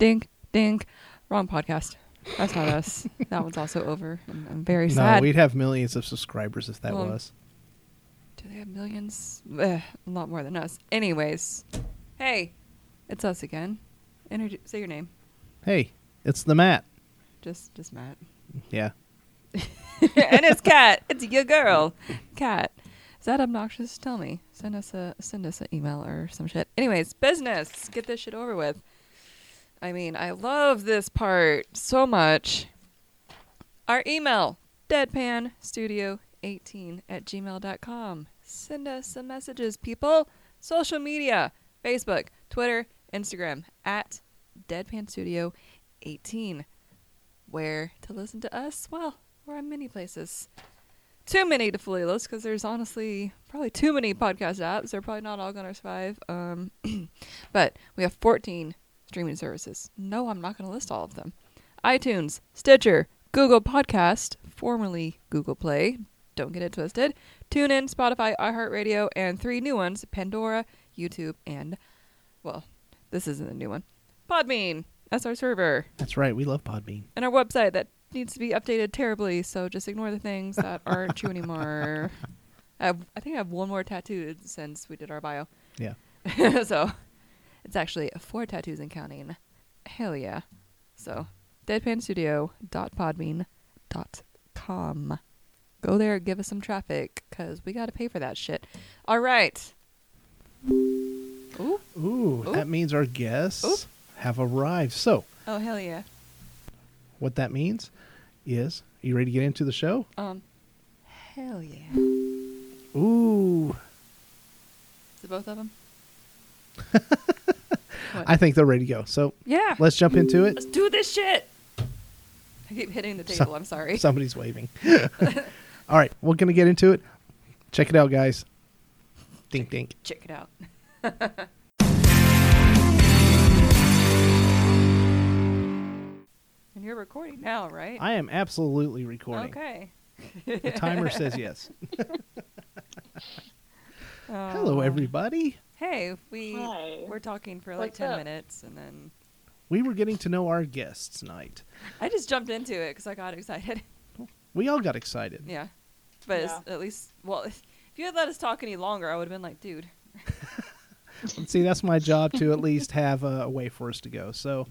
Dink, dink. Wrong podcast. That's not us. that one's also over. I'm, I'm very No, sad. we'd have millions of subscribers if that Well, was. Do they have millions? Eh, Ugh, a lot more than us. Anyways, hey, it's us again. Introdu- say your name. Hey, it's the Matt. Just, just Matt. Yeah. and it's Kat. It's your girl, Kat. Is that obnoxious? Tell me. Send us a send us an email or some shit. Anyways, business. Get this shit over with. I mean, I love this part so much. Our email, deadpanstudio18 at gmail.com. Send us some messages, people. Social media, Facebook, Twitter, Instagram, at deadpanstudio18. Where to listen to us? Well, we're on many places. Too many to fully list because there's honestly probably too many podcast apps. They're probably not all going to survive. Um, but we have 14 streaming services. No, I'm not going to list all of them. iTunes, Stitcher, Google Podcast, formerly Google Play. Don't get it twisted. TuneIn, Spotify, iHeartRadio, and three new ones: Pandora, YouTube, and well, this isn't a new one. Podbean. That's our server That's right. We love Podbean. and our website that needs to be updated terribly. So just ignore the things that aren't true anymore. I have, I think I have one more tattoo since we did our bio. Yeah. so it's actually four tattoos and counting. Hell yeah. So deadpanstudio.podbean.com. Go there, give us some traffic, because we got to pay for that shit. All right. Ooh. Ooh, Ooh. that means our guests Ooh. have arrived. So, Oh, hell yeah. what that means is, are you ready to get into the show? Um, hell yeah. Ooh, Is it both of them? I think they're ready to go. So, yeah. let's jump into it. Let's do this shit. I keep hitting the table. I'm sorry. Somebody's waving. All right, we're going to get into it. Check it out, guys. Dink, dink. Check it out. and you're recording now, right? I am absolutely recording. Okay. The timer says yes. Hello, Oh. everybody. Hey, we Hi. we're talking for like What's ten up? minutes, and then We were getting to know our guests tonight. I just jumped into it because I got excited. We all got excited. yeah, but Yeah. at least well, if you had let us talk any longer, I would have been like, dude. See, that's my job to at least have a, a way for us to go. So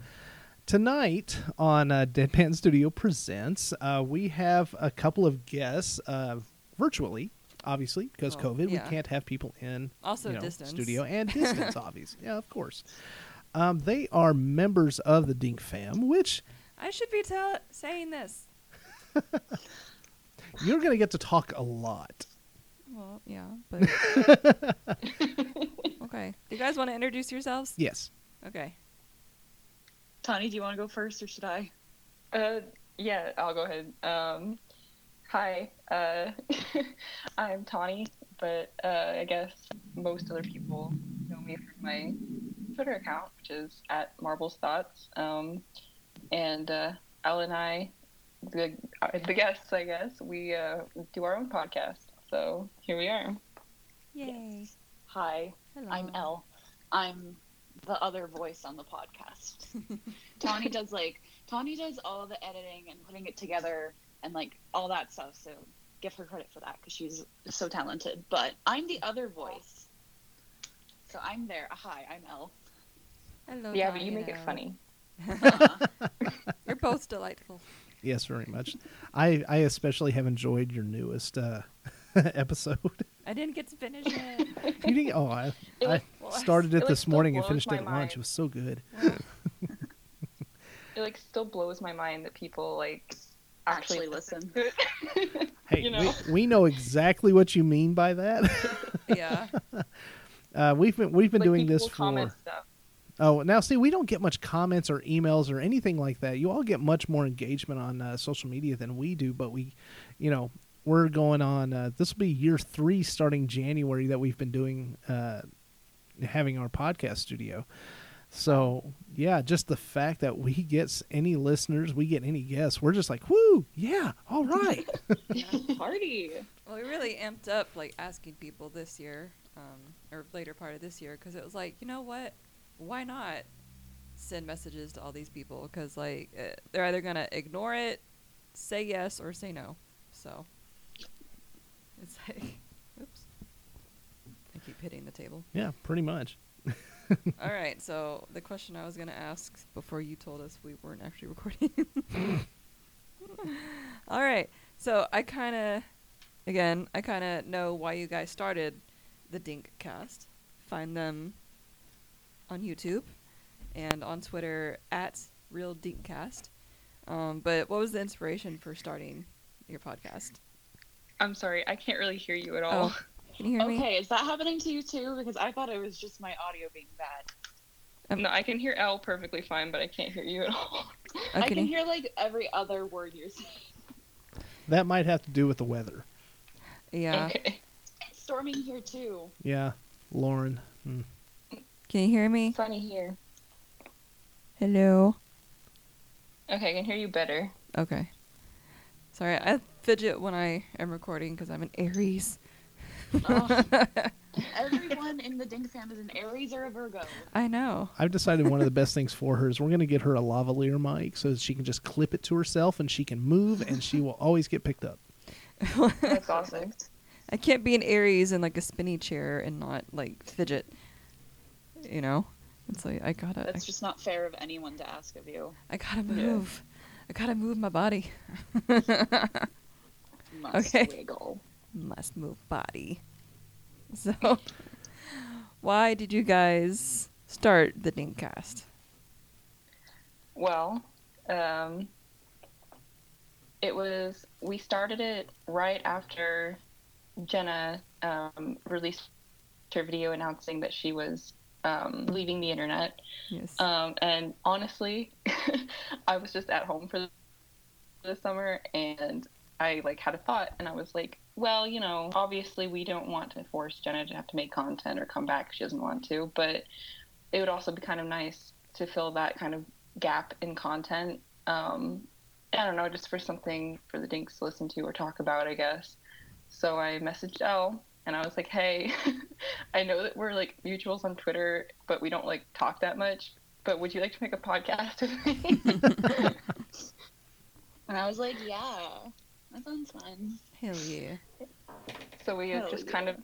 tonight on uh, Deadpan Studio Presents, uh, we have a couple of guests uh, virtually, obviously because Well, COVID, yeah. we can't have people in Also you know, distance. studio and distance, obviously. Yeah, of course. Um, they are members of the Dink Fam, which I should be tell- saying this. you're going to get to talk a lot. Well, yeah, but okay. Do you guys want to introduce yourselves? Yes. Okay. Tawny, do you want to go first or should I? Uh, yeah, I'll go ahead. Um, hi, uh, I'm Tawny, but uh, I guess most other people know me from my Twitter account, which is at Marbles Thoughts. Um, and uh, Elle and I, the uh, the guests, I guess, we uh, do our own podcast. So here we are. Yay. Hi, Hello. I'm Elle. I'm the other voice on the podcast. Tawny does like Tawny does all the editing and putting it together and like all that stuff. So give her credit for that because she's so talented. But I'm the other voice. So I'm there. Hi, I'm Elle. Hello. yeah, but you make it funny. You're both delightful. Yes, very much. I, I especially have enjoyed your newest uh, episode. I didn't get to finish it. You didn't, oh, I, It I like- well, started it it this still morning and finished it my at lunch. It was so good. It like still blows my mind that people like actually actually listen. Hey, You know? we, we know exactly what you mean by that. yeah. Uh, we've been we've been like, doing this for stuff. oh now see we don't get much comments or emails or anything like that. You all get much more engagement on uh, social media than we do, but we, you know, we're going on. Uh, this will be year three starting January that we've been doing uh, having our podcast studio. So yeah, just the fact that we get any listeners, we get any guests, we're just like, whoo, yeah, all right. Party. Well, we really amped up like asking people this year, um, or later part of this year, because it was like, you know what? Why not? send messages to all these people because like uh, they're either gonna ignore it, say yes, or say no. So it's like, oops, I keep hitting the table. Yeah, pretty much. all right, so the question I was gonna ask before you told us we weren't actually recording. all right, so I kind of, again, I kind of know why you guys started the Dink Cast. Find them on YouTube and on Twitter at Real Dinkcast. Um, but what was the inspiration for starting your podcast? I'm sorry, I can't really hear you at all. Oh, can you hear me? Okay, is that happening to you too? Because I thought it was just my audio being bad. Um, No, I can hear Elle perfectly fine, but I can't hear you at all. Oh, I can can hear like every other word you're saying. That might have to do with the weather. Yeah. Okay. It's storming here too. Yeah, Lauren. Hmm. Can you hear me? Funny here. Hello. Okay, I can hear you better. Okay. Sorry, I fidget when I am recording because I'm an Aries. Ugh. Everyone in the Dink fam is an Aries or a Virgo. I know. I've decided one of the best things for her is we're going to get her a lavalier mic so that she can just clip it to herself and she can move and she will always get picked up. That's awesome. I can't be an Aries in like a spinny chair and not like fidget. You know, it's like I gotta, I, That's just not fair of anyone to ask of you. I gotta Yeah. move. I gotta move my body. Must Okay. wiggle. Must move body. So, why did you guys start the Dinkcast? Well, um, it was we started it right after Jenna um, released her video announcing that she was um, leaving the internet. Yes. Um, and honestly, I was just at home for the summer and I like had a thought and I was like, well, you know, obviously we don't want to force Jenna to have to make content or come back if she doesn't want to, but it would also be kind of nice to fill that kind of gap in content. Um, I don't know, just for something for the Dinks to listen to or talk about, I guess. So I messaged Elle and I was like, hey, I know that we're like mutuals on Twitter, but we don't like talk that much. But would you like to make a podcast with me? And I was like, yeah, that sounds fun. Hell yeah. so we Hell just yeah. kind of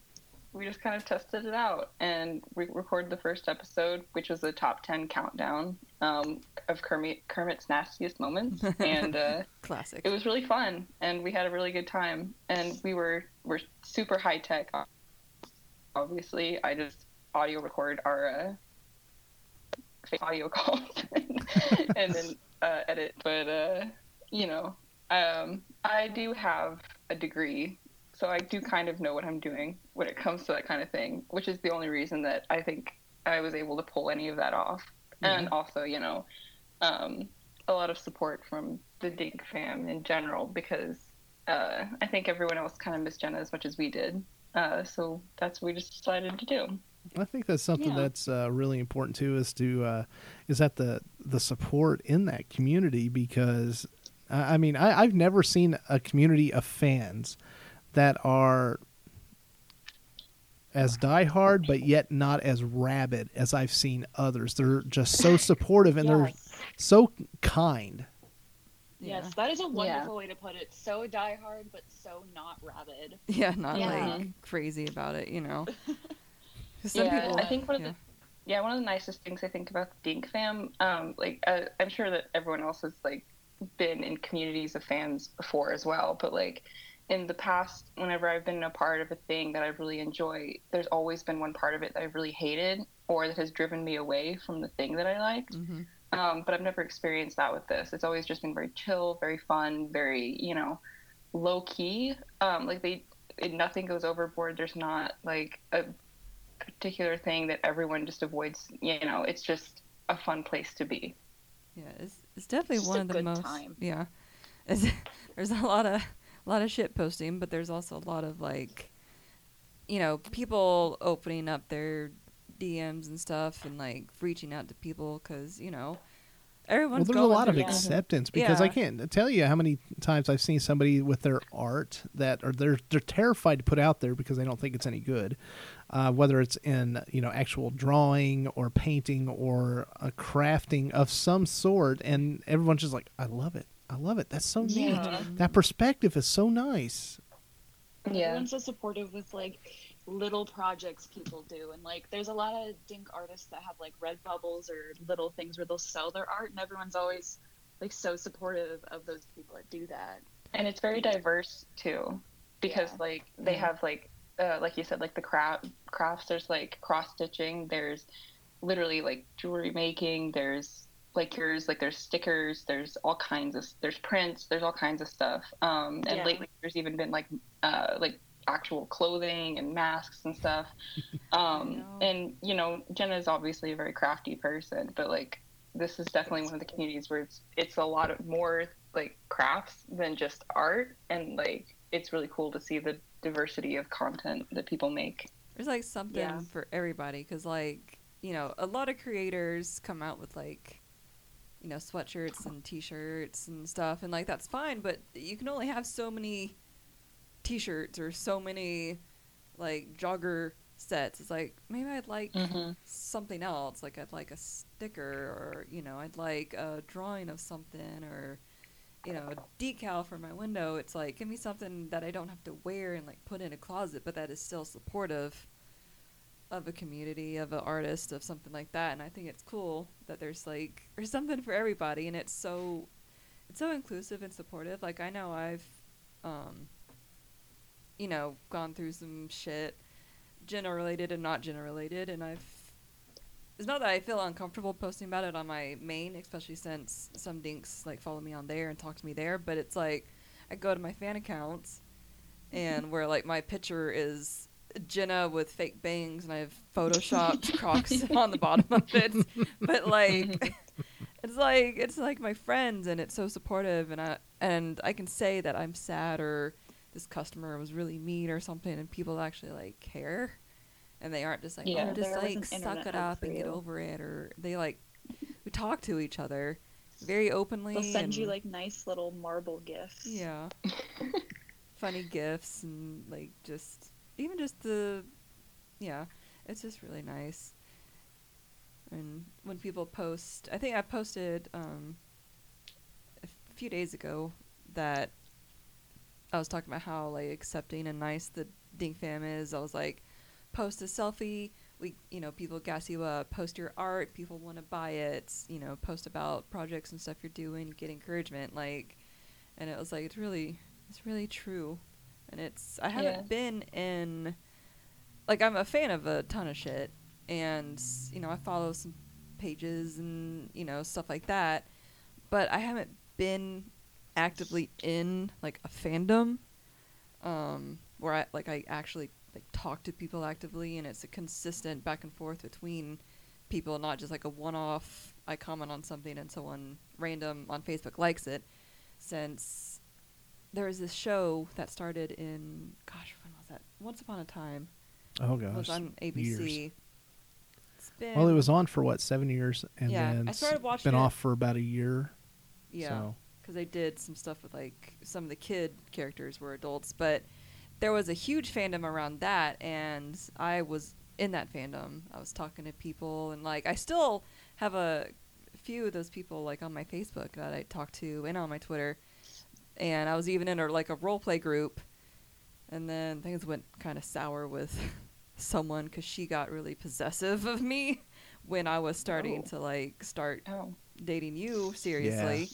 we just kind of tested it out and we recorded the first episode, which was a top ten countdown um, of Kermit Kermit's nastiest moments, and uh, Classic. it was really fun and we had a really good time and we were we're super high tech obviously i just audio record our uh audio calls and then uh, edit but uh you know um i do have a degree so i do kind of know what i'm doing when it comes to that kind of thing which is the only reason that i think i was able to pull any of that off and also you know um a lot of support from the Dink fam in general because uh, I think everyone else kind of missed Jenna as much as we did. Uh, so that's what we just decided to do. I think that's something Yeah. that's uh, really important too. Is to uh, is that the the support in that community because I I mean I, I've never seen a community of fans that are as diehard but yet not as rabid as I've seen others. They're just so supportive and they're so kind. yes, that is a wonderful way to put it. So diehard, but so not rabid. Yeah, not Yeah. like crazy about it, you know. some yeah, people, I think one of yeah. the yeah one of the nicest things I think about the Dink fam, um, like uh, I'm sure that everyone else is like been in communities of fans before as well, but like in the past, whenever I've been a part of a thing that I really enjoy, there's always been one part of it that I've really hated or that has driven me away from the thing that I liked. Mhm. Um, but I've never experienced that with this. It's always just been very chill, very fun, very you know, low key. Um, like they, it, nothing goes overboard. There's not like a particular thing that everyone just avoids. You know, it's just a fun place to be. Yeah, it's it's definitely Just one a of the good most. time. Yeah, It's- there's a lot of a lot of shit posting, but there's also a lot of like, you know, people opening up their DMs and stuff and like reaching out to people because you know, Well, everyone's there's a lot of through yeah. that. acceptance because I can't tell you how many times I've seen somebody with their art that or they're they're terrified to put out there because they don't think it's any good, uh, whether it's in you know actual drawing or painting or a crafting of some sort, and everyone's just like, I love it, I love it. That's so neat. Yeah. That perspective is so nice. Yeah. Everyone's so supportive with like little projects people do, and like there's a lot of dink artists that have like Redbubbles or little things where they'll sell their art, and everyone's always like so supportive of those people that do that. and it's very diverse too because Yeah. like they have like uh, like you said like the craft crafts there's like cross stitching there's literally like jewelry making there's like yours like there's stickers there's all kinds of there's prints there's all kinds of stuff. Um and Yeah. lately there's even been like uh like actual clothing and masks and stuff. Um and you know jenna is obviously a very crafty person but like this is definitely one of the communities where it's it's a lot of more like crafts than just art. And like it's really cool to see the diversity of content that people make There's like something Yeah. for everybody because, like, you know, a lot of creators come out with like, you know, sweatshirts and T-shirts and stuff, and like that's fine, but you can only have so many T-shirts or so many like jogger sets. It's like maybe I'd like mm-hmm. something else. Like I'd like a sticker, or you know, I'd like a drawing of something, or you know, a decal for my window. It's like give me something that I don't have to wear and like put in a closet, but that is still supportive of a community, of an artist, of something like that. And I think it's cool that there's like there's something for everybody, and it's so it's so inclusive and supportive. Like I know I've um you know gone through some shit gender related and not gender related, and I've. It's not that I feel uncomfortable posting about it on my main, especially since some dinks like follow me on there and talk to me there. But it's like I go to my fan accounts, and mm-hmm. where like my picture is Jenna with fake bangs, and I have photoshopped Crocs on the bottom of it. But like, mm-hmm. it's like it's like my friends, and it's so supportive, and I and I can say that I'm sad or this customer was really mean or something, and people actually like care, and they aren't just like, Yeah. oh, just like suck it up for and get over it, or they like we talk to each other very openly. They'll send you like nice little marble gifts. yeah, funny gifts and like just even just the yeah, it's just really nice. And when people post, I think I posted um, a few days ago that I was talking about how like accepting and nice the Dink fam is. I was like, post a selfie. We, you know, people gas you up. Post your art. People want to buy it. You know, post about projects and stuff you're doing. Get encouragement. Like, and it was like it's really, it's really true. And it's I haven't Yeah. been in, like I'm a fan of a ton of shit, and you know I follow some pages and you know stuff like that, but I haven't been actively in like a fandom um where I like I actually like talk to people actively and it's a consistent back and forth between people not just like a one off I comment on something and someone random on Facebook likes it since there was this show that started in gosh when was that Once Upon a Time Oh gosh it was on ABC years. It's been Well, it was on for what seven years, and Yeah, then I started watching been it- off for about a year. yeah So because they did some stuff with like some of the kid characters were adults, but there was a huge fandom around that, and I was in that fandom. I was talking to people, and like I still have a few of those people like on my Facebook that I talk to and on my Twitter, and I was even in a like a role play group, and then things went kind of sour with someone because she got really possessive of me when I was starting Oh. to like start oh dating you seriously.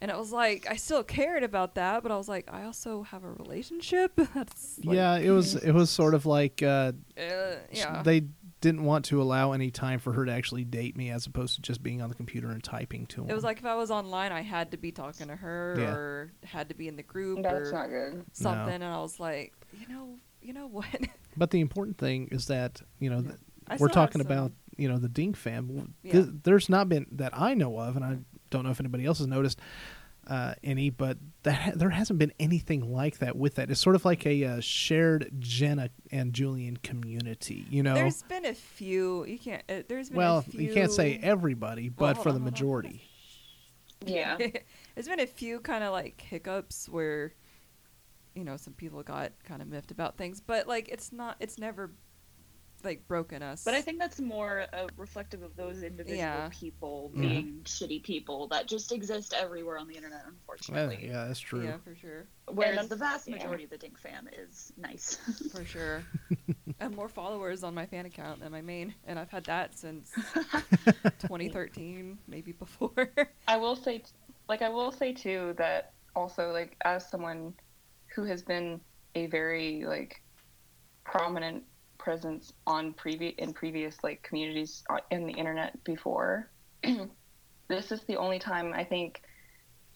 And it was like I still cared about that, but I was like, I also have a relationship. That's like, yeah, it was it was sort of like uh, uh, yeah. they didn't want to allow any time for her to actually date me, as opposed to just being on the computer and typing to him. it was like if I was online, I had to be talking to her Yeah. or had to be in the group that's or not good something. And I was like, you know, you know what? But the important thing is that you know Yeah. th- we're talking some- about you know the Dink fam. Yeah. th- there's not been that I know of, and I don't know if anybody else has noticed uh, any, but that there hasn't been anything like that with that. It's sort of like a uh, shared Jenna and Julien community. You know, There's been a few. You can't. Uh, there's been a well, few. you can't say everybody, but hold for on, the hold on, hold on. majority. Yeah. There's been a few kind of like hiccups where, you know, some people got kind of miffed about things, but like it's not, it's never like broken us. But I think that's more uh, reflective of those individual Yeah. people Mhm. being shitty people that just exist everywhere on the internet, unfortunately. yeah, that's true. yeah, for sure, Whereas And- the vast yeah. majority of the Dink fam is nice. for sure. I have more followers on my fan account than my main, and I've had that since 2013, maybe before. I will say, t- like, I will say too that also, like, as someone who has been a very like prominent presence on previous in previous like communities in the internet before, this is the only time I think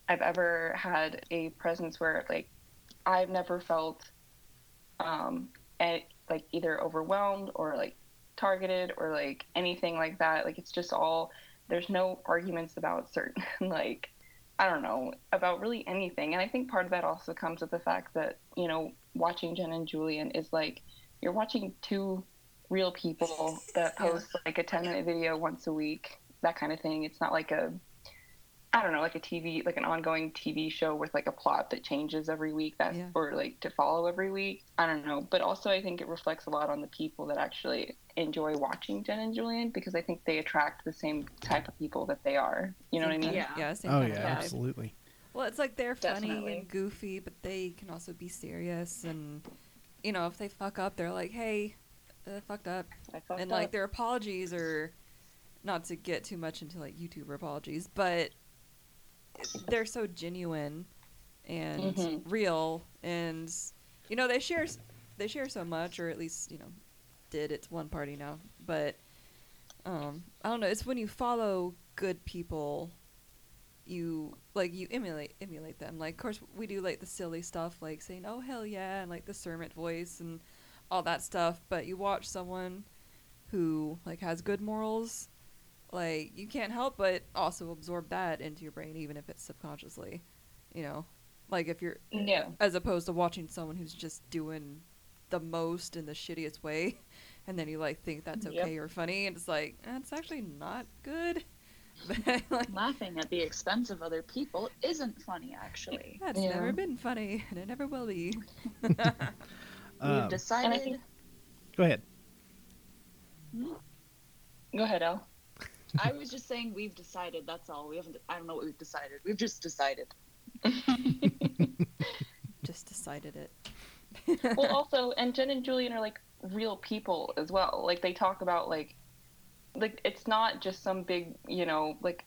I've ever had a presence where like I've never felt um and like either overwhelmed or like targeted or like anything like that. Like it's just all there's no arguments about certain like I don't know about really anything. And I think part of that also comes with the fact that you know watching Jen and Julien is like you're watching two real people that Yeah. post like a 10 minute video once a week, that kind of thing. It's not like a I don't know, like a TV, like an ongoing TV show with like a plot that changes every week that Yeah. or like to follow every week. I don't know, but also I think it reflects a lot on the people that actually enjoy watching Jen and Julien because I think they attract the same type of people that they are. You know what I mean? Yeah. yeah, same Oh kind yeah, of vibe. absolutely. Well, it's like they're funny Definitely. and goofy, but they can also be serious. And you know, if they fuck up, they're like, "Hey, uh, fucked up," fucked and up. like their apologies are not to get too much into like YouTuber apologies, but they're so genuine and Mhm. real, and you know they share they share so much, or at least you know did. It's one party now, but um, I don't know. It's when you follow good people, you like you emulate emulate them. Like, of course, we do like the silly stuff, like saying "Oh hell yeah" and like the Sermon voice and all that stuff. But you watch someone who like has good morals, like you can't help but also absorb that into your brain, even if it's subconsciously. You know, like if you're Yeah. as opposed to watching someone who's just doing the most in the shittiest way and then you like think that's Yep. okay or funny and it's like that's actually not good like Laughing at the expense of other people isn't funny, actually. that's Yeah. never been funny and it never will be We've Um, decided. think- go ahead. Go ahead, Elle. I was just saying we've decided. That's all. We haven't. I don't know what we've decided. We've just decided. just decided it well, also, and Jen and Julien are like real people as well. Like they talk about like, like it's not just some big, you know, like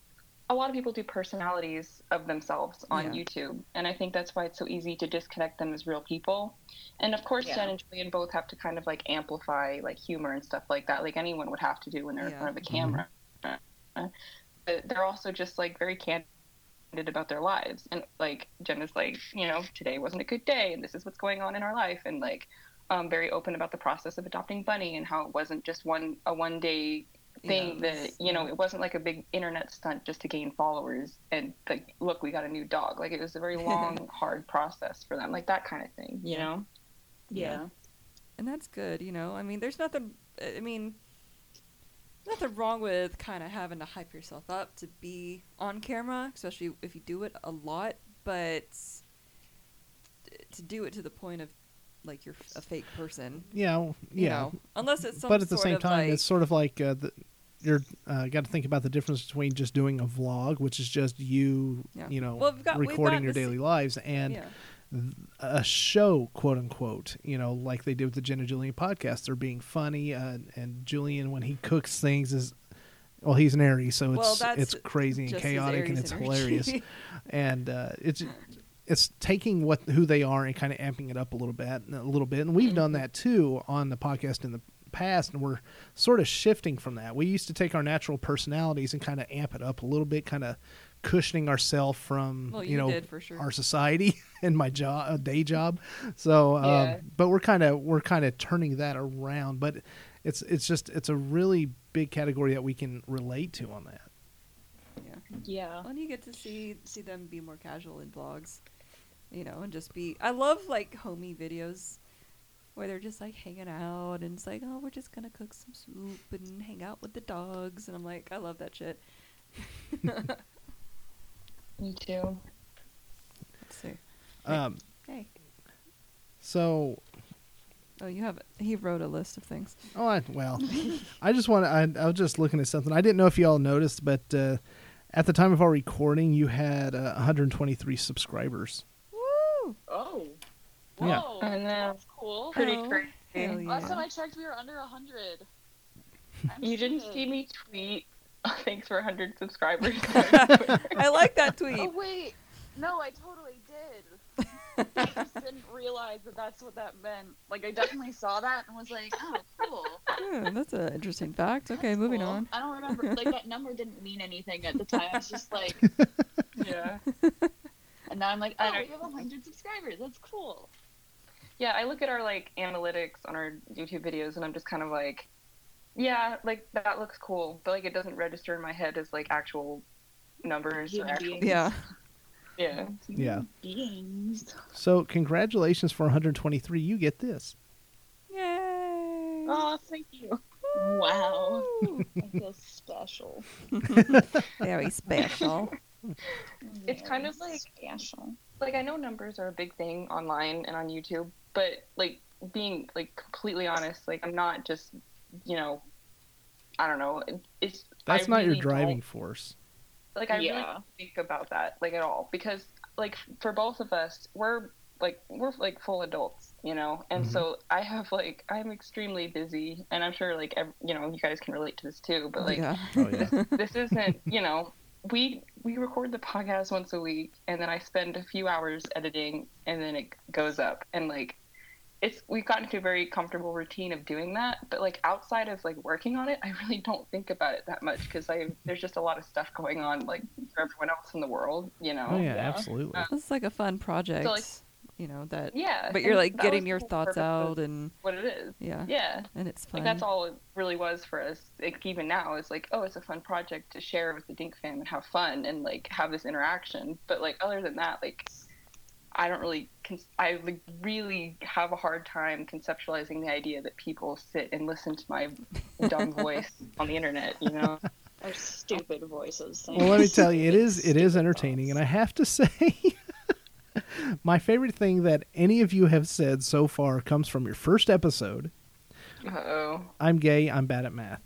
a lot of people do personalities of themselves on Yeah. YouTube, and I think that's why it's so easy to disconnect them as real people. And of course, Yeah. Jen and Julien both have to kind of like amplify like humor and stuff like that, like anyone would have to do when they're in front of a camera. But they're also just like very candid about their lives and like jen is like you know today wasn't a good day and this is what's going on in our life and like um, very open about the process of adopting bunny and how it wasn't just one a one day thing Yeah, that you know it wasn't like a big internet stunt just to gain followers and like look we got a new dog. Like it was a very long hard process for them like that kind of thing you know? Yeah. and that's good you know? I mean there's nothing uh, i mean nothing wrong with kind of having to hype yourself up to be on camera especially if you do it a lot but to do it to the point of like you're a fake person Yeah, well, you yeah. know, unless it's some but at the same time, like, it's sort of like uh, the, you're uh, got to think about the difference between just doing a vlog, which is just you, Yeah. you know, Well, got- recording your daily lives, and yeah. th- a show, quote unquote, you know, like they did with the Jen and Julien podcast. They're being funny, uh, and Julien, when he cooks things, is well, he's an Aries, so it's Well, that's it's crazy and chaotic, and it's energy. hilarious, and uh, it's it's taking what who they are and kind of amping it up a little bit, a little bit, and we've done that too on the podcast in the past, and we're sort of shifting from that. We used to take our natural personalities and kind of amp it up a little bit, kind of cushioning ourselves from Well, you you know did for sure. our society and my job, a day job. So, um, but we're kind of we're kind of turning that around. But it's it's just it's a really big category that we can relate to on that. yeah. Yeah. Well, you get to see see them be more casual in vlogs, you know, and just be. I love like homey videos where they're just like hanging out and it's like, oh, we're just gonna cook some soup and hang out with the dogs, and I'm like, I love that shit. Me too. Let's see. Um, Hey. so Oh, you have. He wrote a list of things. Oh, I, well, I just want to. I, I was just looking at something. I didn't know if y'all noticed, but uh, at the time of our recording, you had uh, 123 subscribers. Woo! Oh. Yeah. Whoa. I know. That's cool. Pretty Oh, crazy. yeah. Last time I checked, we were under 100. I'm You didn't see me tweet. Thanks for 100 subscribers. I like that tweet. Oh, wait. No, I totally did. I just didn't realize that that's what that meant. Like, I definitely saw that and was like, oh, cool. Yeah, that's an interesting fact. Okay, That's moving cool. on. I don't remember. Like, that number didn't mean anything at the time. I was just like, yeah. and now I'm like, I oh, know. we have 100 subscribers. That's cool. Yeah, I look at our like analytics on our YouTube videos and I'm just kind of like, yeah, like that looks cool, but like it doesn't register in my head as like actual numbers or actual. Yeah. Yeah. Yeah. Beings. So, congratulations for 123. You get this. Yay! Oh, thank you. Wow. I feel special. Very special. It's kind of like- special. Like I know numbers are a big thing online and on YouTube, but like being like completely honest, like I'm not just, you know, I don't know. It's That's I not your driving force. like I really Yeah. don't think about that like at all because like for both of us we're like we're like full adults you know and Mhm. so I have like I'm extremely busy and I'm sure like ev- you know you guys can relate to this too but like yeah. Oh, yeah. this isn't you know we we record the podcast once a week and then I spend a few hours editing and then it goes up and like it's we've gotten to a very comfortable routine of doing that but like outside of like working on it I really don't think about it that much because I there's just a lot of stuff going on like for everyone else in the world you know Oh, yeah, yeah. absolutely. Uh, This is like a fun project. like- you know that. yeah But you're like getting your thoughts out and what it is yeah, yeah and it's fun. like that's all it really was for us. Like even now, it's like, oh, it's a fun project to share with the Dink fam and have fun and like have this interaction. But like other than that, like I don't really, I like really have a hard time conceptualizing the idea that people sit and listen to my dumb voice on the internet. You know? Our stupid voices. Well, let me tell you, it is it is entertaining, and I have to say, my favorite thing that any of you have said so far comes from your first episode. Uh oh. I'm gay. I'm bad at math.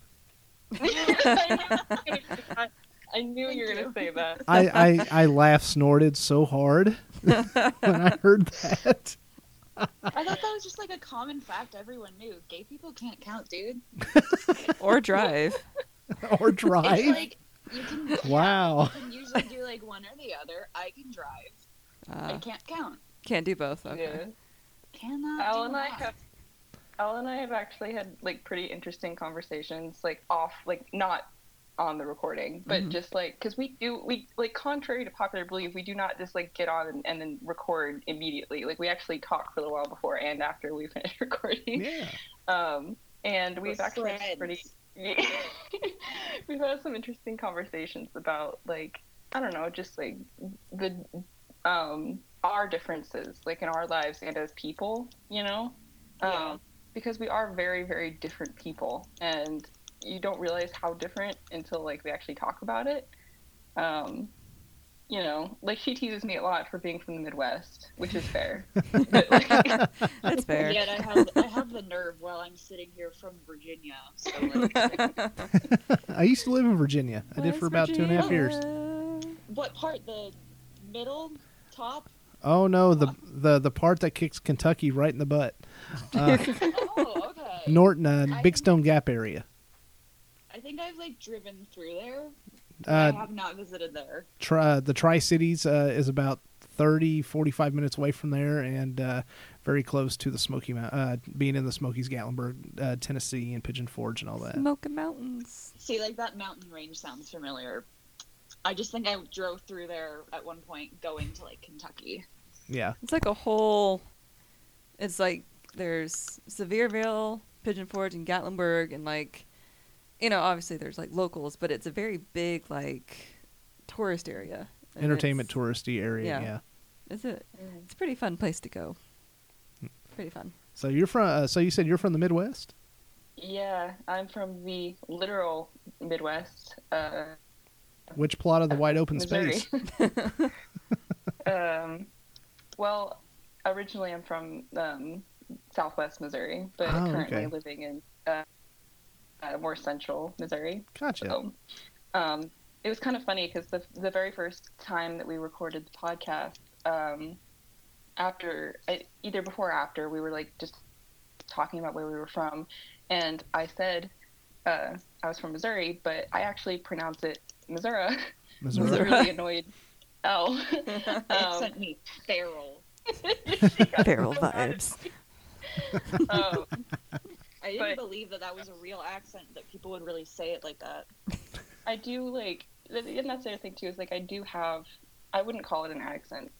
I knew you were gonna say that. I I, I laughed snorted so hard when I heard that. I thought that was just like a common fact everyone knew. Gay people can't count, dude. or drive. or drive. It's like you can. yeah, Wow. you can usually do like one or the other. I can drive. I Uh, can't count. can't do both. Okay. Yeah. Cannot. Elle do and I math. have Elle and I have actually had like pretty interesting conversations, like off, like not on the recording, but Mhm. just like because we do we like contrary to popular belief, we do not just like get on and, and then record immediately. Like we actually talk for a little while before and after we finish recording. Yeah. Um, and we've We're actually pretty friends. we've had some interesting conversations about like I don't know, just like the um our differences like in our lives and as people, you know? Yeah. Um because we are very very different people and you don't realize how different until like we actually talk about it. Um you know, like she teases me a lot for being from the Midwest, which is fair. but like, That's fair. Yet I have I have the nerve while I'm sitting here from Virginia. So like, I used to live in Virginia. I did for about two and a half years. what part? The middle, top? Oh no, the the the part that kicks Kentucky right in the butt. Uh, Oh, okay. Norton, uh, Big Stone Gap area. I think I've like driven through there. but I Uh, have not visited there. tri- the Tri Cities uh, is about 30, 45 minutes away from there, and uh, very close to the Smoky Mount, uh, being in the Smokies, Gatlinburg, uh, Tennessee, and Pigeon Forge, and all that. Smoky Mountains. See, like that mountain range sounds familiar. I just think I drove through there at one point going to like Kentucky. Yeah, It's like a whole. It's like there's Sevierville, Pigeon Forge, and Gatlinburg, and like, you know, obviously there's like locals, but it's a very big like tourist area. Entertainment touristy area. yeah. Yeah. It's a it's a pretty fun place to go. Pretty fun. So you're from. Uh, so you said you're from the Midwest. Yeah, I'm from the literal Midwest. Uh, Which plot of the wide open Missouri. space? um, well, originally I'm from um, Southwest Missouri, but Oh, currently okay. living in uh, uh, more central Missouri. Gotcha. So, um, it was kind of funny because the the very first time that we recorded the podcast, um, after either before or after, we were like just talking about where we were from, and I said uh, I was from Missouri, but I actually pronounce it Missouri. I was Missouri. Missouri. really annoyed. Oh, It um, sent me feral. Feral vibes. um, I didn't But- believe that that was a real accent that people would really say it like that. I do like, and that's the other thing too is like I do have, I wouldn't call it an accent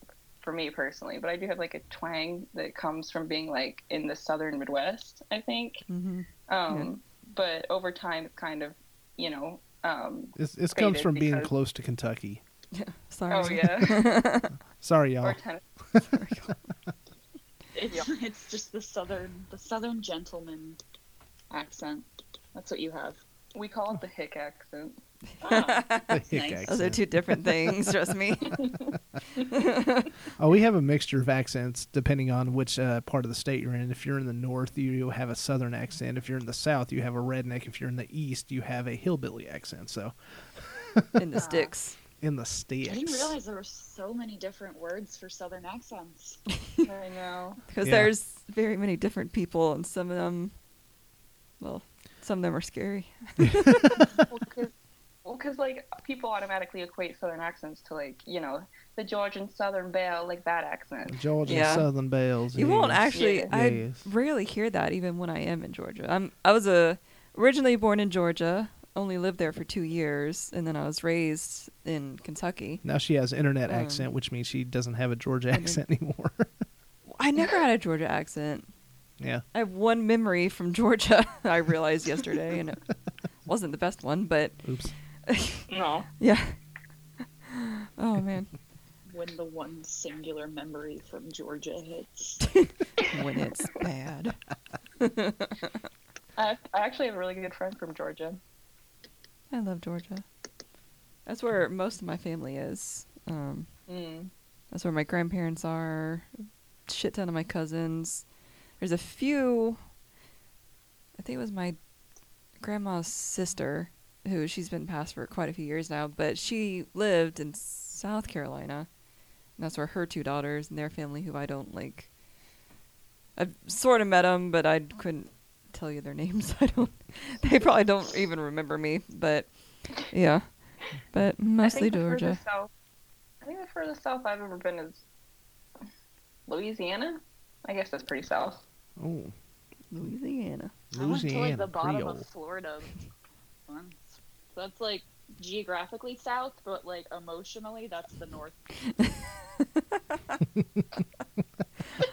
for me personally, but I do have like a twang that comes from being like in the southern Midwest, I think. hmm Um, But over time, it's kind of, you know, um, This, this comes Faded from being close to Kentucky. Sorry. oh yeah, Sorry, y'all. or ten- It's it's just the southern the southern gentleman accent. That's what you have. we call it the hick accent. Ah, The that's hick nice. accent. Those are two different things. Trust me. Oh, we have a mixture of accents depending on which uh, part of the state you're in. If you're in the north, you have a southern accent. If you're in the south, you have a redneck. If you're in the east, you have a hillbilly accent. So In the sticks. in the sticks. I didn't realize there were so many different words for southern accents. I know. Because Yeah. there's very many different people, and some of them, well, some of them are scary. well, because well, 'cause, like people automatically equate southern accents to like you know the Georgian Southern Belle, like that accent. Georgia Yeah. Southern Belles. You won't actually. Yeah. I Yes. rarely hear that, even when I am in Georgia. I'm. I was a originally born in Georgia. Only lived there for two years, and then I was raised in Kentucky. Now she has internet Um, accent, which means she doesn't have a Georgia and then- accent anymore. I never had a Georgia accent. Yeah. I have one memory from Georgia. I realized yesterday, and it wasn't the best one, but Oops. No. yeah. Oh man, When the one singular memory from Georgia hits. when it's bad. I, I actually have a really good friend from Georgia. I love Georgia. That's where most of my family is. Um, Mm. that's where my grandparents are. Shit ton of my cousins. There's a few. I think it was my grandma's sister, who she's been passed for quite a few years now, but she lived in South Carolina. And that's where her two daughters and their family, who I don't like. I've sort of met them, but I couldn't tell you their names. I don't. They probably don't even remember me, but yeah. But mostly I Georgia. south. I think the furthest south I've ever been is Louisiana. I guess that's pretty south. Oh, Louisiana. I went to like Louisiana the bottom Creole. of Florida once. That's like geographically south, but like emotionally, that's the north.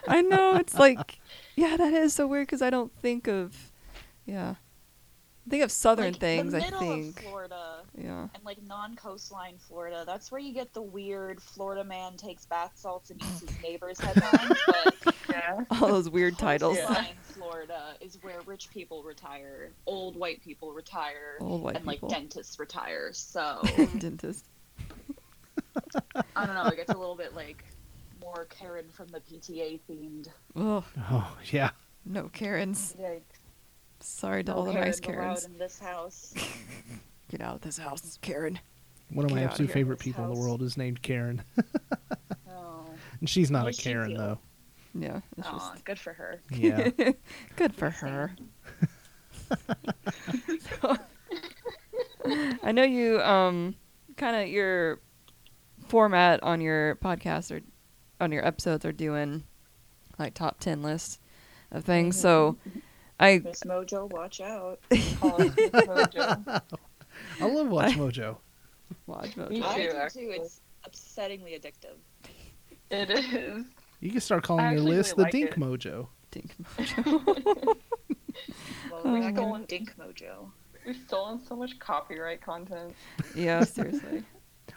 I know it's like, yeah, that is so weird because I don't think of, yeah, I think of southern Like, things. The I middle think, of Florida yeah, and like non-coastline Florida. That's where you get the weird Florida man takes bath salts and eats his neighbor's headlines. But Yeah. all those weird titles. Yeah. coastline Florida is where rich people retire, old white people retire, Old white and like dentists retire. So dentist. I don't know. It gets a little bit like more Karen from the PTA themed. Oh Oh, yeah. no, Karens. Yikes. Sorry to No all the nice Karens allowed Karens. in this house. Get out of this house, Karen. One of my Get outta absolute here. favorite This people in the world is named Karen. Oh, And she's not How a Karen, feel? though. Yeah, it's Aw, just good for her. Yeah. good for her. So, I know you um kind of your format on your podcast or on your episodes are doing like top 10 lists of things. So I Miss Mojo, watch out. Call us Miss Mojo. I love Watch I- Mojo. Watch Me Mojo. I too, do too. It's upsettingly addictive. It is. You can start calling I your list really the like Dink it. Mojo. Dink Mojo. Well, we've oh, man. stolen Dink Mojo. We've stolen so much copyright content. yeah, seriously.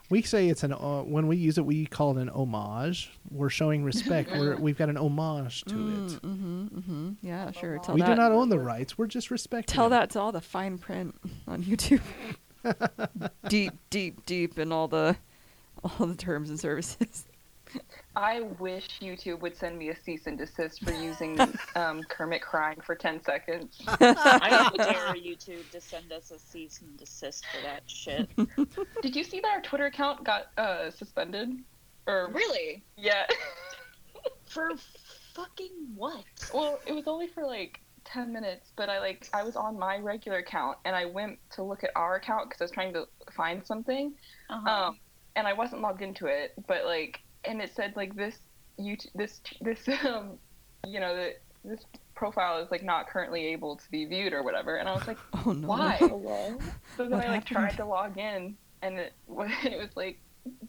We say it's an uh, when we use it, we call it an homage. We're showing respect. We're, we've got an homage to Mm, it. mm-hmm, mm-hmm. Yeah, sure. Tell We that. do not own the rights. We're just respecting. Tell them. that to all the fine print on YouTube. deep, deep, deep in all the all the terms and services. I wish YouTube would send me a cease and desist for using um, Kermit crying for 10 seconds. I would dare YouTube to send us a cease and desist for that shit. Did you see that our Twitter account got uh, suspended? Or Really? yeah. For fucking what? well, it was only for like 10 minutes, but I like I was on my regular account and I went to look at our account because I was trying to find something. Uh-huh. Um, and I wasn't logged into it, but like, and it said like this, you this this um, you know, the, this profile is like not currently able to be viewed or whatever. And I was like, Oh no. why? So then What I like happened? tried to log in, and it was it was like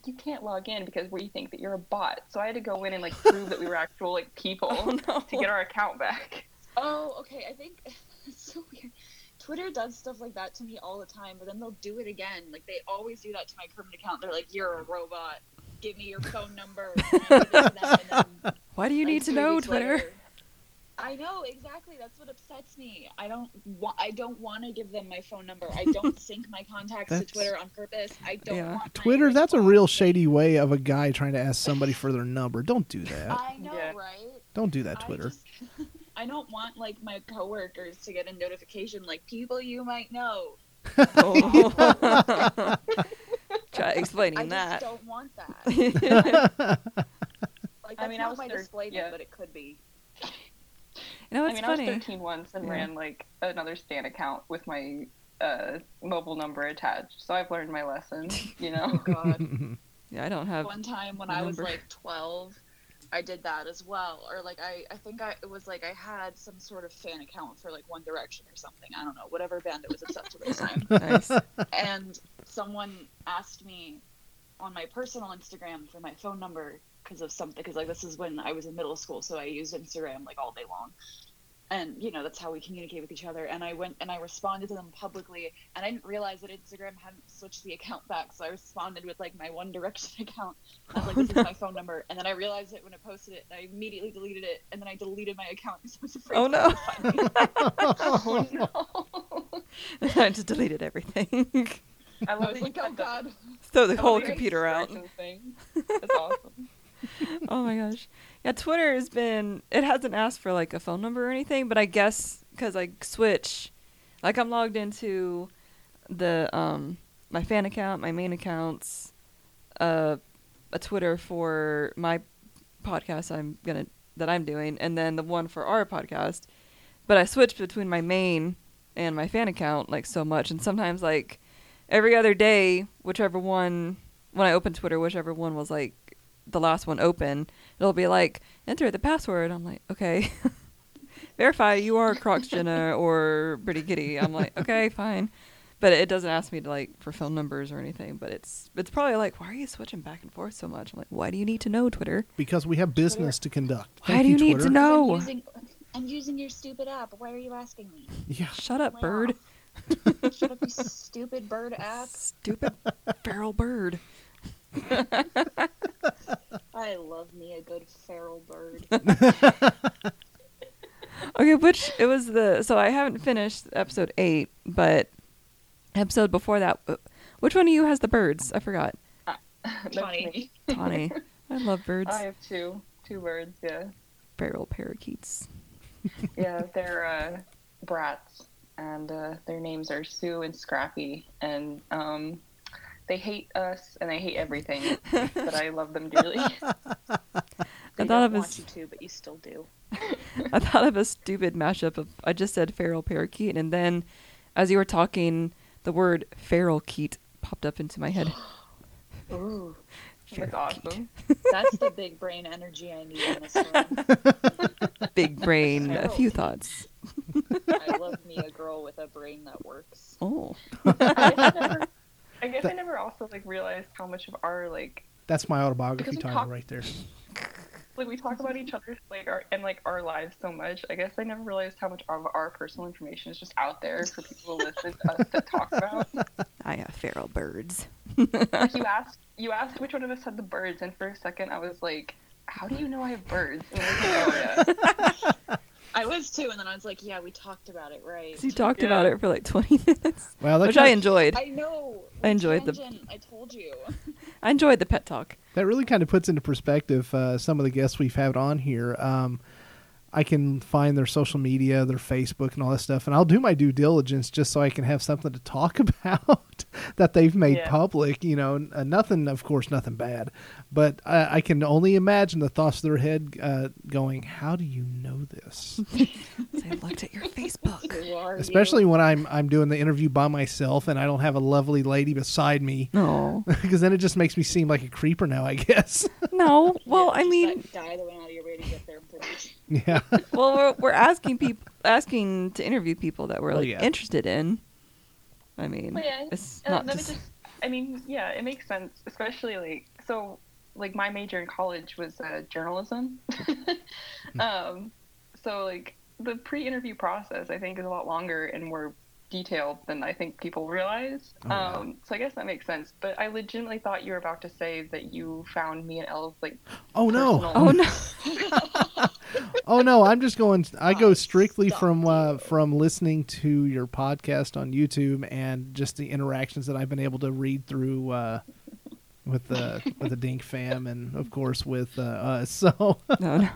you can't log in because we think that you're a bot. So I had to go in and like prove that we were actual like people Oh no. to get our account back. Oh, okay. I think it's so weird. Twitter does stuff like that to me all the time, but then they'll do it again. Like they always do that to my current account. They're like, "You're a robot. Give me your phone number." And I give it to them, and then, Why do you like, need to know weeks Twitter? I know exactly. That's what upsets me. I don't want. I don't want to give them my phone number. I don't sync my contacts to Twitter on purpose. I don't Yeah. want Twitter, that's a real shady way of a guy trying to ask somebody for their number. Don't do that. I know, Yeah. right? Don't do that, I Twitter. just- I don't want like my coworkers to get a notification like people you might know. Oh. Try I explaining just that. don't want that. Like I that's mean, I not was my thir- display name, yeah. but it could be. You know, I it's mean, funny. I was 13 once and Yeah. ran like another Stan account with my uh, mobile number attached. So I've learned my lesson. You Oh know. God. Yeah, I don't have. One time when I was like 12, I did that as well. Or like I, I think I it was like I had some sort of fan account for like One Direction or something. I don't know, whatever band it was obsessed with at the time. Nice. and someone asked me on my personal Instagram for my phone number because of something because like this is when I was in middle school so I used Instagram like all day long and you know that's how we communicate with each other and I went and I responded to them publicly and I didn't realize that Instagram hadn't switched the account back so I responded with like my One Direction account I was like Oh, this is oh, my phone number and then I realized it when I posted it and I immediately deleted it and then I deleted my account because I was afraid Oh, no. find me. oh no. I just deleted everything. I I love was that like oh god Throw the I whole love that you had computer out. Thing. That's awesome. oh my gosh. Yeah, Twitter has been. It hasn't asked for like a phone number or anything, but I guess because I switch, like I'm logged into the um my fan account, my main accounts, uh, a Twitter for my podcast I'm gonna that I'm doing, and then the one for our podcast. But I switch between my main and my fan account like so much, and sometimes like every other day, whichever one when I open Twitter, whichever one was like the last one open, it'll be like enter the password. I'm like, okay, verify you are Crocs Jenna or Pretty Kitty. I'm like, okay, fine, but it doesn't ask me to like for phone numbers or anything. But it's it's probably like, why are you switching back and forth so much? I'm like, why do you need to know Twitter? because we have business to conduct. Why Thank do you need to know? I'm using, I'm using your stupid app. Why are you asking me? Yeah. Shut up, Wow. bird. Shut up, you stupid bird app. Stupid feral bird. I love me a good feral bird. Okay, which it was the so I haven't finished episode eight, but episode before that, uh, which one of you has the birds? I forgot. That's Funny. me. Tawny. I love birds. I have two, two birds. Yeah, Feral parakeets. yeah, they're uh, brats, and uh, their names are Sue and Scrappy, and um, they hate us and they hate everything, but I love them dearly. I thought it want was you to, but you still do. I thought of a stupid mashup of I just said feral parakeet and then as you were talking the word feral keet popped up into my head. Ooh, That's awesome. that's the big brain energy I need in this room. Big brain, a few keet. thoughts. I love me a girl with a brain that works. Oh. I guess I never, I, guess I never also like realized how much of our like That's my autobiography Because title talk- right there. like we talk about each other like our and like our lives so much. I guess I never realized how much of our personal information is just out there for people to listen to us to talk about. I have feral birds. Like you asked, you asked which one of us had the birds, and for a second I was like, "How do you know I have birds?" And I was like, oh yeah. I I was too, and then I was like, yeah, we talked about it, right? you talked Yeah. about it for like 20 minutes, Well, which I enjoyed. I know. I enjoyed the- I told you. I enjoyed the pet talk. that really kind of puts into perspective uh, some of the guests we've had on here. Um, I can find their social media, their Facebook, and all that stuff, and I'll do my due diligence just so I can have something to talk about that they've made Yeah. public. You know, n- uh, nothing, of course, nothing bad, but I, I can only imagine the thoughts of their head uh, going, "How do you know this?" I looked at your Facebook. Who Especially you? when I'm I'm doing the interview by myself and I don't have a lovely lady beside me, No, because then it just makes me seem like a creeper now. I guess. no. Well, Yeah, I mean, that guy that went out of your way to get their information. Yeah. well, we're, we're asking people, asking to interview people that we're Oh, like yeah. interested in. I mean, Well, yeah, it's uh, not just. just. I mean, yeah, it makes sense, especially like so. Like my major in college was uh, journalism, um, so like the pre-interview process I think is a lot longer and more detailed than I think people realize. Oh, yeah. um, so I guess that makes sense. But I legitimately thought you were about to say that you found me and Elle like Oh no. Oh no! Oh no, I'm just going. I go strictly stalked from uh, from listening to your podcast on YouTube and just the interactions that I've been able to read through uh, with the with the Dink fam and of course with uh, us. So No, no.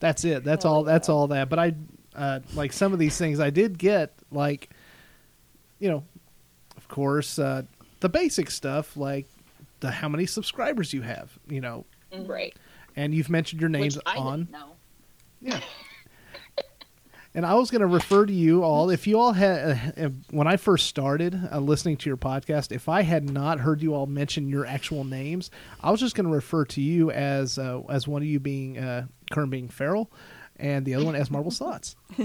that's it. That's Oh, all. That's all that. But I uh, like some of these things I did get like, you know, of course uh, the basic stuff like the how many subscribers you have. You know. Right. and you've mentioned your names on. didn't know. Yeah. And I was going to refer to you all. If you all had, uh, when I first started uh, listening to your podcast, if I had not heard you all mention your actual names, I was just going to refer to you as uh, as one of you being uh, Kern being Farrell, and the other one as Marble Slots.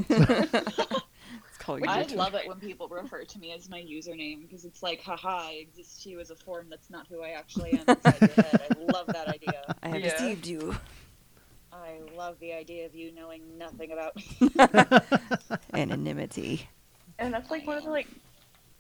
I love it when people refer to me as my username because it's like, haha, I exist to you as a form that's not who I actually am inside your head. I love that idea. I have Yeah. deceived you. I love the idea of you knowing nothing about me. Anonymity. and that's like one of the like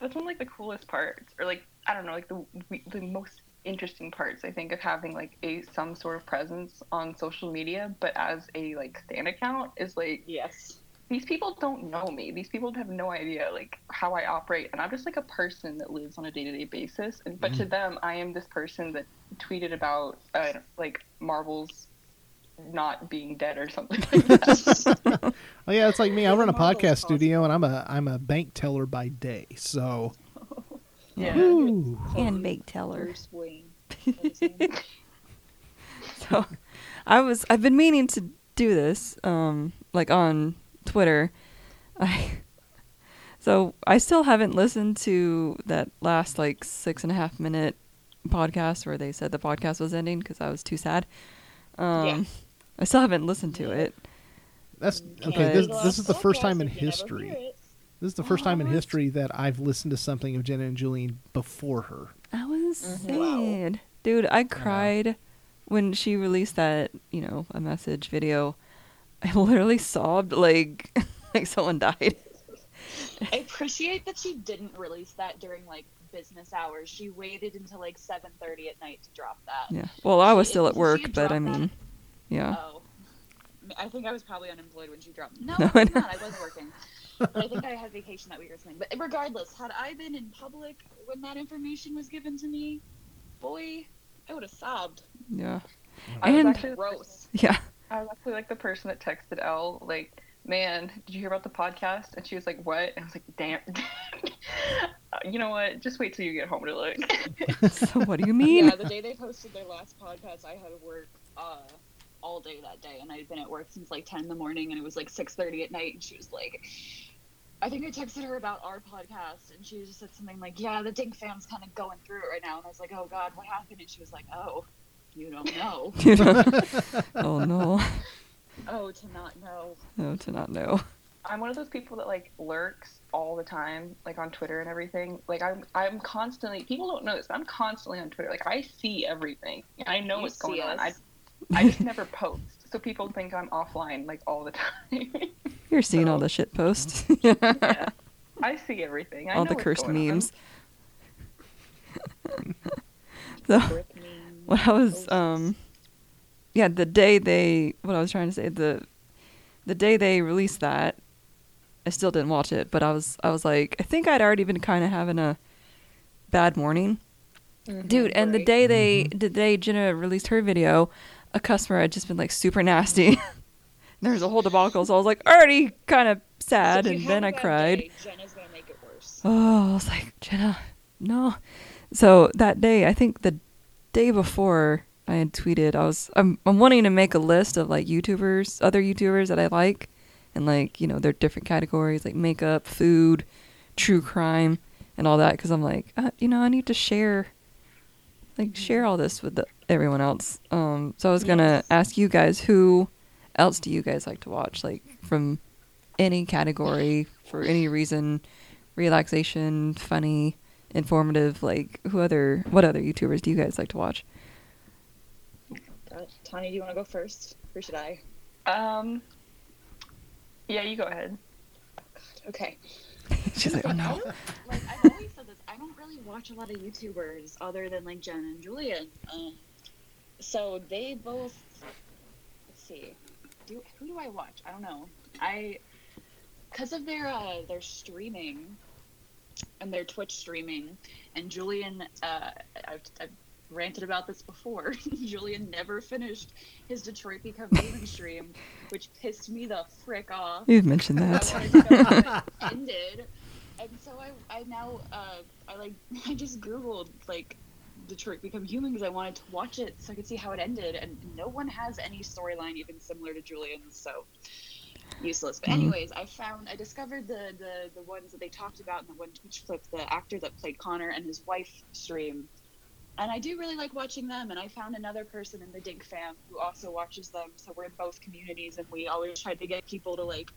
that's one of like the coolest parts or like i don't know like the the most interesting parts i think of having like a some sort of presence on social media but as a like stan account is like Yes. these people don't know me these people have no idea like how i operate and i'm just like a person that lives on a day-to-day basis and but to them i am this person that tweeted about uh, like marvel's not being dead or something like that Oh yeah, it's like me. I run a podcast studio, and I'm a I'm a bank teller by day. So, yeah Woo. And bake teller. Bruce Wayne. What is his name? So, I was I've been meaning to do this, um, like on Twitter. I so I still haven't listened to that last like six and a half minute podcast where they said the podcast was ending because I was too sad. Um, Yeah. I still haven't listened to it. that's okay. This this is the first time in podcast if you never history. Hear it. This is the first time in history that I've listened to something of Jenna and Julien before her. I was Mhm. Wow. sad, dude. I cried when she released that, you know, a message video. I literally sobbed like like someone died. I appreciate that she didn't release that during like business hours. She waited until like 7:30 at night to drop that. Yeah. Well, I was She- still at work, but I dropped that- mean, yeah. Oh. I think I was probably unemployed when she dropped. No, No, I'm not. I was working. But I think I had vacation that week or something. But regardless, had I been in public when that information was given to me, boy, I would have sobbed. Yeah. I And- actually Gross. Yeah. I was actually like the person that texted Elle, like, man, did you hear about the podcast? And she was like, what? And I was like, damn. You know what? Just wait till you get home to look. So what do you mean? Yeah, the day they posted their last podcast, I had to work uh, all day that day, and I had been at work since like 10 in the morning, and it was like 6:30 at night, and she was like. I think I texted her about our podcast, and she just said something like, "Yeah, the Dink fam's kind of going through it right now." And I was like, "Oh God, what happened?" And she was like, "Oh, you don't know. You know? oh no. oh, to not know." No, to not know. I'm one of those people that like lurks all the time, like on Twitter and everything. Like I'm, I'm constantly. People don't know this, but I'm constantly on Twitter. Like I see everything. I know You what's see going on. I. I just never post, so people think I'm offline like all the time. You're seeing all the shit posts. yeah, I see everything. I all know the cursed memes. so what I was um yeah, the day they what I was trying to say, the the day they released that, I still didn't watch it, but I was I was like, I think I'd already been kind of having a bad morning, dude. And the day they the day Jenna released her video, a customer had just been like super nasty. there was a whole debacle, so I was like already kind of sad, So and then I cried. day, Jenna's gonna make it worse. Oh, I was like, Jenna, no. So that day, I think the day before I had tweeted, I was I'm I'm wanting to make a list of like YouTubers, other YouTubers that I like, and like you know their different categories like makeup, food, true crime, and all that. Because I'm like, uh, you know, I need to share, like share all this with the, everyone else. Um, so I was gonna Yes. ask you guys who else do you guys like to watch, like from any category for any reason, relaxation, funny, informative. Like who other what other YouTubers do you guys like to watch? Uh, Tawny, do you want to go first, or should I? Um. Yeah, you go ahead. Okay. She's like, oh I no. don't- like I've always said this. I don't really watch a lot of YouTubers other than like Jen and Julien. Um, so they both. Let's see. Do who do I watch? I don't know. I because of their uh, their streaming and their Twitch streaming, and Julien. Uh, I've, I've ranted about this before. Julien never finished his Detroit Become Human stream, which pissed me the frick off. You've mentioned I that. wanted to know how it ended, and so I, I now, uh, I like, I just googled like Detroit Become Human because I wanted to watch it so I could see how it ended, and no one has any storyline even similar to Julien's, so useless. But Mhm. anyways, I found, I discovered the the the ones that they talked about in the one Twitch clip, the actor that played Connor and his wife stream. And I do really like watching them, and I found another person in the Dink fam who also watches them. So we're in both communities, and we always try to get people to like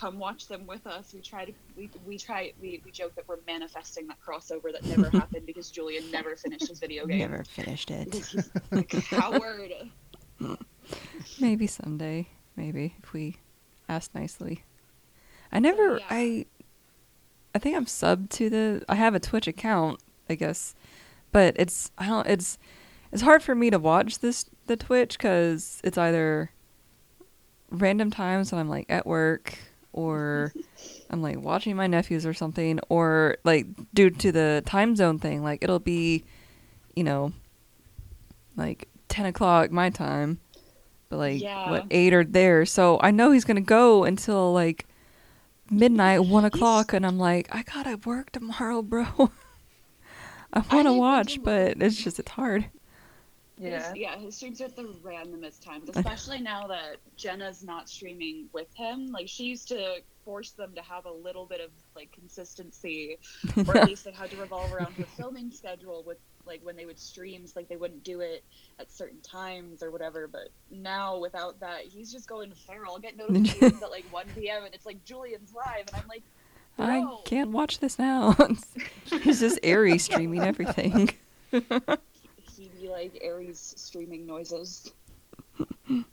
come watch them with us. We try to we we try we, we joke that we're manifesting that crossover that never happened because Julien never finished his video game. Never finished it. He's a coward. Maybe someday. Maybe if we ask nicely. I never. yeah. I. I think I'm subbed to the. I have a Twitch account, I guess, but it's. I don't. It's. It's hard for me to watch this the Twitch because it's either random times when I'm like at work or I'm like watching my nephews or something, or like due to the time zone thing, like it'll be, you know, like ten o'clock my time, but like Yeah. what eight or there. So I know he's gonna go until like midnight, one o'clock, and I'm like, I gotta work tomorrow, bro. I want to watch, but it's just it's hard. Yeah. His, yeah, his streams are at the randomest times, especially now that Jenna's not streaming with him. Like she used to force them to have a little bit of like consistency, or at least they had to revolve around her filming schedule with like when they would stream, so, like they wouldn't do it at certain times or whatever. But now without that, he's just going feral. I'll get notifications at like 1 p.m. and it's like Julien's live, and I'm like, I can't watch this now. He's just airy streaming everything. He'd be like Aries streaming noises.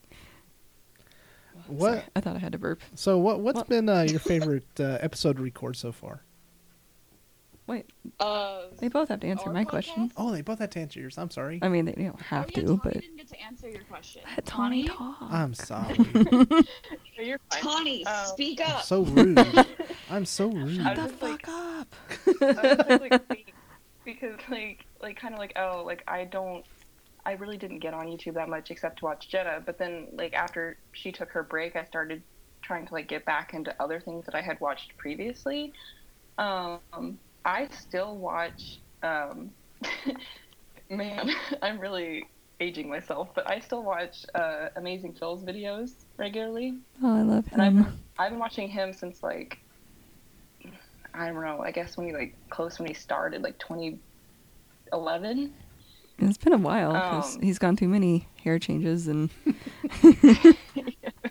What? I thought I had to burp. So what? What's What? been uh, your favorite uh, episode to record so far? Wait, Uh, they both have to answer my podcast? question. Oh, they both had to answer yours. I'm sorry. I mean, they don't have oh, yeah, to, Tawny but didn't get to answer your question. let Tawny Tawny? talk. I'm sorry. So you're fine. Tawny, Um, speak I'm up. so rude. I'm so rude. Shut the was just like- fuck up. I was just, like, because like like kind of like oh like I don't I really didn't get on YouTube that much except to watch Jenna but then like after she took her break I started trying to like get back into other things that I had watched previously um I still watch um man I'm really aging myself but I still watch uh Amazing Phil's videos regularly Oh, I love him. and I've. I've been watching him since like I don't know. I guess when he like close when he started, like 2011. It's been a while because Um, he's gone through many hair changes and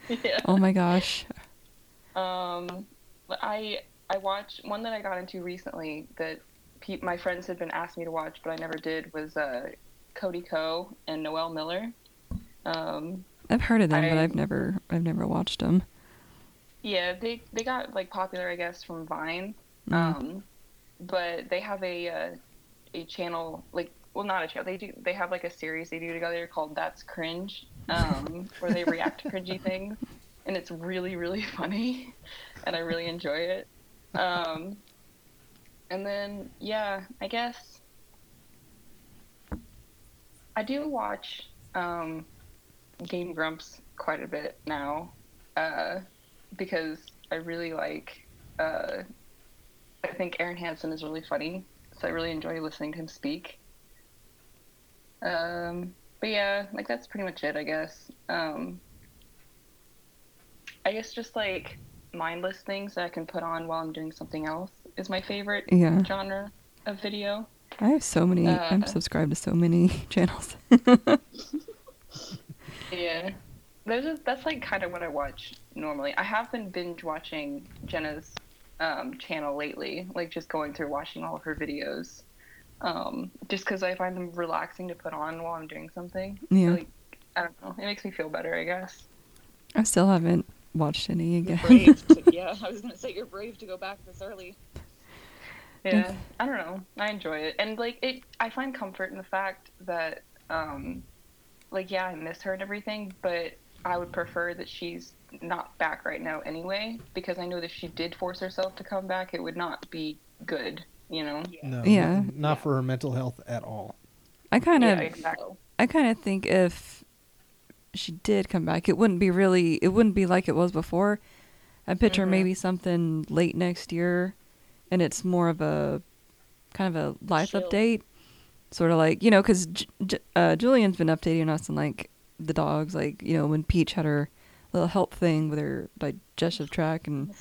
yeah. oh my gosh. Um, I I watched one that I got into recently that pe- my friends had been asking me to watch, but I never did. Was uh, Cody Ko and Noel Miller. Um, I've heard of them, but I- I've never I've never watched them. yeah, they they got like popular, I guess, from Vine. Mm. Um, but they have a uh, a channel like well not a channel they do they have like a series they do together called That's Cringe um, where they react to cringy things and it's really really funny, and I really enjoy it. Um, and then yeah, I guess I do watch um, Game Grumps quite a bit now uh, because I really like. Uh, I think Arin Hanson is really funny, so I really enjoy listening to him speak. Um, but yeah, like that's pretty much it, I guess. Um, I guess just like mindless things that I can put on while I'm doing something else is my favorite Yeah. genre of video. I have so many. I'm Uh, subscribed to so many channels. Yeah, those are, that's like kind of what I watch normally. I have been binge watching Jenna's um, channel lately, like just going through watching all of her videos, um, just because I find them relaxing to put on while I'm doing something. Yeah. Like, I don't know, it makes me feel better, I guess. I still haven't watched any again. to, yeah, I was gonna say you're brave to go back this early. Yeah, I don't know. I enjoy it, and like it, I find comfort in the fact that, um, like, yeah, I miss her and everything, but I would prefer that she's not back right now anyway, because I know that if she did force herself to come back, it would not be good. You know? No, Yeah. n- not Yeah. for her mental health at all. I kind of, Yeah, exactly. I kind of think if she did come back, it wouldn't be really, it wouldn't be like it was before. I picture Mhm. maybe something late next year, and it's more of a kind of a life Chill. update, sort of like you know, because J- J- uh, Julien's been updating us on like the dogs, like you know when Peach had her little health thing with her digestive tract and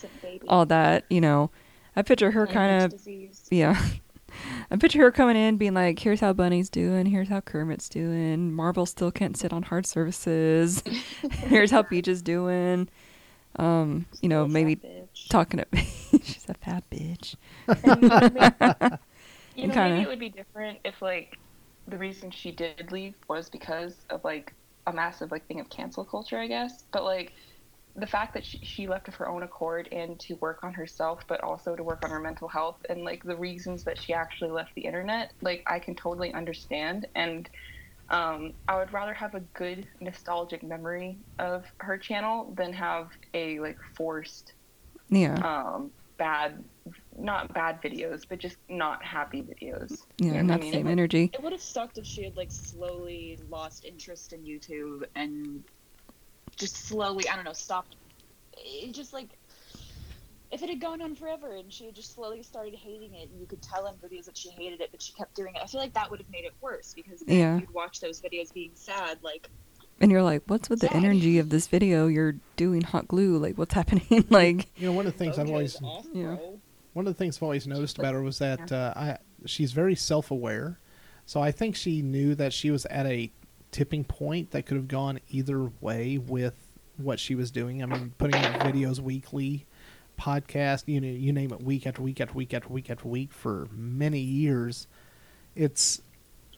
all that, you know. I picture her kind of disease. yeah. I picture her coming in being like, here's how Bunny's doing, here's how Kermit's doing, Marvel still can't sit on hard surfaces, here's how Peach is doing. Um, you know, Little maybe talking to she's a fat bitch. You know, kinda- maybe it would be different if like the reason she did leave was because of like a massive like thing of cancel culture, I guess. But like the fact that she, she left of her own accord and to work on herself, but also to work on her mental health, and like the reasons that she actually left the internet, like I can totally understand. And um, I would rather have a good nostalgic memory of her channel than have a like forced Yeah. um, bad, not bad videos, but just not happy videos. yeah, You know not I the mean? same energy. It would have sucked if she had like slowly lost interest in YouTube and just slowly, I don't know, stopped. It just like if it had gone on forever and she had just slowly started hating it, and you could tell in videos that she hated it, but she kept doing it. I feel like that would have made it worse because then Yeah. you'd watch those videos being sad, like And you're like, what's with the Sad. energy of this video? You're doing hot glue. Like, what's happening? like, You know, one of the things I've always it's off, Yeah. bro." One of the things I've always noticed about her was that uh, I she's very self aware. So I think she knew that she was at a tipping point that could have gone either way with what she was doing. I mean, putting out videos weekly, podcast, you know, you name it, week after week after week after week after week for many years. It's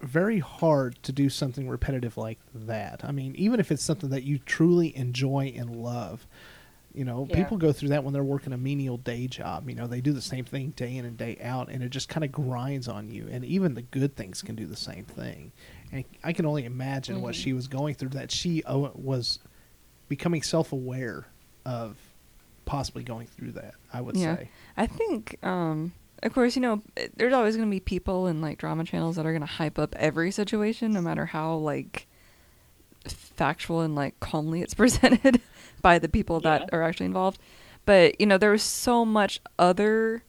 very hard to do something repetitive like that. I mean, even if it's something that you truly enjoy and love, you know, Yeah. people go through that when they're working a menial day job. You know, they do the same thing day in and day out, and it just kind of grinds on you. And even the good things can do the same thing. And I can only imagine what Mhm. she was going through. That she uh, was becoming self-aware of possibly going through that. I would Yeah. say. I think, um, of course, you know, there's always going to be people in like drama channels that are going to hype up every situation, no matter how like factual and like calmly it's presented by the people that Yeah. are actually involved. But you know, there was so much other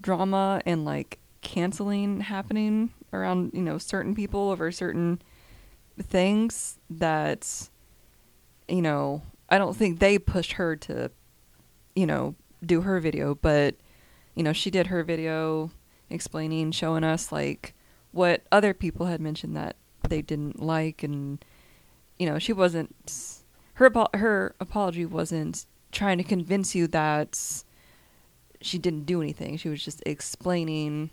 drama and like canceling happening around you know certain people over certain things that you know I don't think they pushed her to you know do her video but you know she did her video explaining showing us like what other people had mentioned that they didn't like and you know she wasn't her her apology wasn't trying to convince you that she didn't do anything she was just explaining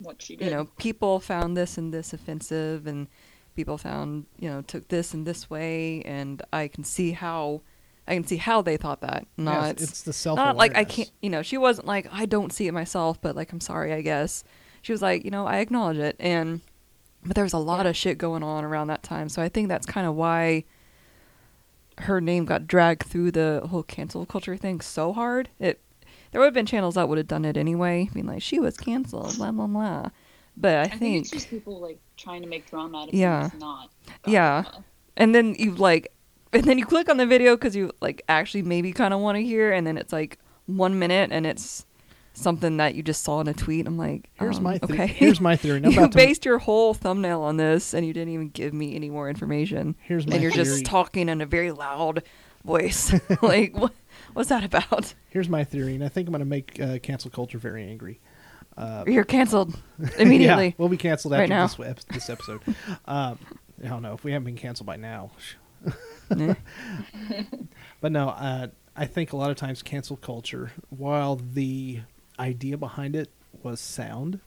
What she did. you know people found this and this offensive and people found you know took this and this way and i can see how i can see how they thought that not Yes, it's the self. not like i can't you know she wasn't like i don't see it myself but like i'm sorry i guess she was like you know i acknowledge it and but there was a lot Yeah. of shit going on around that time so i think that's kind of why her name got dragged through the whole cancel culture thing so hard. It there would have been channels that would have done it anyway, being like she was canceled, blah blah blah. But I, I, think, think, it's just people like trying to make drama out of Yeah. not. Yeah. and then you like, and then you click on the video because you like actually maybe kind of want to hear, and then it's like one minute, and it's something that you just saw in a tweet. I'm like, Here's um, my the- okay. here's my theory. You about to- based your whole thumbnail on this, and you didn't even give me any more information. Here's my and you're theory. just talking in a very loud voice. like, what, what's that about? Here's my theory, and I think I'm going to make uh, cancel culture very angry. Uh, You're canceled immediately. yeah, we'll be canceled Right after now. this, ep- this episode. um, I don't know if we haven't been canceled by now. But no, uh, I think a lot of times cancel culture, while the idea behind it was sound,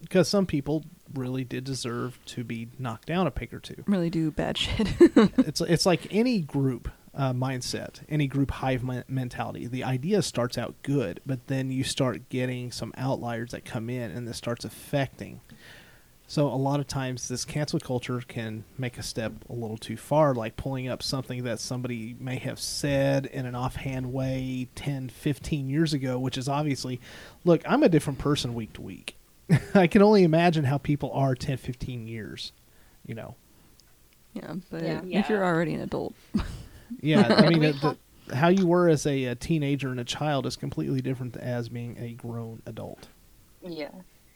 because some people really did deserve to be knocked down a peg or two. really do bad shit. it's it's like any group uh, mindset, any group hive men- mentality. The idea starts out good, but then you start getting some outliers that come in, and this starts affecting. So a lot of times, this cancel culture can make a step a little too far, like pulling up something that somebody may have said in an offhand way 10, 15 years ago, which is obviously, look, I'm a different person week to week. I can only imagine how people are 10, 15 years, you know. yeah, but Yeah. if you're already an adult, Yeah, I mean, We it, the, how you were as a, a teenager and a child is completely different as being a grown adult. Yeah.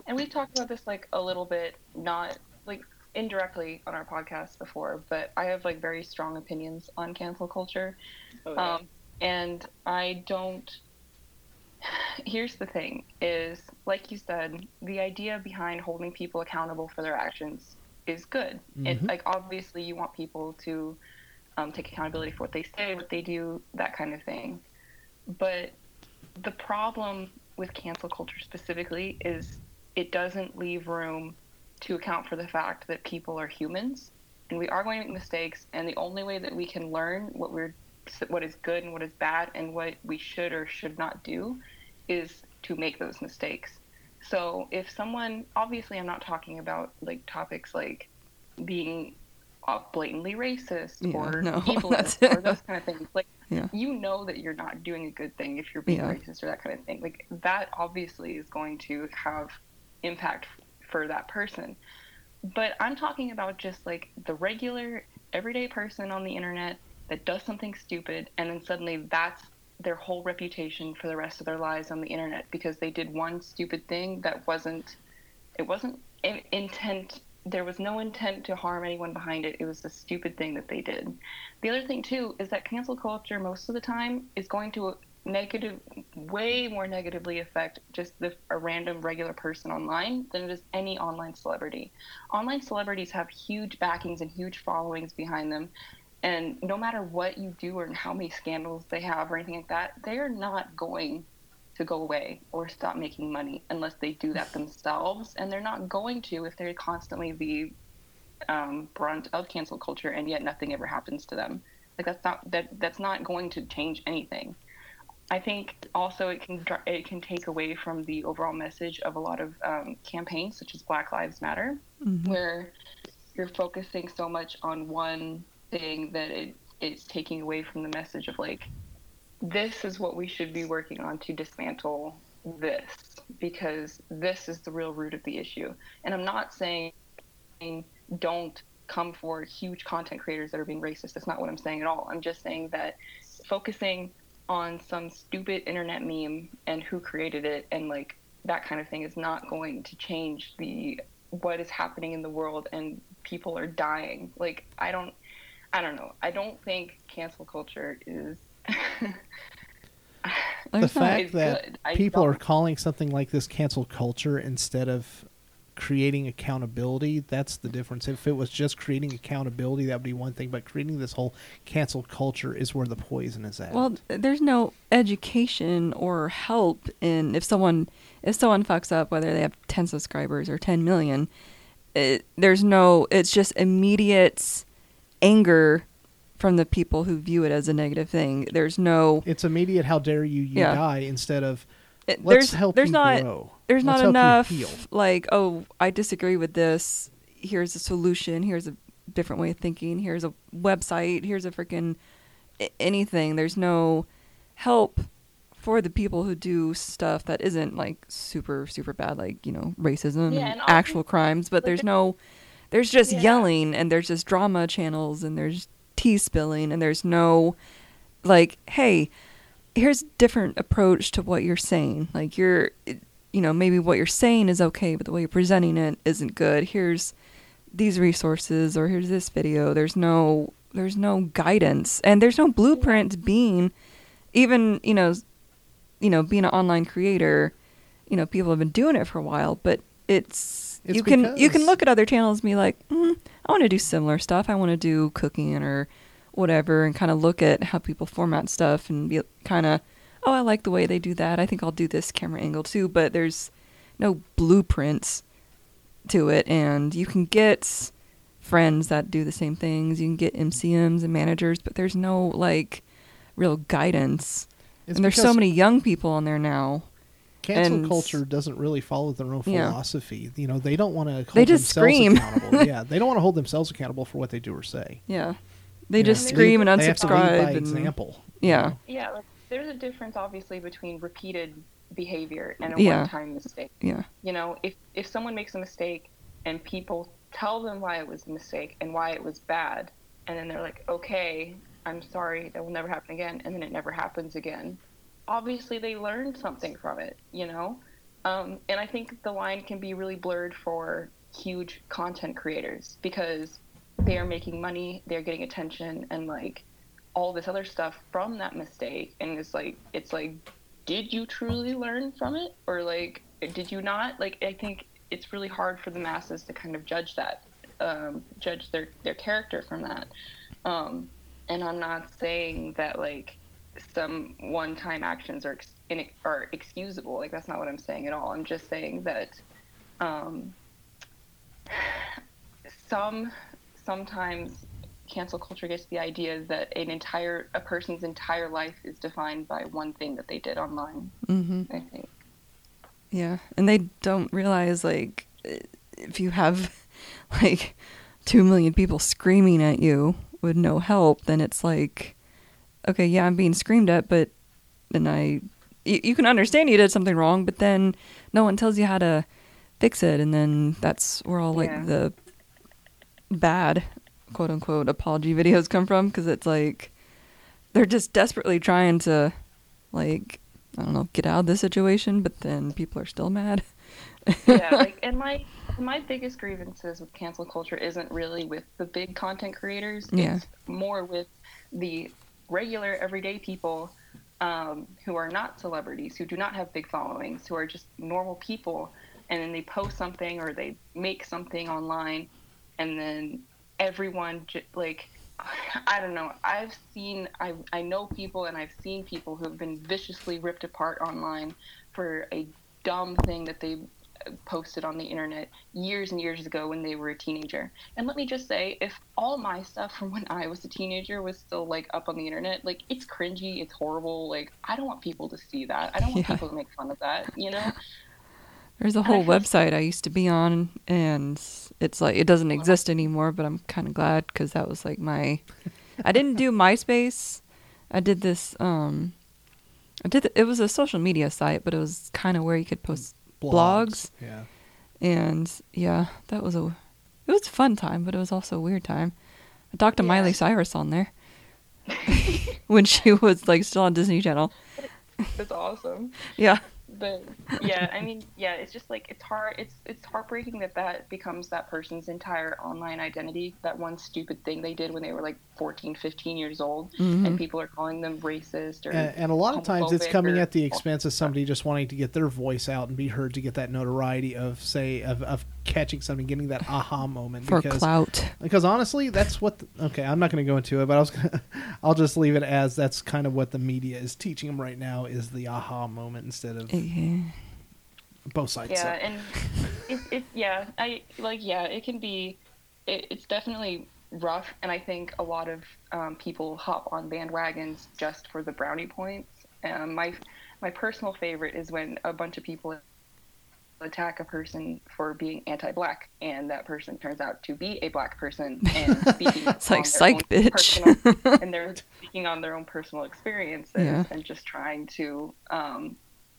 And we've talked about this like a little bit, not like indirectly on our podcast before, but I have like very strong opinions on cancel culture. Oh, yeah. Um, and I don't. Here's the thing: is like you said, the idea behind holding people accountable for their actions is good. It Mhm. like obviously you want people to um, take accountability for what they say, what they do, that kind of thing. But the problem with cancel culture specifically is it doesn't leave room to account for the fact that people are humans and we are going to make mistakes and the only way that we can learn what we're what is good and what is bad and what we should or should not do is to make those mistakes so if someone obviously i'm not talking about like topics like being uh, blatantly racist Yeah, or no, ableist or those kind of things like Yeah. you know that you're not doing a good thing if you're being Yeah. racist or that kind of thing like that obviously is going to have impact for that person. But i'm talking about just like the regular everyday person on the internet that does something stupid and then suddenly that's their whole reputation for the rest of their lives on the internet because they did one stupid thing that wasn't it wasn't in- intent there was no intent to harm anyone behind it. It was a stupid thing that they did. The other thing too is that cancel culture most of the time is going to negative way more negatively affect just the, a random regular person online than it does any online celebrity. Online celebrities have huge backings and huge followings behind them and no matter what you do or how many scandals they have or anything like that they are not going to go away or stop making money unless they do that themselves and they're not going to if they're constantly the um, brunt of cancel culture and yet nothing ever happens to them. Like that's not that that's not going to change anything i think also it can it can take away from the overall message of a lot of um, campaigns such as black lives matter Mhm. where you're focusing so much on one thing that it, it's taking away from the message of like this is what we should be working on to dismantle this because this is the real root of the issue. And i'm not saying don't come for huge content creators that are being racist. That's not what i'm saying at all. I'm just saying that focusing on some stupid internet meme and who created it and like that kind of thing is not going to change the what is happening in the world and people are dying like i don't i don't know i don't think cancel culture is the fact that good. People are calling something like this cancel culture instead of creating accountability that's the difference if it was just creating accountability that would be one thing but creating this whole cancel culture is where the poison is at Well, there's no education or help in if someone if someone fucks up, whether they have 10 subscribers or 10 million. It, there's no. It's just immediate anger from the people who view it as a negative thing. There's no. it's immediate how dare you you Yeah. die instead of It, let's there's help there's you not grow there's Let's not enough like oh I disagree with this. Here's a solution. Here's a different way of thinking. Here's a website. Here's a freaking anything. There's no help for the people who do stuff that isn't like super super bad, like you know racism Yeah, and and actual also- crimes. But like there's the- no, there's just Yeah. yelling and there's just drama channels and there's tea spilling and there's no, like, hey, here's a different approach to what you're saying. Like you're, you know, maybe what you're saying is okay, but the way you're presenting it isn't good. Here's these resources or here's this video. There's no there's no guidance and there's no blueprint being even, you know, you know, being an online creator, you know, people have been doing it for a while, but it's, It's you can you can look at other channels and be like, mm, I want to do similar stuff. I want to do cooking or whatever and kind of look at how people format stuff and be kind of oh i like the way they do that i think i'll do this camera angle too but there's no blueprints to it and you can get friends that do the same things you can get MCNs and managers but there's no like real guidance It's and there's so many young people on there now cancel and- culture doesn't really follow their own Yeah. philosophy. You know, they don't want to hold They just themselves scream. accountable. yeah, they don't want to hold themselves accountable for what they do or say. yeah they You know, just they- scream and they have to lead unsubscribe by and example. you yeah know? Yeah, like, there's a difference obviously between repeated behavior and a Yeah. one-time mistake. yeah You know, if if someone makes a mistake and people tell them why it was a mistake and why it was bad, and then they're like, "Okay, I'm sorry, that will never happen again," and then it never happens again. Obviously, they learned something from it. You know, um, and I think the line can be really blurred for huge content creators because they are making money, they're getting attention, and like all this other stuff from that mistake. And it's like, it's like, did you truly learn from it, or like, did you not? Like, I think it's really hard for the masses to kind of judge that, um, judge their their character from that. Um, and I'm not saying that like some one-time actions are ex- in, are excusable. Like that's not what I'm saying at all. I'm just saying that um, some sometimes cancel culture gets the idea that an entire a person's entire life is defined by one thing that they did online. mm-hmm I think. Yeah, and they don't realize like if you have like two million people screaming at you with no help, then it's like, okay, yeah, I'm being screamed at, but then I, you, you can understand you did something wrong, but then no one tells you how to fix it, and then that's where all like Yeah. the bad quote unquote apology videos come from because it's like they're just desperately trying to like I don't know get out of this situation, but then people are still mad. yeah, like and my my biggest grievances with cancel culture isn't really with the big content creators. Yeah. It's more with the regular everyday people um, who are not celebrities, who do not have big followings, who are just normal people, and then they post something or they make something online, and then everyone like I don't know. I've seen I I know people and I've seen people who have been viciously ripped apart online for a dumb thing that they uh, posted on the internet years and years ago when they were a teenager. And let me just say, if all my stuff from when I was a teenager was still like up on the internet, like it's cringy, it's horrible. Like I don't want people to see that. I don't want Yeah. people to make fun of that. You know? There's a And I whole website I used to be on, and it's like it doesn't exist anymore. But I'm kind of glad because that was like my. I didn't do MySpace. I did this. Um, I did. It was a social media site, but it was kind of where you could post blogs. Yeah. And yeah, that was a. It was a fun time, but it was also a weird time. I talked to Yeah. Miley Cyrus on there when she was like still on Disney Channel. That's awesome. Yeah. But yeah i mean yeah it's just like it's hard it's it's heartbreaking that that becomes that person's entire online identity that one stupid thing they did when they were like 14 15 years old Mhm. and people are calling them racist or And, and a lot of times it's coming or- at the expense of somebody just wanting to get their voice out and be heard to get that notoriety of say of, of catching something, getting that aha moment. For because clout. because honestly, that's what. The, okay, I'm not going to go into it, but I was gonna, I'll just leave it as that's kind of what the media is teaching them right now is the aha moment instead of Yeah. both sides. yeah say. and it, it yeah i like yeah it can be it, it's definitely rough and i think a lot of um, people hop on bandwagons just for the brownie points um, my my personal favorite is when a bunch of people attack a person for being anti-black, and that person turns out to be a black person and speaking It's on like, their psych, own bitch. personal- and they're speaking on their own personal experiences Yeah. and just trying to um,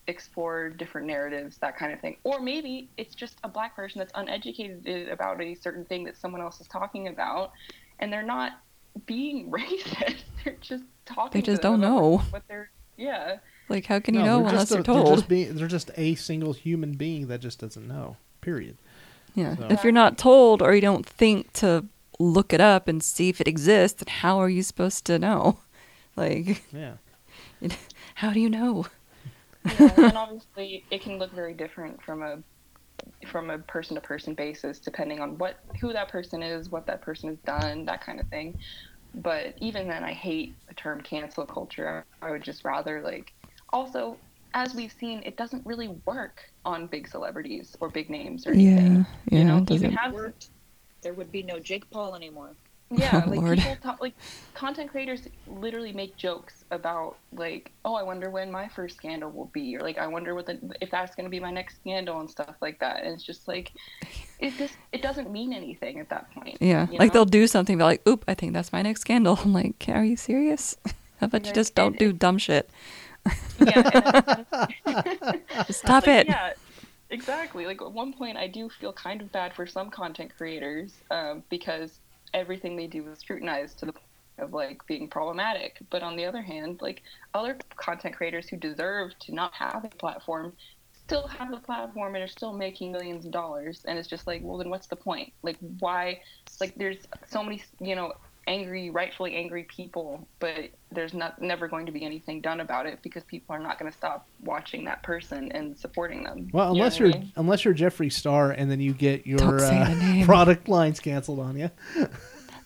explore different narratives, that kind of thing. Or maybe it's just a black person that's uneducated about a certain thing that someone else is talking about, and they're not being racist. They're just talking. They just don't know. what they're. Yeah. Like, how can you No, know they're unless just they're a- told? just being, they're just a single human being that just doesn't know. Period. yeah. So- If you're not told or you don't think to look it up and see if it exists, then how are you supposed to know? Like, Yeah. how do you know? Yeah, and obviously it can look very different from a from a person to person basis depending on what who that person is what that person has done that kind of thing but even then i hate the term cancel culture i would just rather like also as we've seen it doesn't really work on big celebrities or big names or anything Yeah. you Yeah. know it doesn't. can have worked, there would be no Jake Paul anymore. yeah Oh, like Lord. people talk like content creators literally make jokes about like oh i wonder when my first scandal will be or like i wonder what the if that's going to be my next scandal and stuff like that and it's just like it just it doesn't mean anything at that point Yeah. Like know? they'll do something, be like, oop, I think that's my next scandal. I'm like, are you serious? How about you just don't do dumb shit? Yeah, stop like, it. Yeah, exactly. Like at one point, I do feel kind of bad for some content creators um, because everything they do is scrutinized to the point of like being problematic. But on the other hand, like other content creators who deserve to not have a platform still have a platform and are still making millions of dollars. And it's just like, well, then what's the point? Like, why? Like, there's so many, you know. Angry, rightfully angry people, but there's not never going to be anything done about it because people are not going to stop watching that person and supporting them. Well, You know unless what I you're mean? unless you're Jeffree Star, and then you get your Don't say the uh, product lines canceled on you.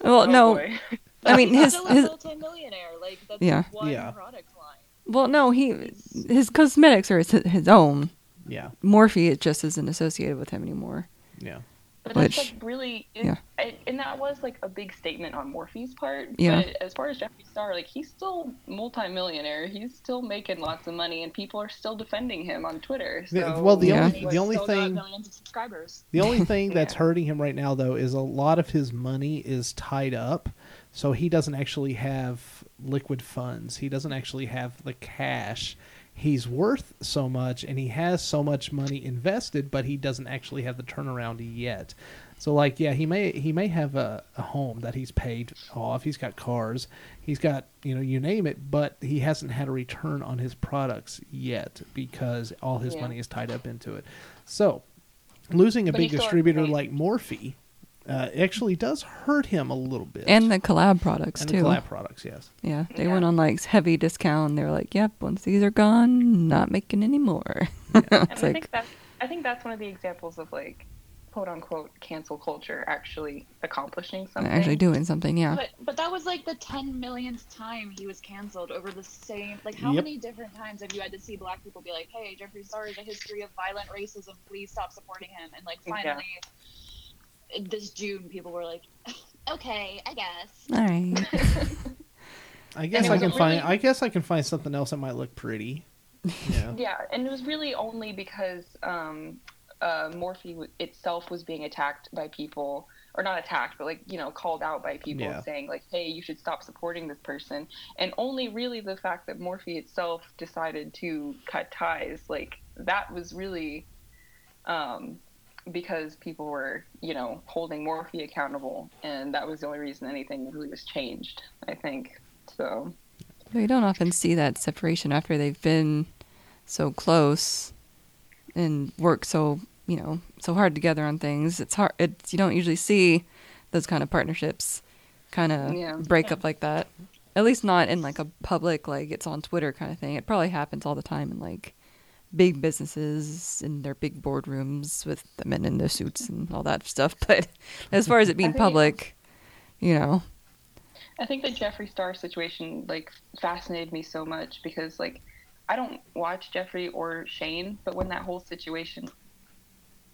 Well, Oh, no. boy. I mean, his his a multi-millionaire. Like that's Yeah. one Yeah. product line. well, no, he his cosmetics are his, his own. Yeah, Morphe it just isn't associated with him anymore. yeah. But that's like really, it, yeah. I- and that was like a big statement on Morphe's part. Yeah. But as far as Jeffree Star, like he's still multimillionaire. He's still making lots of money, and people are still defending him on Twitter. So, Yeah, well, the Yeah. only the only thing millions of subscribers. the only thing that's hurting him right now though is a lot of his money is tied up, so he doesn't actually have liquid funds. He doesn't actually have the cash. He's worth so much, and he has so much money invested, but he doesn't actually have the turnaround yet. So, like, yeah, he may he may have a, a home that he's paid off. He's got cars. He's got you know you name it, but he hasn't had a return on his products yet because all his Yeah. money is tied up into it. So, losing a But big distributor like Morphe uh, actually does hurt him a little bit. And the collab products And too. the collab products, yes. Yeah, they Yeah. went on like heavy discount. and They were like, "Yep, once these are gone, not making any more." And it's I like, think that's I think that's one of the examples of like quote unquote cancel culture actually accomplishing something. actually doing something. Yeah, But but that was like the ten millionth time he was canceled over the same. Like how Yep. many different times have you had to see black people be like, "Hey, Jeffree Star has a history of violent racism. Please stop supporting him." And like Yeah. Finally, this June, people were like, "Okay, I guess." all right. I guess I can find. really- I guess I can find something else that might look pretty. Yeah. Yeah, and it was really only because um, uh, Morphe w- itself was being attacked by people, or not attacked, but like you know called out by people Yeah. saying like, "Hey, you should stop supporting this person," and only really the fact that Morphe itself decided to cut ties, like that was really um, because people were you know holding Morphe accountable, and that was the only reason anything really was changed. I think so. You don't often see that separation after they've been so close and work so you know so hard together on things. It's hard. It's you don't usually see those kind of partnerships kind of Yeah. break up like that. At least not in like a public like it's on Twitter kind of thing. It probably happens all the time in like big businesses in their big boardrooms with the men in their suits and all that stuff. But as far as it being public, you know, I think the Jeffree Star situation like fascinated me so much because like I don't watch Jeffree or Shane, but when that whole situation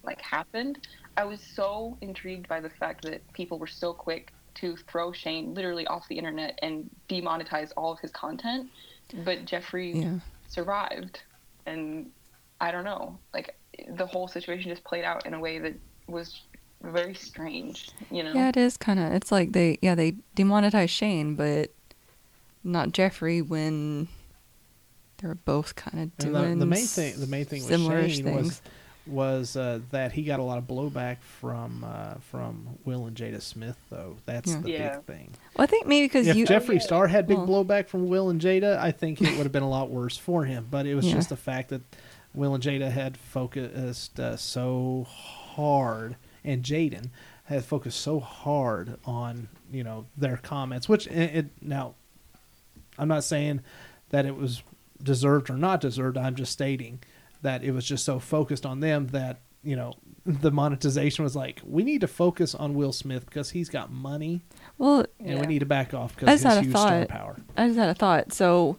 like happened, I was so intrigued by the fact that people were so quick to throw Shane literally off the internet and demonetize all of his content, but Jeffree yeah. survived and I don't know. Like the whole situation just played out in a way that was very strange. You know. Yeah, it is kind of. It's like they, yeah, they demonetized Shane, but not Jeffree when they were both kind of doing the, the main thing, the main thing with similar-ish Shane things. was was uh, that he got a lot of blowback from uh, from Will and Jada Smith, though. That's Yeah. the Yeah. big thing. Well, I think maybe because If you, Jeffree yeah. Star had big Well- blowback from Will and Jada, I think it would have been a lot worse for him. But it was Yeah. just the fact that Will and Jada had focused uh, so hard, and Jaden had focused so hard on you know their comments. Which it, it now, I'm not saying that it was deserved or not deserved. I'm just stating that it was just so focused on them that you know the monetization was like we need to focus on Will Smith because he's got money well, and Yeah. we need to back off because just his had a huge star power. I just had a thought. So,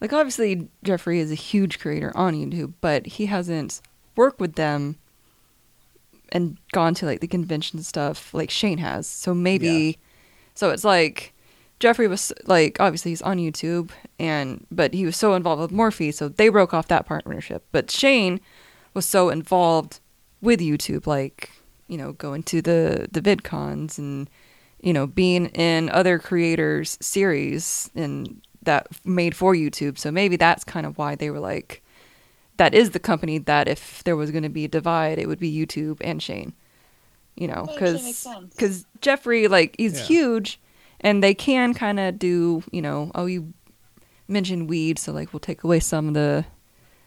like, obviously, Jeffree is a huge creator on YouTube, but he hasn't worked with them and gone to like the convention stuff like Shane has. So maybe, Yeah. so it's like Jeffree was like obviously he's on YouTube and but he was so involved with Morphe, so they broke off that partnership. But Shane was so involved with YouTube, like you know, going to the the VidCons and you know, being in other creators' series and that made for YouTube. So maybe that's kind of why they were like, that is the company that if there was going to be a divide, it would be YouTube and Shane. You know, That actually makes because because Jeffree like he's Yeah. huge, and they can kind of do you know, oh you mentioned weed, so like we'll take away some of the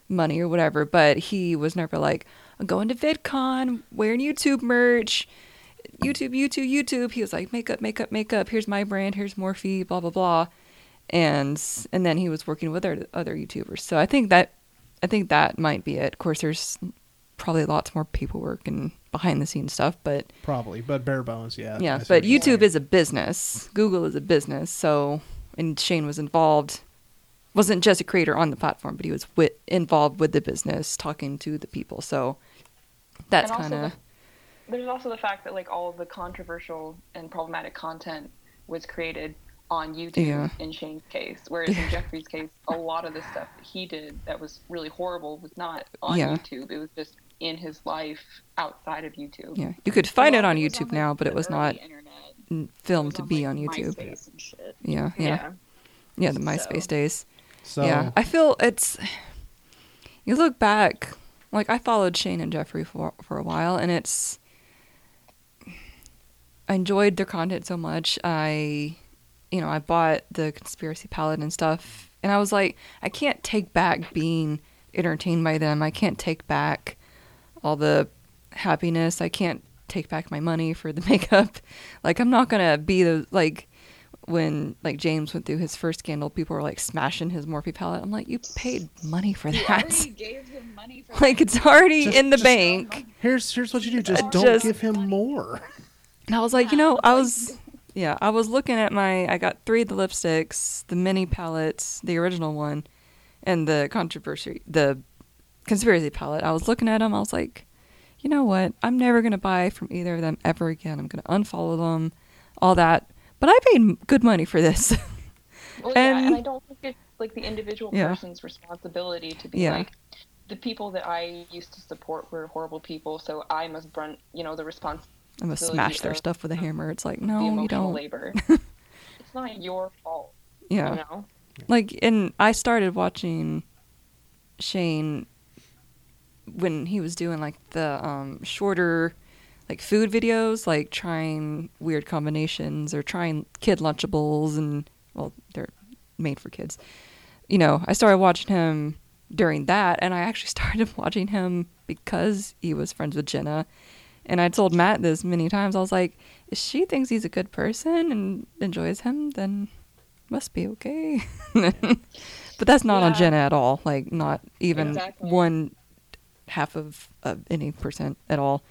money or whatever. But he was never like, I'm going to VidCon, wearing YouTube merch. YouTube, YouTube, YouTube. He was like, makeup, makeup, makeup. Here's my brand. Here's Morphe. Blah blah blah. And and then he was working with other other YouTubers. So I think that I think that might be it. Of course, there's probably lots more paperwork and behind the scenes stuff, but Probably, but bare bones, yeah. yeah. I But YouTube saying. is a business. Google is a business. So and Shane was involved. Wasn't just a creator on the platform, but he was wi- involved with the business, talking to the people. So that's kind of the- There's also the fact that like all of the controversial and problematic content was created on YouTube Yeah. in Shane's case, whereas in Jeffree's case, a lot of the stuff that he did that was really horrible was not on Yeah. YouTube. It was just in his life outside of YouTube. yeah. You could find A it on of was YouTube like, now, but it was not internet. filmed was to on, be like, on YouTube. MySpace and shit. Yeah, yeah, yeah. the MySpace So- days. So, Yeah, I feel it's. You look back, like I followed Shane and Jeffree for for a while, and it's. I enjoyed their content so much. I, you know, I bought the conspiracy palette and stuff, and I was like, I can't take back being entertained by them. I can't take back all the happiness. I can't take back my money for the makeup. Like I'm not gonna be the like when like James went through his first scandal, people were like smashing his Morphe palette. I'm like, you paid money for that. already gave him money for like that. it's already Just- in the just- bank. here's here's what you do: just Uh, don't just- give him more. And I was like, you know, I was yeah, I was looking at my I got three of the lipsticks, the mini palettes, the original one, and the controversy the conspiracy palette. I was looking at them, I was like, you know what? I'm never gonna buy from either of them ever again. I'm gonna unfollow them, all that. But I paid good money for this. Well, yeah, And- and I don't think it's like the individual Yeah. person's responsibility to be Yeah. like the people that I used to support were horrible people, so I must brunt, you know, the response I'm gonna smash their stuff with a hammer. It's like, no, you don't. labor. it's not your fault, Yeah. you know. Like, and I started watching Shane when he was doing like the um, shorter, like food videos, like trying weird combinations or trying kid Lunchables, and well, they're made for kids. You know, I started watching him during that, and I actually started watching him because he was friends with Jenna. And I told Matt this many times. I was like, if she thinks he's a good person and enjoys him, then must be okay. but that's not on Jenna at all. Like, not even Exactly. one half of, of any percent at all.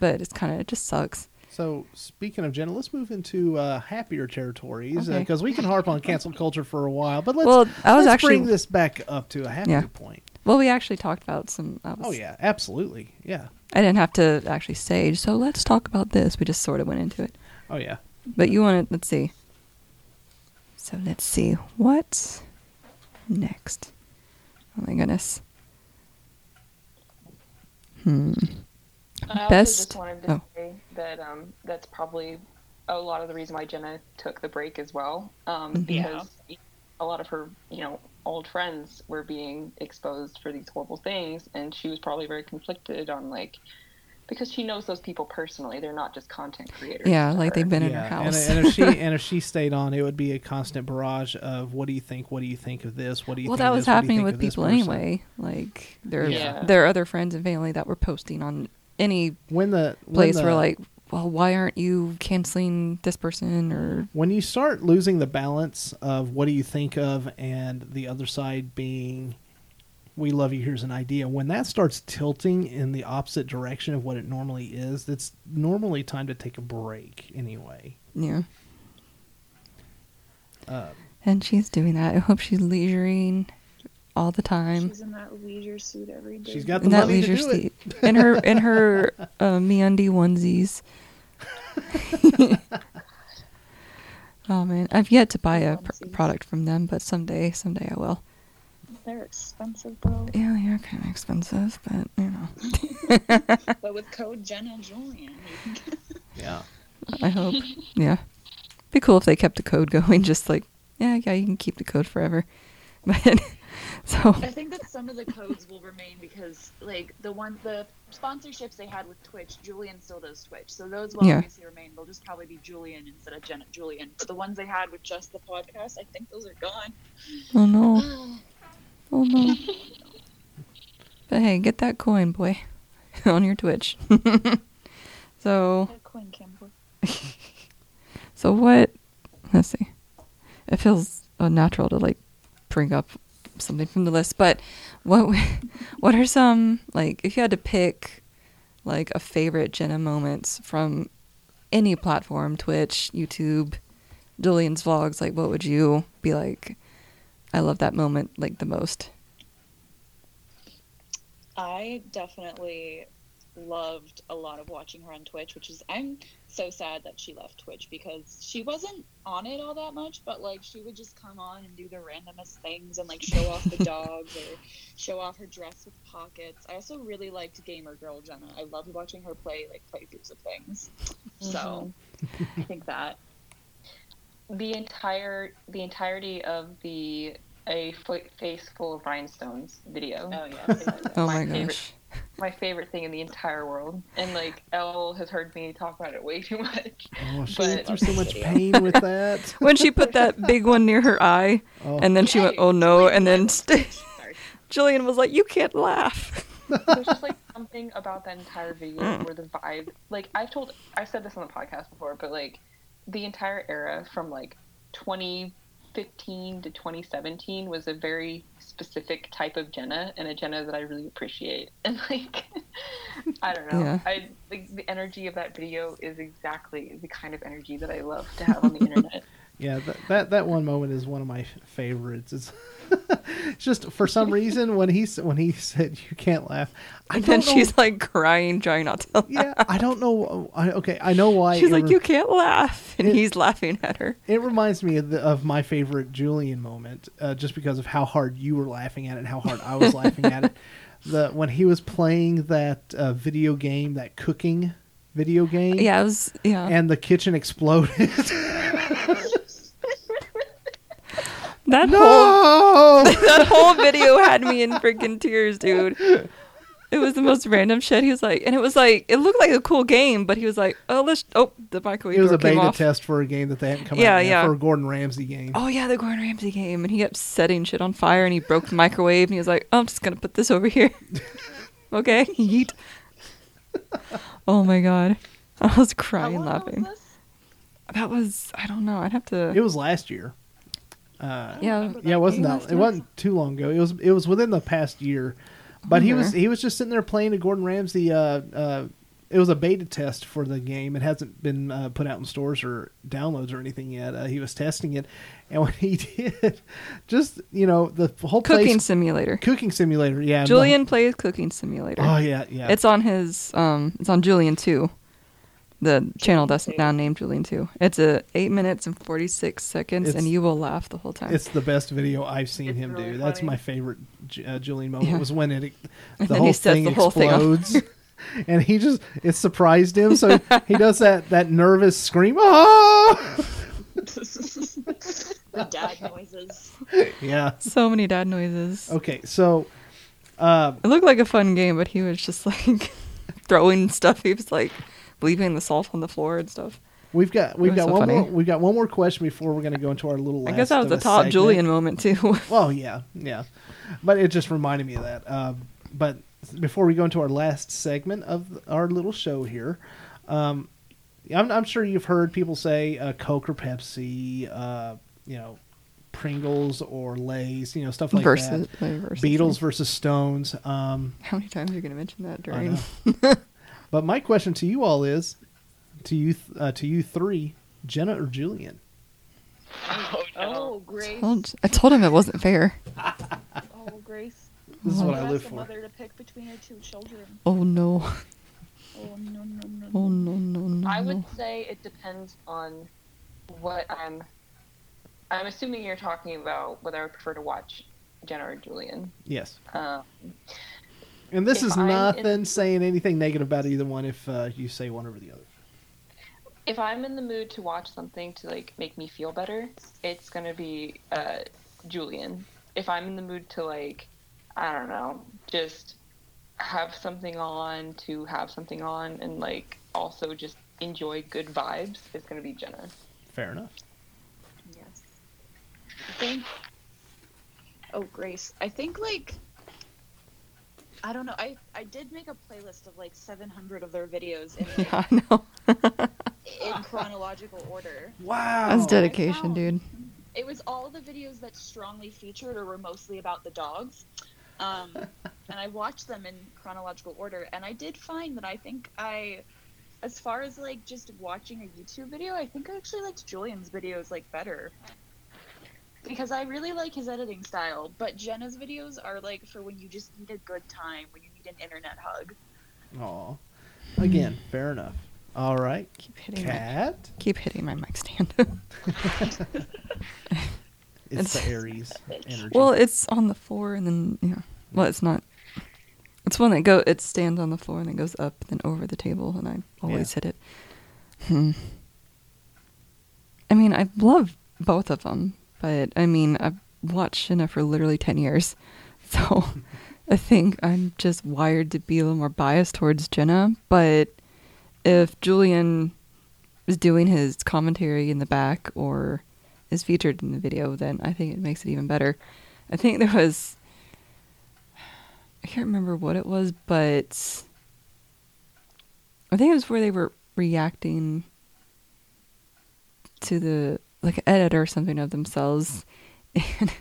But it's kind of, it just sucks. So speaking of Jenna, let's move into uh, happier territories Okay. because we can harp on cancel culture for a while, but let's Well, I was let's actually- bring this back up to a happier Yeah. point. Well, we actually talked about some. Was, Oh yeah, absolutely, yeah. I didn't have to actually sage, so let's talk about this. We just sort of went into it. Oh yeah. But you want to, let's see. So let's see. What's next? Oh my goodness. Hmm. I also Best- just wanted to oh. say that um, that's probably a lot of the reason why Jenna took the break as well, um, Mhm. Yeah. because a lot of her, you know, old friends were being exposed for these horrible things, and she was probably very conflicted on like because she knows those people personally; they're not just content creators. Yeah, to like they've her. been in her and, house. and if she and if she stayed on, it would be a constant barrage of what do you think? What do you think of this? What do you? well, think that was this? What do you happening with people person?" anyway. Like their Yeah. their other friends and family that were posting on any When the when place the, were like, well, why aren't you canceling this person or when you start losing the balance of what do you think of and the other side being we love you here's an idea when that starts tilting in the opposite direction of what it normally is it's normally time to take a break anyway yeah. uh, And she's doing that. I hope she's leisuring all the time. She's in that leisure suit every day. she's got the In that money to leisure do it. In her in her uh, MeUndies onesies. oh man, I've yet to buy a pr- product from them, but someday, someday I will. They're expensive though. Yeah, they are kind of expensive, but you know, but with code Jenna Julien, yeah I hope. Yeah, be cool if they kept the code going. Just like, yeah, yeah, you can keep the code forever. But so I think that some of the codes will remain because, like, the one the sponsorships they had with Twitch, Julien still does Twitch, so those will Yeah. obviously remain. They'll just probably be Julien instead of Jenna Julien. But the ones they had with just the podcast, I think those are gone. oh no, oh. Oh no. But hey, get that coin, boy, on your Twitch. so, coin Campbell. so what? Let's see. It feels unnatural to like bring up something from the list, but what what are some like if you had to pick like a favorite Jenna moments from any platform, Twitch, YouTube, Julien's vlogs, like what would you be like? I love that moment like the most. I definitely loved a lot of watching her on Twitch, which is I'm so sad that she left Twitch because she wasn't on it all that much, but like she would just come on and do the randomest things and like show off the dogs or show off her dress with pockets. I also really liked Gamer Girl Jenna. I loved watching her play like playthroughs of things. So mm-hmm. I think that the entire the entirety of the a Fo- face full of rhinestones video. oh yes. Oh My my, favorite. gosh. my favorite thing in the entire world. And like Elle has heard me talk about it way too much. oh she But- went through so much pain with that When she put that big one near her eye oh and then she went, "Oh no," and then what? st- Julien was like, "You can't laugh." There's just like something about that entire video Mm. where the vibe like I've told I've said this on the podcast before, but like the entire era from like 2015 to 2017 was a very specific type of Jenna and a Jenna that I really appreciate. And like I don't know. Yeah. I like the energy of that video is exactly the kind of energy that I love to have on the internet. Yeah, that, that that one moment is one of my favorites. It's, just for some reason when he when he said you can't laugh, I And then know. she's like crying, trying not to laugh. yeah, I don't know. I, okay, I know why. She's like, re- "You can't laugh," and It- he's laughing at her. It reminds me of, the, of my favorite Julien moment, uh, just because of how hard you were laughing at it and how hard I was laughing at it. The when he was playing that uh, video game, that cooking video game, Yeah, it was. Yeah, and the kitchen exploded. that whole that whole video had me in freaking tears, dude. It was the most random shit. He was like, and it was like, it looked like a cool game, but he was like, oh, let's. Oh, the microwave it was door a beta off. test for a game that they hadn't come Yeah, out yet, yeah. for a Gordon Ramsay game. Oh yeah, the Gordon Ramsay game, and he kept setting shit on fire, and he broke the microwave, and he was like, oh, I'm just gonna put this over here. okay, yeet. oh my god, I was How crying long ago was laughing. this? That was, I don't know. I'd have to. It was last year. Uh, Yeah. yeah, it wasn't that. It wasn't too long ago. It was. It was within the past year. But he was. He was just sitting there playing a Gordon Ramsay. Uh, uh, it was a beta test for the game. It hasn't been uh, put out in stores or downloads or anything yet. Uh, he was testing it, and when he did, just you know, the whole cooking place, simulator. cooking simulator. Yeah, and the- Julien plays cooking simulator. oh yeah, yeah. It's on his. Um, it's on Julien too. The channel that's too. now named Julien too. It's a eight minutes and forty six seconds, It's- and you will laugh the whole time. It's the best video I've seen It's him really do. That's my favorite uh, Julien moment Yeah. was when it the then whole he thing the whole thing off. explodes, and he just it surprised him. So he does that that nervous scream. Oh! the dad noises. yeah. so many dad noises. Okay. So, uh, It looked like a fun game, but he was just like throwing stuff. He was like leaving the salt on the floor and stuff. we've got we've got so one funny. more we've got one more question before we're going to go into our little. I guess that was the a top segment. Julien moment too. Well, yeah, yeah, but it just reminded me of that. Um, but before we go into our last segment of our little show here, um, I'm, I'm sure you've heard people say uh, Coke or Pepsi, uh, you know, Pringles or Lay's, you know, stuff like versus, that. like, versus Beatles versus Stones. Um, How many times are you going to mention that during? know. but my question to you all is, to you, th- uh, to you three, Jenna or Julien? Oh, no. Oh, Grace. Told- I told him it wasn't fair. Oh, Grace. This is Oh, what I live a for. mother to pick between her two children. Oh no. Oh no no no. Oh no. no no no. I would no. say it depends on what I'm. I'm assuming you're talking about whether I would prefer to watch Jenna or Julien. Yes. Um, And this If is I'm in- nothing saying anything negative about either one if uh, you say one over the other. if I'm in the mood to watch something to like make me feel better, it's gonna be uh, Julien. If I'm in the mood to like, I don't know, just have something on to have something on and like also just enjoy good vibes, it's gonna be Jenna. Fair enough. Yes. I think. Oh, Grace. I think like. I don't know. I I did make a playlist of like 700 of their videos in, Yeah, I know. in chronological order. Wow. That's dedication, found- dude. It was all the videos that strongly featured or were mostly about the dogs. Um, and I watched them in chronological order, and I did find that I think I, as far as like just watching a YouTube video, I think I actually liked Julien's videos like better. Because I really like his editing style, but Jenna's videos are like for when you just need a good time, when you need an internet hug. Aw. Again, fair enough. All right. Keep hitting. My, Cat. keep hitting my mic stand. It's, It's- the Aries energy. well, it's on the floor, and then yeah. Well, it's not. It's one that go. It stands on the floor and then goes up, then over the table, and I always hit it. Hmm. I mean, I love both of them, but I mean, I've watched Jenna for literally ten years, so I think I'm just wired to be a little more biased towards Jenna. But if Julien is doing his commentary in the back or is featured in the video, then I think it makes it even better. I think there was I can't remember what it was, but I think it was where they were reacting to the like an edit or something of themselves, and,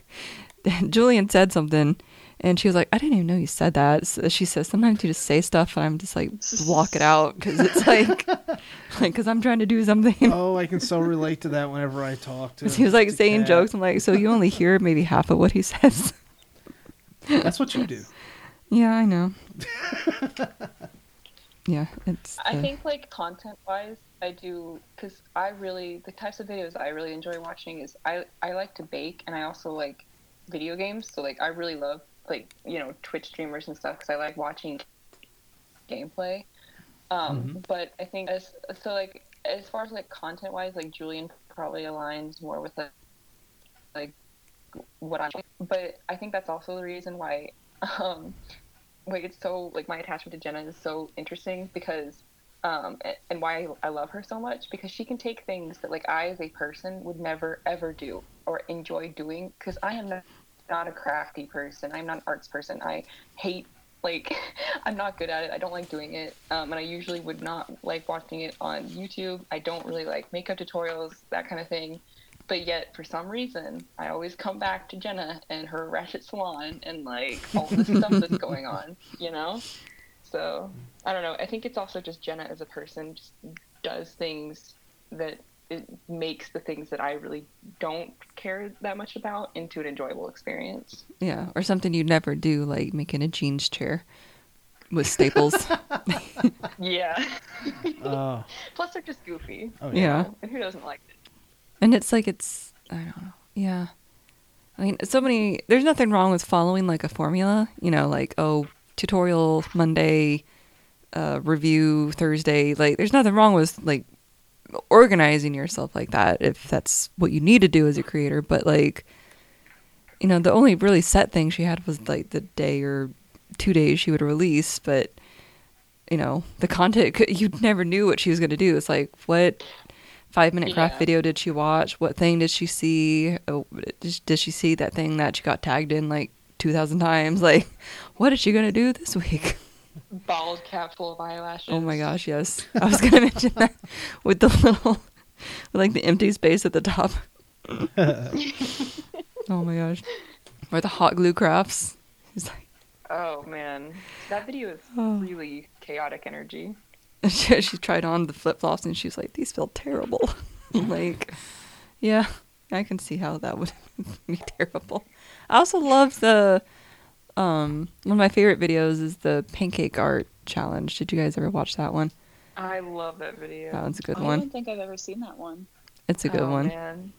and Julien said something, and she was like, "I didn't even know you said that." So she says, "Sometimes you just say stuff, and I'm just like block it out because it's like, like because I'm trying to do something." oh, I can so relate to that whenever I talk to, he was like saying jokes. I'm like, so you only hear maybe half of what he says. That's what you do. yeah, I know. Yeah, it's. I think like content wise, I do because I really the types of videos I really enjoy watching is I I like to bake and I also like video games. So like I really love like you know Twitch streamers and stuff because I like watching gameplay. Um, Mhm. But I think as so like as far as like content wise, like Julien probably aligns more with like like what I. But I think that's also the reason why. Um, like it's so like my attachment to Jenna is so interesting because um and why I love her so much because she can take things that like I as a person would never ever do or enjoy doing because I am not, not a crafty person. I'm not an arts person. I hate like I'm not good at it. I don't like doing it. Um, and I usually would not like watching it on YouTube. I don't really like makeup tutorials that kind of thing but yet for some reason I always come back to Jenna and her Ratchet Salon and like all the stuff that's going on, you know? So I don't know. I think it's also just Jenna as a person just does things that it makes the things that I really don't care that much about into an enjoyable experience. yeah, or something you'd never do, like making a jeans chair. with staples. Yeah. Oh, Plus, they're just goofy. oh Yeah. And who doesn't like it? And it's like it's I don't know. Yeah. I mean, so many there's nothing wrong with following like a formula, you know, like oh, tutorial Monday, uh review Thursday, like there's nothing wrong with like organizing yourself like that if that's what you need to do as a creator, but like you know, the only really set thing she had was like the day or two days she would release, but you know, the content you never knew what she was going to do. It's like what five minute craft Yeah. video did she watch? What thing did she see? Oh, did she see that thing that she got tagged in like two thousand times? Like, what is she gonna do this week? Bald cap full of eyelashes. Oh my gosh, yes, I was gonna mention that with the little, with like the empty space at the top. oh my gosh, or the hot glue crafts. It's like Oh man, that video is Oh. really chaotic energy. she, she tried on the flip flops and she was like, "These feel terrible." like, yeah, I can see how that would be terrible. I also love the um one of my favorite videos is the pancake art challenge. Did you guys ever watch that one? I love that video. That one's a good I one. I don't think I've ever seen that one. It's a good oh, one. Man.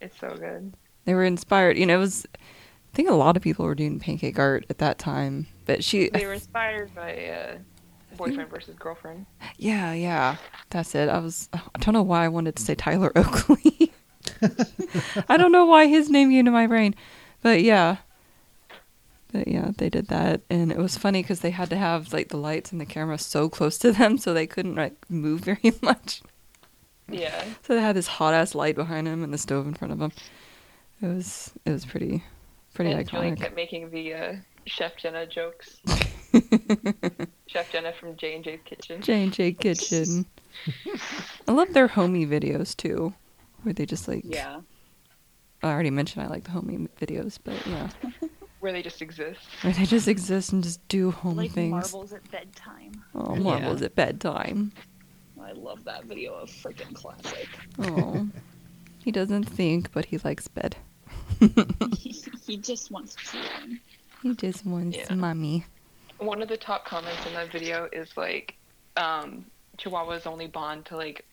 It's so good. They were inspired. You know, it was. I think a lot of people were doing pancake art at that time, but she. They were inspired by uh, boyfriend versus girlfriend. Yeah, yeah, that's it. I was. I don't know why I wanted to say Tyler Oakley. I don't know why his name came to my brain, but yeah, but yeah, they did that, and it was funny because they had to have like the lights and the camera so close to them, so they couldn't like move very much. Yeah. So they had this hot ass light behind him and the stove in front of him. It was it was pretty pretty and iconic. kept making the uh, Chef Jenna jokes. Chef Jenna from J and J's Kitchen. J and J Kitchen. I love their homey videos too, where they just like. Yeah. I already mentioned I like the homey videos, but yeah, where they just exist. where they just exist and just do home like things. marbles at bedtime. Oh, Yeah. marbles at bedtime. I love that video. A freaking classic. Oh, he doesn't think, but he likes bed. he just wants children. He just wants Yeah. mommy. One of the top comments in that video is like, um, Chihuahuas only bond to like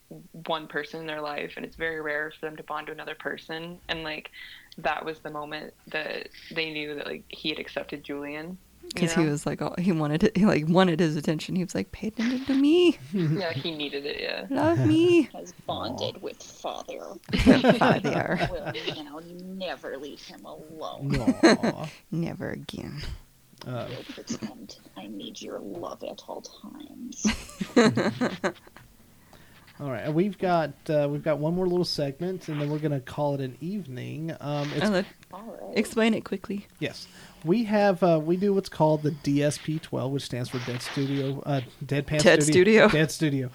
one person in their life, and it's very rare for them to bond to another person. And like, that was the moment that they knew that like he had accepted Julien. you Because he was like, oh, he wanted it. He like wanted his attention. He was like, pay attention to me, yeah, he needed it. Yeah. love me. Has bonded with father. Father, Will now never leave him alone. Never again. Uh, Will pretend I need your love at all times. all right, we've got uh, we've got one more little segment, and then we're gonna call it an evening. Um, it's, All right. explain it quickly. yes, we have uh, we do what's called the DSP12, which stands for Dead Studio, uh, Deadpan Studio. Dead Studio. Dead Studio.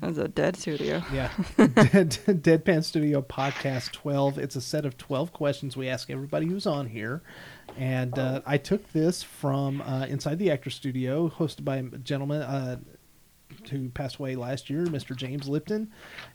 That was a dead studio. Yeah, Dead, Deadpan Studio Podcast 12. It's a set of 12 questions we ask everybody who's on here. And uh, I took this from uh, Inside the Actor Studio, hosted by a gentleman uh, who passed away last year, Mr. James Lipton.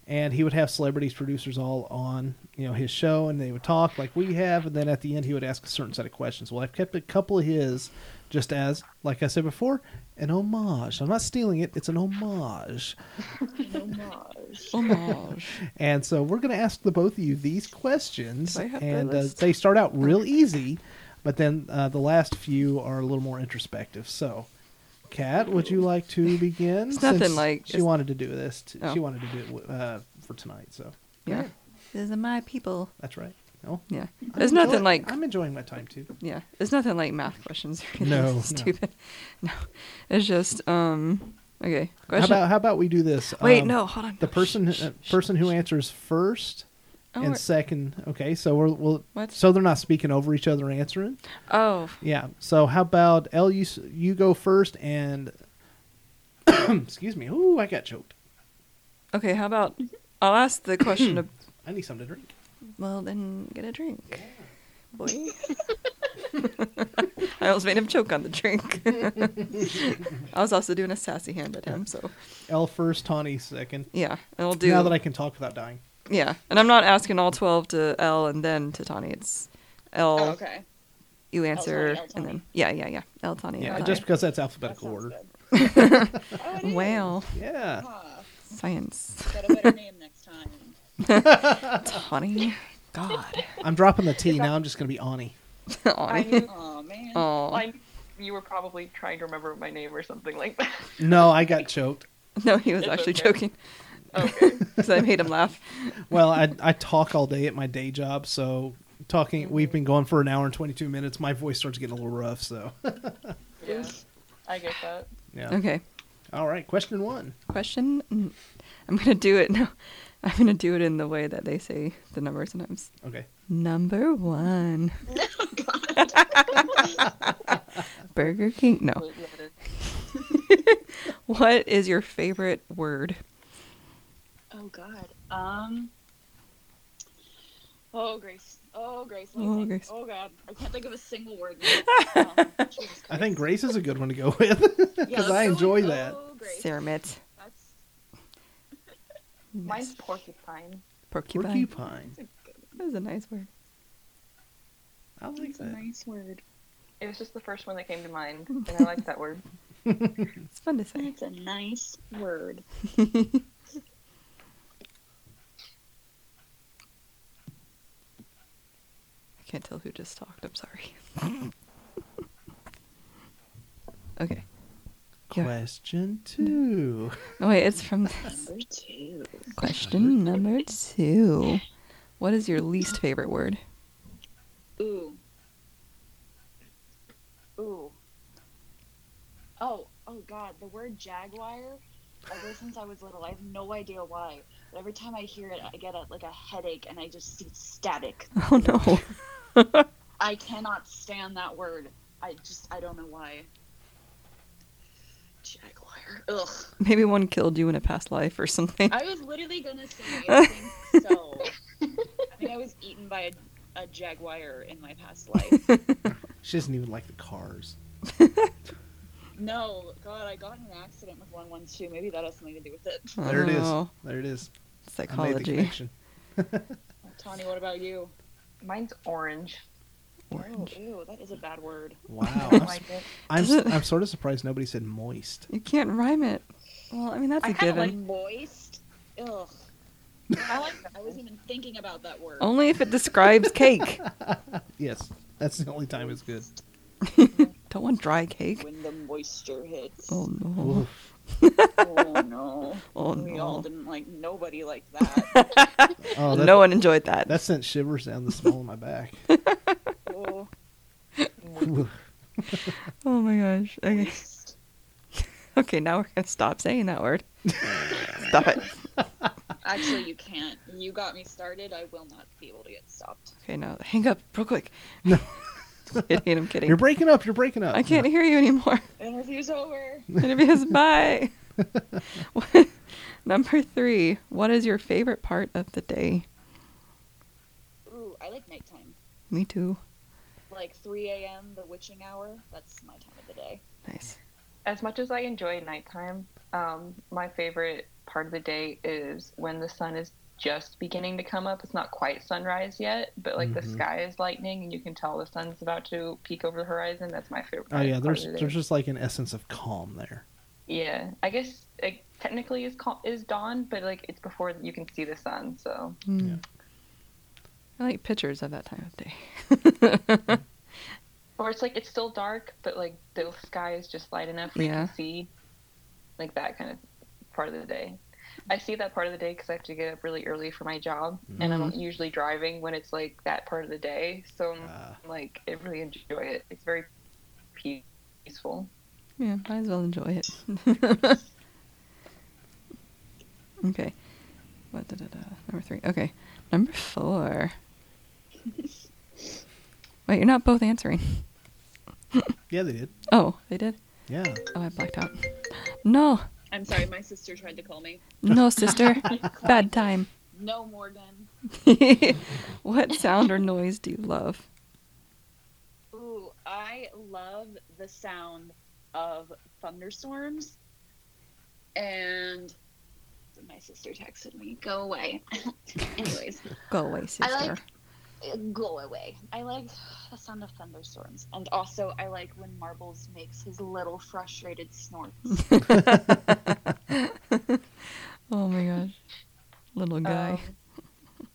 And he would have celebrities, producers all on you know his show, and they would talk like we have. And then at the end, he would ask a certain set of questions. Well, I've kept a couple of his just as, like I said before, an homage. I'm not stealing it, it's an homage. Homage. Homage. And so we're going to ask the both of you these questions, I have and uh, they start out real easy, but then uh, the last few are a little more introspective. So, Kat, would you like to begin? It's nothing Since like- she it's- wanted to do this. T- Oh. She wanted to do it uh, for tonight. So Yeah. These are my people. that's right. No, Yeah. I'm There's enjoy- nothing like I'm enjoying my time too. yeah. There's nothing like math questions. or anything No, no. Stupid. No. It's just um. Okay. How about how about we do this? Wait. Um, no. Hold on. The person Shh, uh, person who shh. answers first Oh, and we're- second. Okay, so we're, we'll What? so they're not speaking over each other answering. Oh. Yeah. So how about Elle? You s- you go first, and excuse me. Ooh, I got choked. Okay. How about I'll ask the question. of, I need something to drink. well, then get a drink, boy. I almost made him choke on the drink. I was also doing a sassy hand at him, so Elle first, Tawny second. yeah. I'll do Now that I can talk without dying. Yeah. And I'm not asking all twelve to Elle and then to Tawny. It's Elle. Oh, okay. You answer Elle, and then yeah, yeah, yeah. Elle Tawny. Yeah, Elle, just because that's alphabetical sounds order. good. Oh, it is. Wow. Yeah. Huh. Science. Got a better name next time. Tawny. God. I'm dropping the T now. I'm just gonna be Ani. I Ani. knew, Oh man. Oh. I knew you were probably trying to remember my name or something like that. No, I got choked. No, he was It's actually okay. joking. Okay. Because I made him laugh. Well, I I talk all day at my day job, so talking. Mm-hmm. We've been going for an hour and 22 minutes. My voice starts getting a little rough. So yeah, I get that. yeah. Okay. All right. Question one. Question. I'm gonna do it. No, I'm gonna do it in the way that they say the number sometimes. Okay. Number one. Burger King. No. Wait, yeah, it is. What is your favorite word? Oh God. Um. Oh Grace. Oh Grace. Oh. Grace. Oh God. I can't think of a single word. um, I think Grace is a good one to go with because let's I enjoy with, that. Oh, Grace. Ceramit. That's, Mine's porcupine. Porcupine. Porcupine. that's a good one. That is a nice word. I like That's a that. nice word. It was just the first one that came to mind, and I like that word. It's fun to say. It's a nice word. Can't tell who just talked. I'm sorry. okay. Yeah. Question two. No, wait, it's from Number two. question number two. What is your least favorite word? Ooh. Ooh. Oh, oh God, the word jaguar. Ever since I was little, I have no idea why. But every time I hear it, I get a, like a headache, and I just see static. Oh no. I cannot stand that word. I just, I don't know why. Jaguar. Ugh. Maybe one killed you in a past life or something. I was literally gonna say, I think so. I think I was eaten by a, a jaguar in my past life. She doesn't even like the cars. No, God, I got in an accident with one once too. Maybe that has something to do with it. There it is. Oh, There it is. I made the Psychology. connection. Tawny, what about you? Mine's orange. Orange. Oh, ew, that is a bad word. Wow. I I'm, don't like it. I'm, I'm sort of surprised nobody said moist. You can't rhyme it. Well, I mean that's a I kinda given. Moist. Ugh. I like that. I wasn't even thinking about that word. Only if it describes cake. Yes, that's the only time it's good. Don't want dry cake. When the moisture hits. Oh no. Oof. Oh, no. Oh we all didn't like nobody like that. Oh, that, no one enjoyed that. that sent shivers down the small of my back. oh, Oh my gosh. Okay. Okay, now we're gonna stop saying that word. Stop it. Actually, you can't. You got me started. I will not be able to get stopped. Okay, now hang up real quick. No. kidding, I'm kidding. You're breaking up. You're breaking up. I can't hear you anymore. Interview's over. Interviews, bye. Number three. What is your favorite part of the day? Ooh, I like nighttime. Me too. Like 3 a.m., the witching hour. That's my time of the day. Nice. As much as I enjoy nighttime, um, my favorite part of the day is when the sun is just beginning to come up. It's not quite sunrise yet, but like the Mhm. sky is lightening and you can tell the sun's about to peek over the horizon. That's my favorite. Oh yeah, part there's of the day. there's just like an essence of calm there. Yeah, I guess it technically is call- is dawn, but like it's before you can see the sun. So Mm. Yeah. I like pictures of that time of day. or it's like it's still dark, but like the sky is just light enough where you Yeah. can see like that kind of part of the day. I see that part of the day because I have to get up really early for my job, and I'm Mhm. usually driving when it's like that part of the day. So I'm Ah. like, I really enjoy it. It's very peaceful. yeah, might as well enjoy it. okay. What da, da, da. Number three. Okay. Number four. Wait, you're not both answering. Yeah, they did. Oh, they did? Yeah. Oh, I blacked out. No. I'm sorry, my sister tried to call me. No, sister. Bad time. No, Morgan. what sound or noise do you love? Ooh, I love the sound of thunderstorms. And my sister texted me, go away. Anyways, Go away, sister. I like- go away. I like the sound of thunderstorms, and also I like when Marbles makes his little frustrated snorts. oh my gosh. Little guy. Um,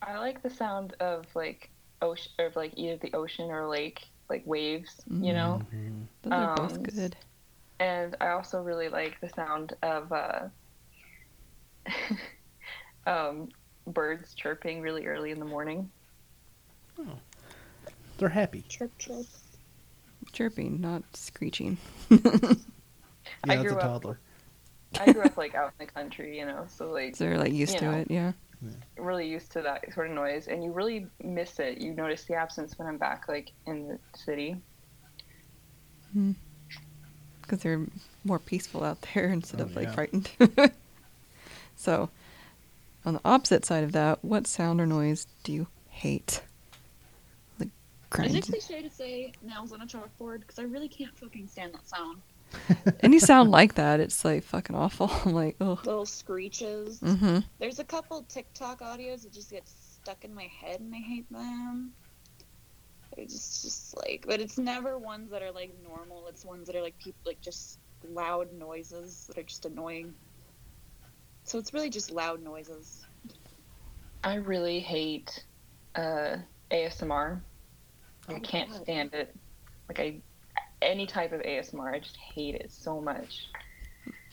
I like the sound of like ocean, of like either the ocean or lake, like waves. You know. Mhm. Those are both um, good. and I also really like the sound of uh, um, birds chirping really early in the morning. Oh. They're happy. chirp chirp. Chirping, not screeching. Yeah, I that's a grew up- toddler. I grew up like out in the country, you know, so like So they're like used to know. it, yeah. really used to that sort of noise, and you really miss it. You notice the absence when I'm back, like in the city. Hmm. Because they're more peaceful out there instead Oh, of like yeah. frightened. so, on the opposite side of that, what sound or noise do you hate? Like Is grinding. it cliche to say nails on a chalkboard? Because I really can't fucking stand that sound. Any sound like that, it's like fucking awful. I'm like, oh. Little screeches. Mm-hmm. There's a couple TikTok audios that just get stuck in my head and I hate them. It's just, just like, but it's never ones that are like normal. It's ones that are like people like just loud noises that are just annoying. So it's really just loud noises. I really hate uh, ASMR. I Oh, can't God. stand it. Like I, any type of ASMR, I just hate it so much.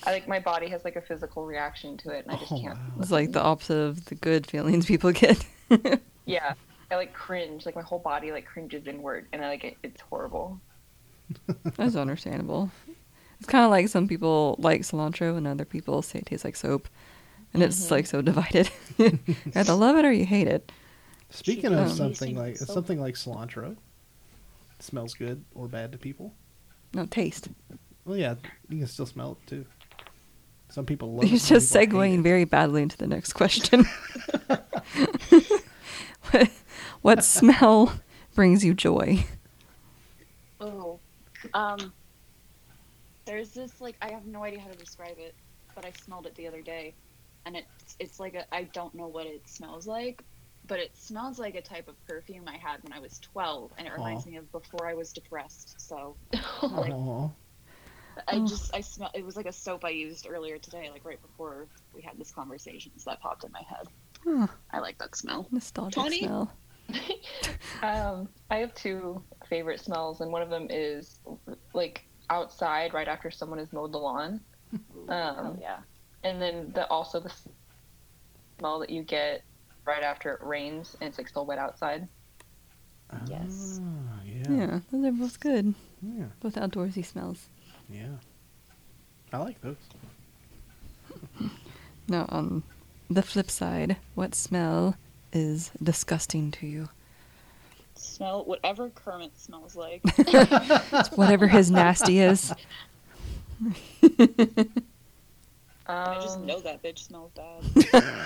I like my body has like a physical reaction to it, and I just Oh, can't. wow. It's like the opposite of the good feelings people get. Yeah, I like cringe. Like my whole body like cringes inward, and I like it. It's horrible. That's understandable. It's kind of like some people like cilantro and other people say it tastes like soap. And it's Mhm. like so divided. you either love it or you hate it. Speaking She of does. something like soap. something like cilantro, smells good or bad to people. No, taste. Well, yeah, you can still smell it too. Some people love. it, He's just people segueing very badly into the next question. what, what smell brings you joy? Oh, um, there's this like I have no idea how to describe it, but I smelled it the other day, and it's it's like a I don't know what it smells like, but it smells like a type of perfume I had when I was 12, and it reminds Aw. me of before I was depressed. So Aw. I Oh. just I smell it was like a soap I used earlier today, like right before we had this conversation, so that popped in my head. Huh, I like that smell. nostalgic Tawny? smell. Um, I have two favorite smells, and one of them is like outside right after someone has mowed the lawn, oh um, yeah. and then the also the smell that you get right after it rains and it's like still wet outside. Yes. Ah, yeah. Yeah, those are both good. Yeah. Both outdoorsy smells. Yeah. I like those. Now, on the flip side, what smell is disgusting to you? Smell whatever Kermit smells like. Whatever his nasty is. I just Um, know that bitch smells bad.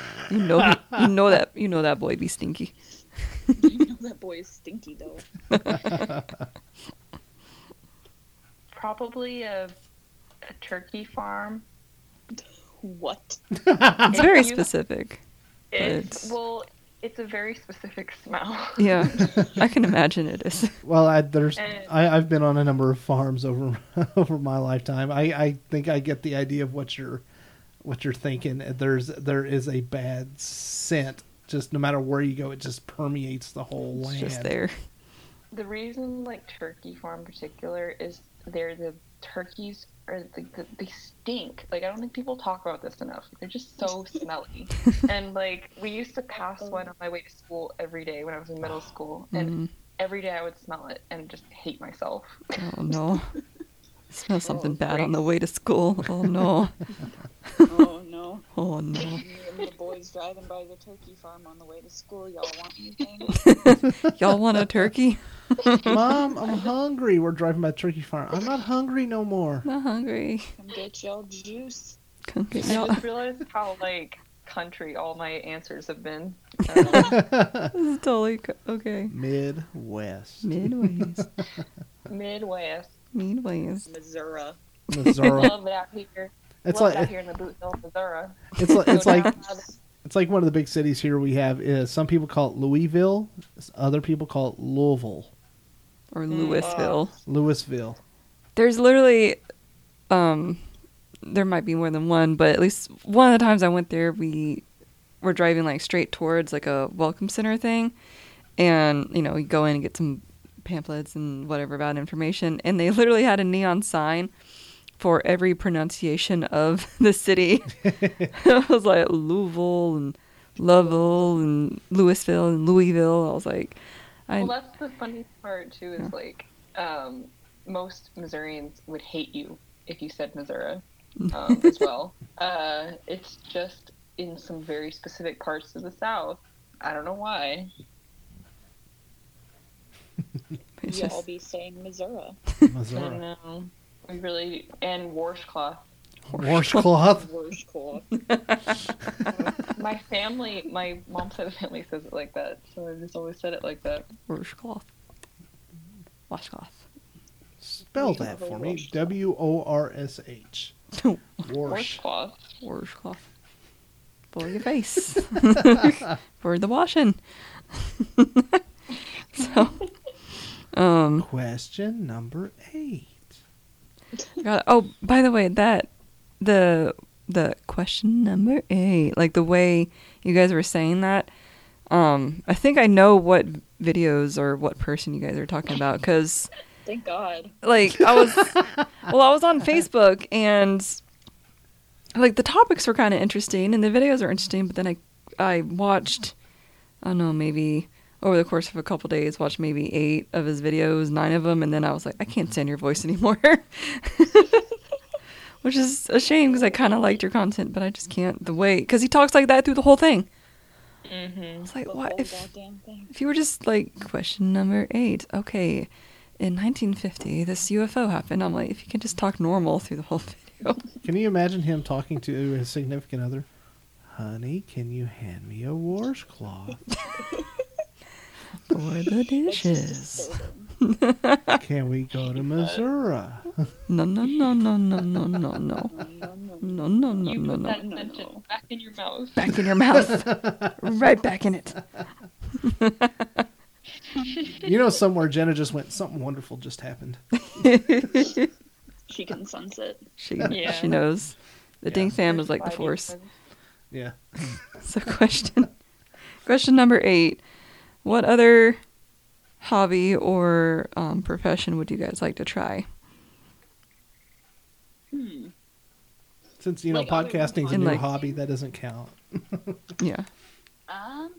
You know, he- you know that you know that boy be stinky. you know that boy is stinky though. probably a, a turkey farm. What? It's very you- specific. It's It's- well, it's a very specific smell. Yeah, I can imagine it is. Well, I, there's And- I, I've been on a number of farms over over my lifetime. I, I think I get the idea of what you're what you're thinking. There's there is a bad scent. Just no matter where you go, it just permeates the whole It's land. just there. The reason, like turkey farm in particular, is they're the turkeys are the, the, they stink. Like I don't think people talk about this enough. They're just so smelly. and like we used to pass one on my way to school every day when I was in middle school, and Mm. every day I would smell it and just hate myself. Oh no. Smell something Oh, bad on the way to school. Oh no. Oh no. Oh no. Me and the boys driving by the turkey farm on the way to school. Y'all want anything? Y'all want a turkey? Mom, I'm hungry. We're driving by the Turkey Farm. I'm not hungry no more. Not hungry. Come get y'all juice. Come get I y'all. just realized how like country all my answers have been. I don't know. This is totally co- okay. Midwest. Midways. Midwest. Midways. Missouri. Missouri. Love that here. It's Love like that here in the Bootheel, Missouri. it's like it's like it's like one of the big cities here we have is some people call it Louisville. Other people call it Louisville, or Mm. Louisville. Louisville. There's literally, um, there might be more than one, but at least one of the times I went there, we were driving like straight towards like a welcome center thing, and you know we go in and get some pamphlets and whatever about information, and they literally had a neon sign for every pronunciation of the city. I was like Louisville and Lovell and Louisville and Louisville. I was like, I well, that's the funny part too. Is like um, most Missourians would hate you if you said Missouri um, as well. Uh, it's just in some very specific parts of the South. I don't know why. it's You all be saying Missouri. I don't Missouri. know. We really and washcloth. Washcloth. Worst cool. My family, my mom's side of the family says it like that, so I just always said it like that. washcloth. Washcloth. Spell that for me. W O R S H. Warsh. Washcloth. Washcloth. For your face. For the washing. so, um, Question number eight. Got, oh, by the way, that the the question number eight, like the way you guys were saying that, um, I think I know what videos or what person you guys are talking about because Thank God. like I was well, I was on Facebook and like the topics were kind of interesting and the videos are interesting, but then I I watched I don't know, maybe over the course of a couple days watched maybe 8 of his videos, 9 of them and then I was like I can't stand your voice anymore. Which is a shame because I kind of liked your content, but I just can't the way cuz he talks like that through the whole thing. Mm-hmm. It's like The what if thing. if you were just like question number eight, okay, in 1950 this UFO happened. I'm like, if you can just talk normal through the whole video. Can you imagine him talking to his significant other? Honey, can you hand me a washcloth? For the dishes. Can we go to Missouri? No, no, no, no, no, no, no, no, No, no, no, no. no, no, You no, put no. that no, sentence no. back in your mouth. Back in your mouth, right back in it. You know, somewhere Jenna just went, something wonderful just happened. She can sense it. She, Yeah. she knows. The Yeah. Ding fam is like the Spidey force. sense. Yeah. So question, question number eight: What other hobby or um, profession would you guys like to try? Hmm. Since, you know, Like other- podcasting's a new like- hobby, that doesn't count. Yeah. Um,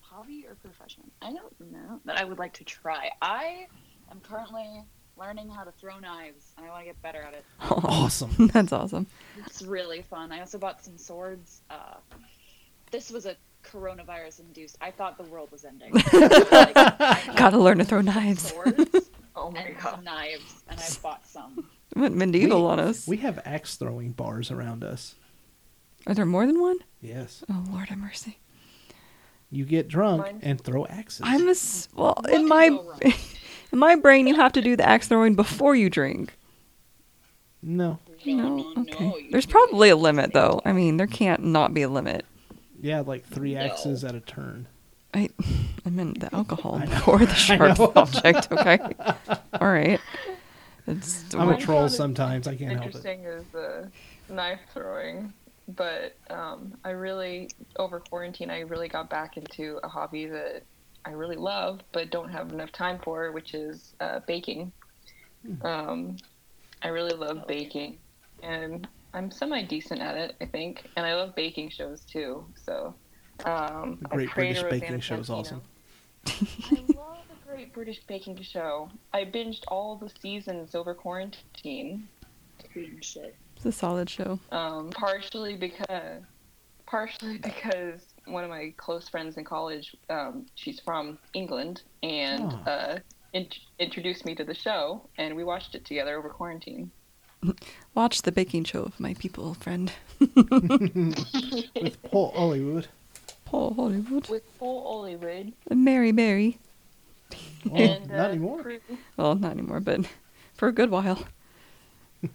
hobby or profession? I don't know that I would like to try. I am currently learning how to throw knives, and I want to get better at it. Awesome. That's awesome. It's really fun. I also bought some swords. Uh, this was a coronavirus induced. I thought the world was ending. like, I Gotta learn to throw knives. swords Oh my and god. some knives, and I bought some. Went medieval We- on us. We have axe throwing bars around us. Are there more than one? Yes. Oh Lord have mercy. You get drunk Mine- and throw axes. I'm a s- well What in my in my brain. You have to do the axe throwing before you drink. No. No, okay. you There's probably a limit though. I mean, there can't not be a limit. Yeah, like three No. axes at a turn. I I meant the alcohol I know. before the sharp know. object. Okay. All right. It's I'm a troll found sometimes. I can't help it. Interesting is the knife throwing, but um, I really over quarantine I really got back into a hobby that I really love but don't have enough time for, which is uh, baking. Hmm. Um, I really love baking, and I'm semi decent at it, I think, and I love baking shows too. So, um, The Great British Baking Show is awesome. I love the Great British Baking Show. I binged all the seasons over quarantine. Shit. it's a solid show. Um, partially because, partially because one of my close friends in college, um, she's from England, and Oh. uh, int- introduced me to the show, and we watched it together over quarantine. Watch the baking show of my people friend With Paul Hollywood. Paul Hollywood With Paul Hollywood and Mary Berry. Oh, and not uh, anymore. Prue. Well, not anymore, but for a good while.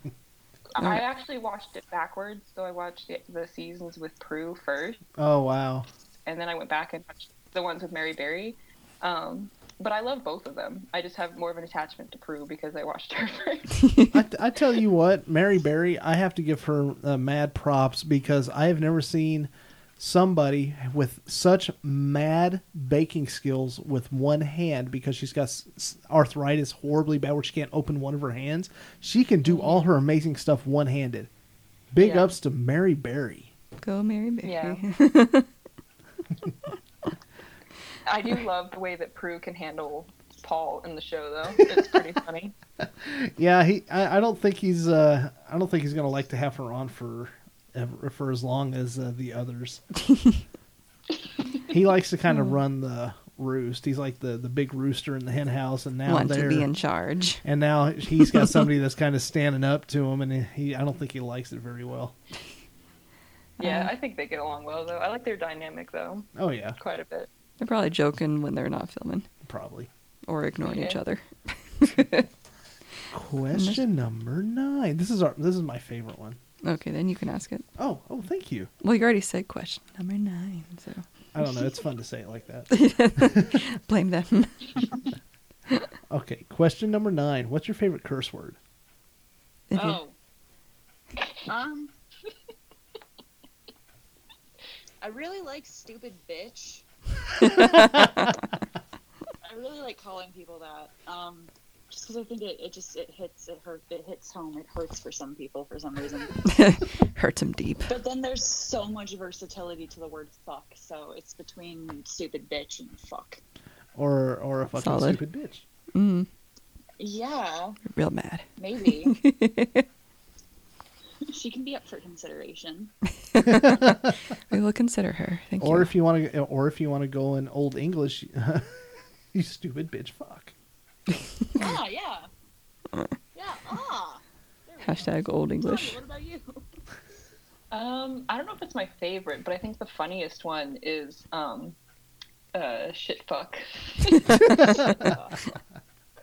I Alright. actually watched it backwards, so I watched the, the seasons with Prue first. Oh wow. and then I went back and watched the ones with Mary Berry. Um, but I love both of them. I just have more of an attachment to Prue because I watched her first. I, I tell you what, Mary Berry, I have to give her uh, mad props because I have never seen somebody with such mad baking skills with one hand because she's got s- s- arthritis horribly bad where she can't open one of her hands. She can do all her amazing stuff one handed. Big Yeah. ups to Mary Berry. Go Mary Berry. Yeah. I do love the way that Prue can handle Paul in the show, though. It's pretty funny. Yeah, he. I, I don't think he's. Uh, I don't think he's gonna like to have her on for ever, for as long as uh, the others. he likes to kind of run the roost. He's like the the big rooster in the hen house, and now Want they're to be in charge. and now he's got somebody that's kind of standing up to him, and he. I don't think he likes it very well. Yeah, Uh, I think they get along well, though. I like their dynamic, though, Oh yeah, quite a bit. They're probably joking when they're not filming probably. or ignoring each other. Question number nine. This is our. This is my favorite one. Okay, then you can ask it. Oh, oh, thank you. Well, you already said question number nine, so I don't know. It's fun to say it like that. blame them. Okay, question number nine. What's your favorite curse word? If you- Oh. Um. I really like stupid bitch. I really like calling people that. Um, just because I think it, it just it hits it hurt it hits home. It hurts for some people for some reason. hurts them deep. But then there's so much versatility to the word fuck. So it's between stupid bitch and fuck. Or or a fucking Solid. stupid bitch? Mm, Yeah, real mad. maybe. she can be up for consideration. We will consider her. Thank Or you. if you want to, or if you want to go in old English, you stupid bitch, fuck. ah, yeah. Yeah, ah. There go. Hashtag old Tommy, English. what about you? Um, I don't know if it's my favorite, but I think the funniest one is um, uh, shit fuck.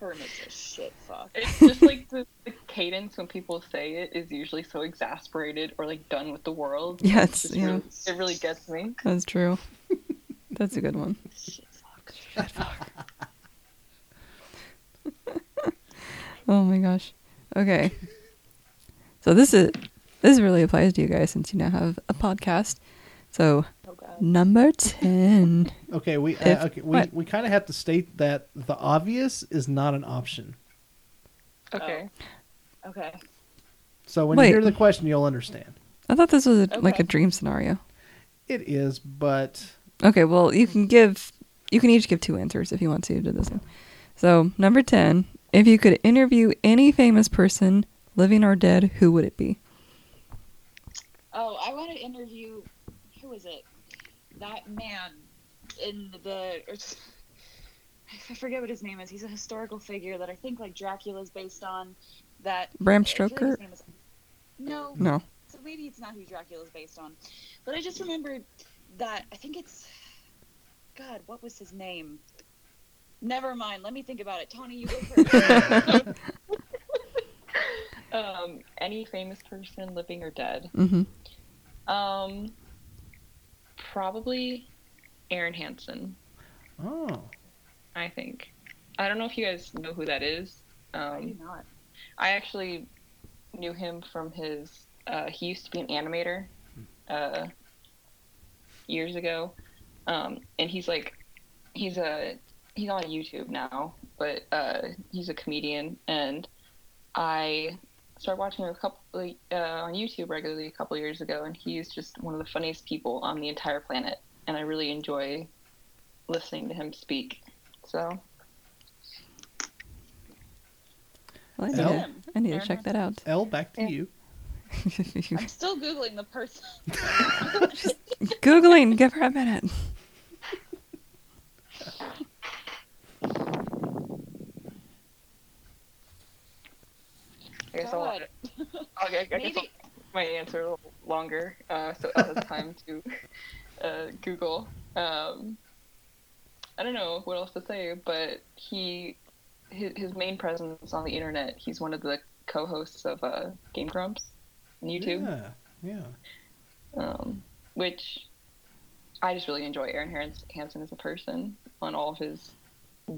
Kermit's a shit fuck. It's just like the, the cadence when people say it is usually so exasperated or like done with the world. Yeah, It's it's, just yeah, really, it really gets me. that's true. That's a good one. Shit fuck. Oh my gosh. Okay. So this is this really applies to you guys since you now have a podcast. So god. Number ten. Okay, we If- uh, okay, we, what? we kind of have to state that the obvious is not an option. Okay. Okay. So when Wait. you hear the question, you'll understand. I thought this was a, like a dream scenario. It is, but Okay, well you can give you can each give two answers if you want to to this one. So number ten, if you could interview any famous person, living or dead, who would it be? Oh, I want to interview. Who is it? That man in the. Or, I forget what his name is. He's a historical figure that I think like Dracula's based on. That Bram I feel like Stoker? is- No, No. so maybe it's not who Dracula's based on. But I just remembered that I think it's. God, what was his name? Never mind. Let me think about it. Tawny, you go first. Um, any famous person, living or dead? Mhm. Um, probably Arin Hanson. oh, I think. I don't know if you guys know who that is. I do Um, not. I actually knew him from his. Uh, he used to be an animator uh, years ago, um, and he's like, he's a he's on YouTube now, but uh, he's a comedian, and I started watching him a couple uh, on YouTube regularly a couple years ago, and he's just one of the funniest people on the entire planet, and I really enjoy listening to him speak. So Well, I need, Elle? to, I need to check that out. Elle, back to Yeah. you. I'm still googling the person. Googling, give her a minute. I guess I'll, God. I'll, guess I'll Maybe- my answer a little longer, uh, so I'll have time to uh, Google. Um, I don't know what else to say, but he his, his main presence on the internet. He's one of the co-hosts of uh, Game Grumps on YouTube, Yeah, yeah. um, which I just really enjoy. Arin Hans- Hanson as a person on all of his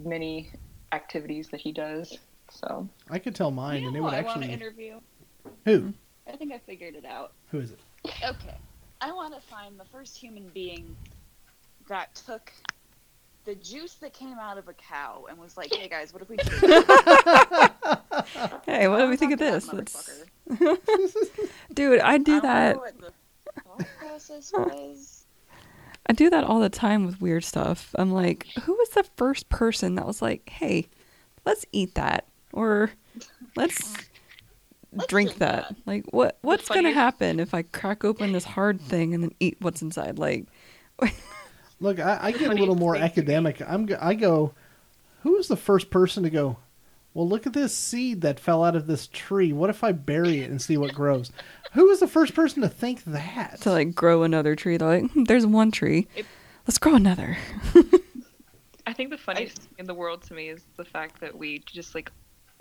many activities that he does. So I could tell mine, you and know it would who I want to actually. interview? Who? Hmm. I think I figured it out. Who is it? Okay. I want to find the first human being that took the juice that came out of a cow and was like, "Hey guys, what if we do?" Hey, what do we think of this? Let's... Dude, I do that. what the thought process was. I do that all the time with weird stuff. I'm like, who was the first person that was like, "Hey, let's eat that," or "Let's, Let's drink, drink that. that. Like, what what's gonna funniest- happen if I crack open this hard thing and then eat what's inside? Like, Look, I, I get a little more thing to me- academic. I'm go- I go, who was the first person to go? Well, look at this seed that fell out of this tree. What if I bury it and see what grows? Who was the first person to think that? to like grow another tree. They're like, "Hmm, there's one tree, It- let's grow another. I think the funniest thing in the world to me is the fact that we just like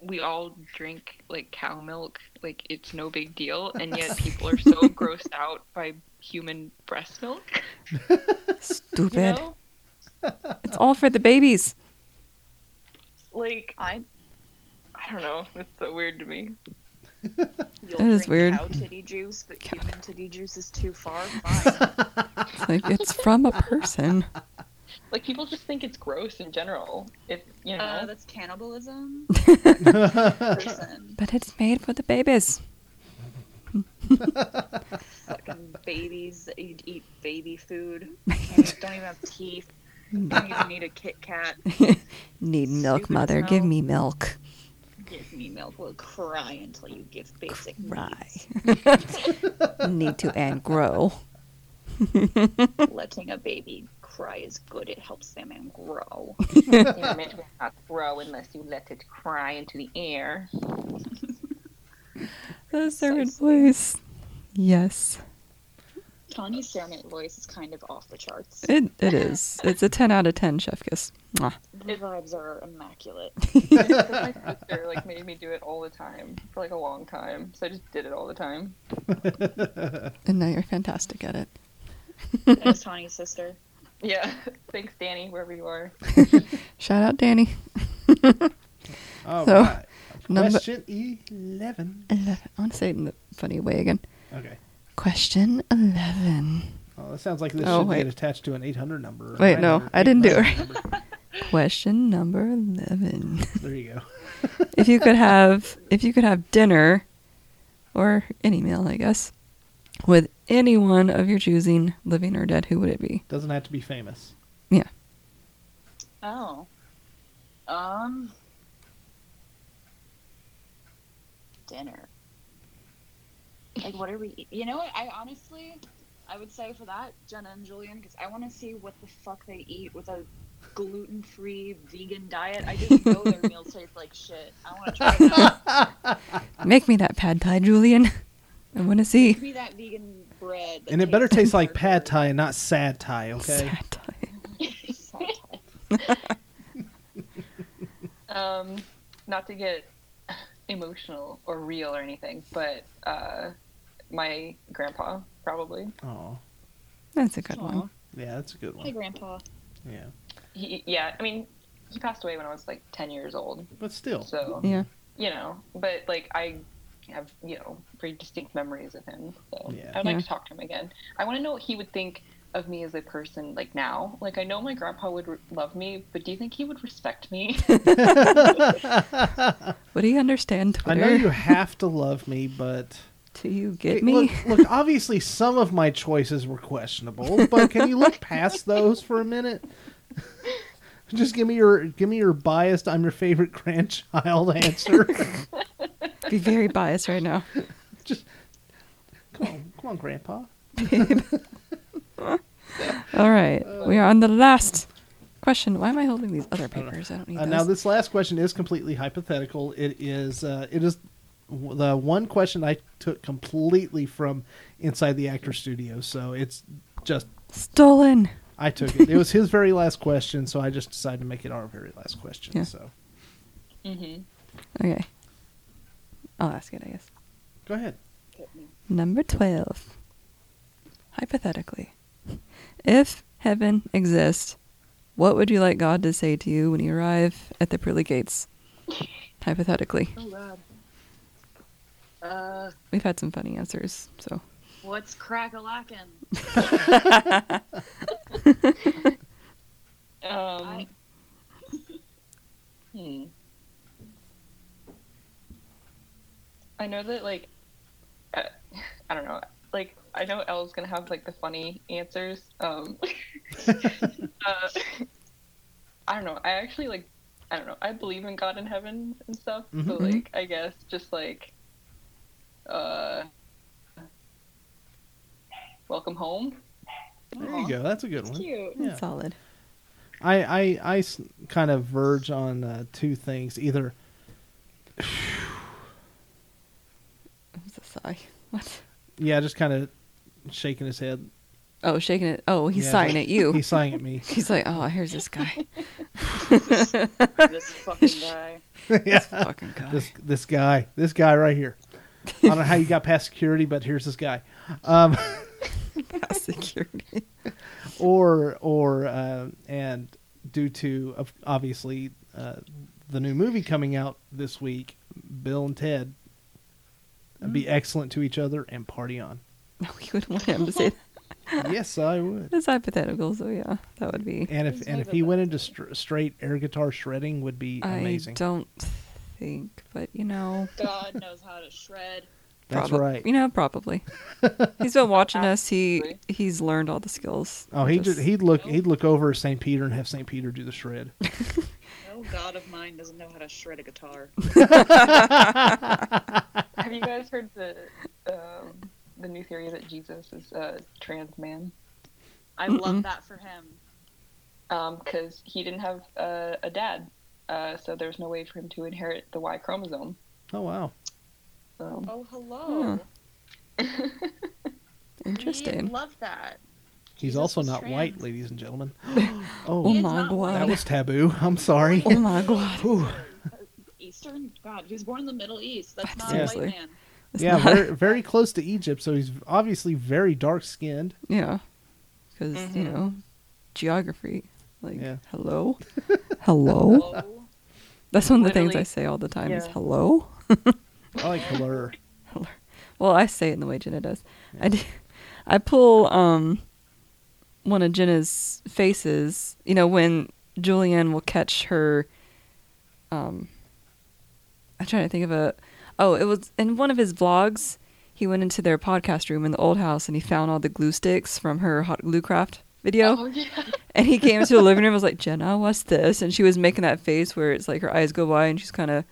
we all drink like cow milk like it's no big deal and yet people are so grossed out by human breast milk you Stupid. know It's all for the babies. like I i don't know it's so weird to me you'll That is drink weird. cow titty juice, but human titty juice is too far. Fine. It's like it's from a person. Like people just think it's gross in general if you know uh, that's cannibalism. But it's made for the babies. fucking babies that eat, eat baby food. Can't don't even have teeth. Don't even need a Kit Kat. Need milk, Stupid mother. Give me milk. Give me milk. We'll cry until you give basic Cry. Need to and grow. Letting a baby cry is good. It helps them and grow. Your mint will not grow unless you let it cry into the air The servant Precisely. voice. Yes, Tawny's ceremony voice is kind of off the charts. it it is. It's a ten out of ten, Chef Kiss. Mwah. The vibes are immaculate. Because my sister like made me do it all the time for like a long time so i just did it all the time And now you're fantastic at it. That's Tawny's sister. Yeah thanks danny wherever you are Shout out, Danny. All So, right. number- Question eleven. Eleven. I want to say it in the funny way again. Okay. Question eleven. Oh, that sounds like this Oh, should wait. get attached to an 800 number. Wait, no, I didn't do it 800. Question number eleven. There you go. if you could have if you could have dinner or any meal i guess with anyone of your choosing living or dead who would it be Doesn't have to be famous. yeah Oh. Um. Dinner. Like, what are we? You know what? I honestly, I would say for that, Jenna and Julien, because I want to see what the fuck they eat with a gluten-free vegan diet. I just know their meals taste like shit. I want to try that. make me that pad thai julien i want to see Give me that vegan bread. And it better tastes taste like pad thai and not sad thai, okay? Sad thai. Um, not to get emotional or real or anything, but uh, my grandpa probably. Oh, that's a good Aw. one yeah, that's a good one. one. Grandpa. Yeah, He, yeah, I mean, he passed away when I was like ten years old, but still. so yeah you know. But like I have you know very distinct memories of him, so Yeah. I'd like Yeah. to talk to him again. I want to know what he would think of me as a person like now. Like I know my grandpa would re- love me, but do you think he would respect me? would he understand I know you have to love me, but do you get Hey, me Look, look, obviously some of my choices were questionable, but can you look past those for a minute? Just give me your give me your biased I'm your favorite grandchild answer. Be very biased right now Just come on, come on, Grandpa. all right we are on the last question why am i holding these other papers i don't need Uh, those now this last question is completely hypothetical. It is uh, it is the one question I took completely from inside the actor studio. So it's just stolen I took it. It was his very last question, so I just decided to make it our very last question. Yeah. So mm-hmm. okay i'll ask it i guess go ahead. Number 12. Hypothetically, if heaven exists, What would you like God to say to you when you arrive at the pearly gates? Hypothetically, Oh god. Uh, we've had some funny answers. So what's crack a lacking? Um, I- hmm. I know that like, uh, I don't know. Like I know Elle's gonna have like the funny answers. Um, uh, I don't know. I actually like. I don't know. I believe in God in heaven and stuff. So Mhm. like, I guess just like, uh, welcome home. There you go. That's a good It's one. cute. Yeah. solid. I, I, I s- kind of verge on uh, two things. Either, It was a sigh. What? yeah, just kind of shaking his head. Oh, shaking it. Oh, he's Yeah, sighing at you. He's sighing at me. He's like, oh, here's this guy. This fucking guy. yeah. Fucking guy. This this guy, this guy right here. I don't know how you got past security, but here's this guy. Um, Past security. or or uh, and due to of- obviously uh, the new movie coming out this week, Bill and Ted be excellent to each other and party on. No, you would want him to say that. yes, I would. It's hypothetical, so yeah, that would be. And if and if he went into str- straight air guitar shredding, would be amazing. I don't think, but you know, God knows how to shred. That's proba- right. You know, probably. He's been watching us. He he's learned all the skills. Oh, he Just- just, he'd look he'd look over at St. Peter and have St. Peter do the shred. No god of mine doesn't know how to shred a guitar. Have you guys heard the um, the new theory that Jesus is a trans man? I Mm-mm. love that for him. because Um, he didn't have uh, a dad, uh, so there's no way for him to inherit the Y chromosome. Oh wow. So Oh, hello. Interesting. We love that. He's Jesus also not trans. white, ladies and gentlemen. Oh oh, my god. that was taboo. I'm sorry. Oh my god. Ooh. Eastern? God, he was born in the Middle East. That's not Seriously. a white man. It's yeah, not- very very close to Egypt, so he's obviously very dark skinned. yeah, because you Mhm. know, geography. Like, Yeah. hello, hello. Hello? That's one of the things I say all the time. Is hello. I like blur. Well, I say it in the way Jenna does. I do, I pull um one of Jenna's faces. You know when Julien will catch her. Um, I'm trying to think of a. Oh, it was in one of his vlogs. He went into their podcast room in the old house and he found all the glue sticks from her hot glue craft video. Oh yeah. And he came into the living room and was like, Jenna, what's this? And she was making that face where it's like her eyes go by and she's kind of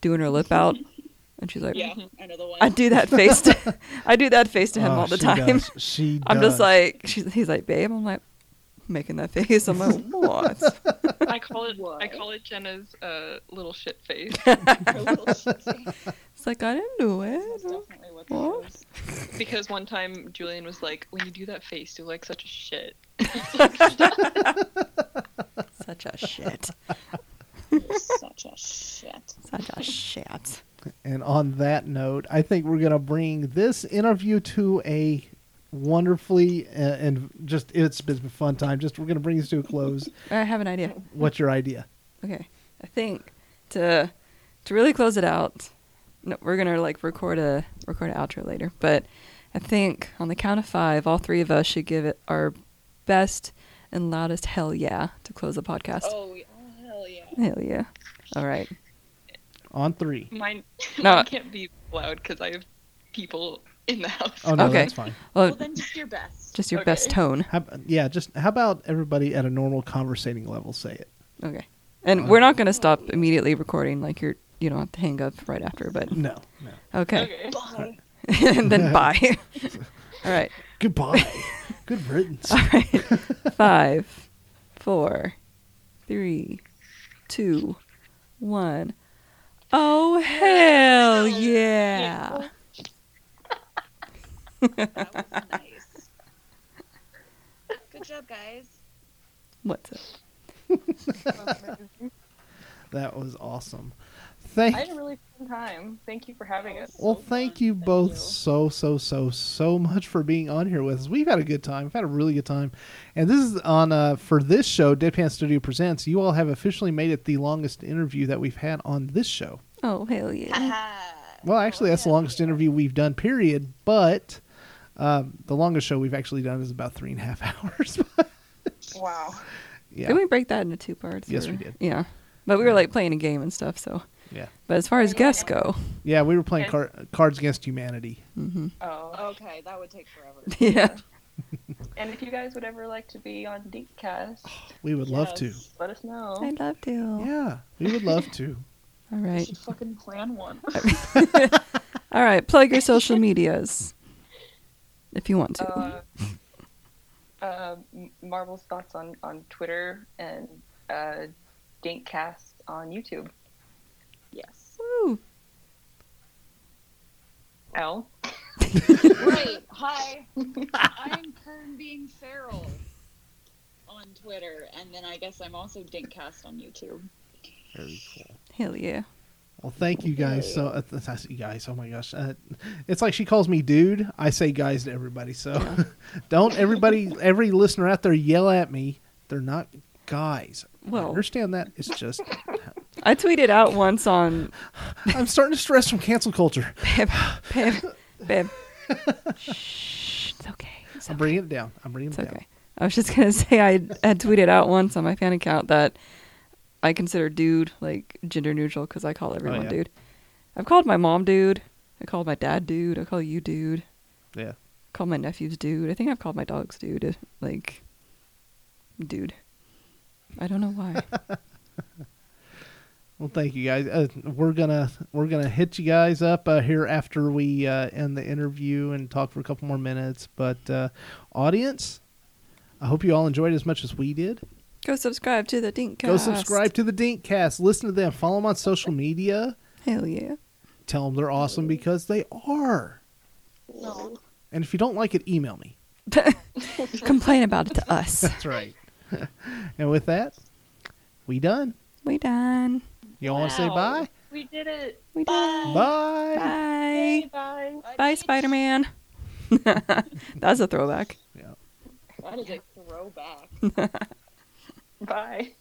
doing her lip out. And she's like, Yeah, I know the one. I do that face to, I do that face to him Oh, all the she time. does. She I'm just like, she's, he's like, babe. I'm like, making that face. I'm like, what? I call it I call it Jenna's uh, little shit face. Little shit face. It's like, I didn't do That's it. definitely what that What? is. because one time Julien was like, "When you do that face, you're like such a shit." Such a shit. Such a shit. Such a shit. And on that note, I think we're going to bring this interview to a wonderfully uh, and just it's been a fun time. Just we're going to bring this to a close. I have an idea. What's your idea? Okay. I think to to really close it out, no, we're gonna like record a record an outro later. But I think on the count of five, all three of us should give it our best and loudest hell yeah to close the podcast. Oh, oh, hell yeah. Hell yeah! All right. On three. Mine, No. mine can't be loud because I have people in the house. Oh no, Okay. that's fine. Well, Well, then just your best. just your Okay. best tone. How, yeah, just how about everybody at a normal conversating level say it? Okay. And we're not gonna stop immediately recording. Like you're, you don't have to hang up right after. But No, no. okay. Okay. Bye. and then bye. all right. Goodbye. Good riddance. All right. Five, four, three, two, one. Oh hell yeah! That was nice. Good job, guys. What's it? That was awesome. Thank. I Thank had a really fun time. Thank you for having us. Well, So thank fun. you Thank both you. so so so so much for being on here with us. We've had a good time. We've had a really good time, and this is on uh, for this show. Deadpan Studio presents. You all have officially made it the longest interview that we've had on this show. Oh hell yeah! Well, actually, that's the longest interview we've done. Period. But um, the longest show we've actually done is about three and a half hours. Wow. yeah. Did we break that into two parts? Yes, or- we did. Yeah, but we were like playing a game and stuff. So, Yeah. but as far as guests go, Yeah, we were playing car- Cards Against Humanity. hmm Oh. Okay, that would take forever. yeah, And if you guys would ever like to be on Deepcast, We would love to. Let us know. I'd love to. Yeah, we would love to. All We should fucking plan one. all right. Plug your social medias if you want to. Uh, uh, Marvel's thoughts on, on Twitter and uh, Dinkcast on YouTube. yes. Woo. Elle. Right. Hi. I'm Kern being feral on Twitter, and then I guess I'm also Dinkcast on YouTube. Very cool. Hell yeah. Well, thank you guys. So, uh, th- you guys. Oh my gosh, uh, it's like she calls me dude. I say guys to everybody. So, don't everybody, every listener out there, yell at me. They're not guys. I Well- understand that. It's just I tweeted out once on I'm starting to stress from cancel culture. Babe, babe, babe. Shh, it's okay. It's I'm okay. bringing it down. I'm bringing It's it down. okay. I was just gonna say I had tweeted out once on my fan account that I consider dude like gender neutral because I call everyone yeah. dude. I've called my mom dude. I called my dad dude. I call you dude. Yeah. Call my nephews dude. I think I've called my dogs dude. Like, dude. I don't know why. Well, thank you guys. Uh, we're gonna we're gonna hit you guys up uh, here after we uh, end the interview and talk for a couple more minutes. But uh, audience, I hope you all enjoyed as much as we did. Go subscribe to the Dinkcast. Go subscribe to the Dinkcast. Listen to them. Follow them on social media. Hell yeah. Tell them they're awesome because they are. No. And if you don't like it, email me. Complain about it to us. That's right. and with that, we done. we done. Y'all want to say bye? We did it. We done. Bye. Bye. Bye. Bye, Spider Man. That's a throwback. Yeah. That is a throwback. Bye.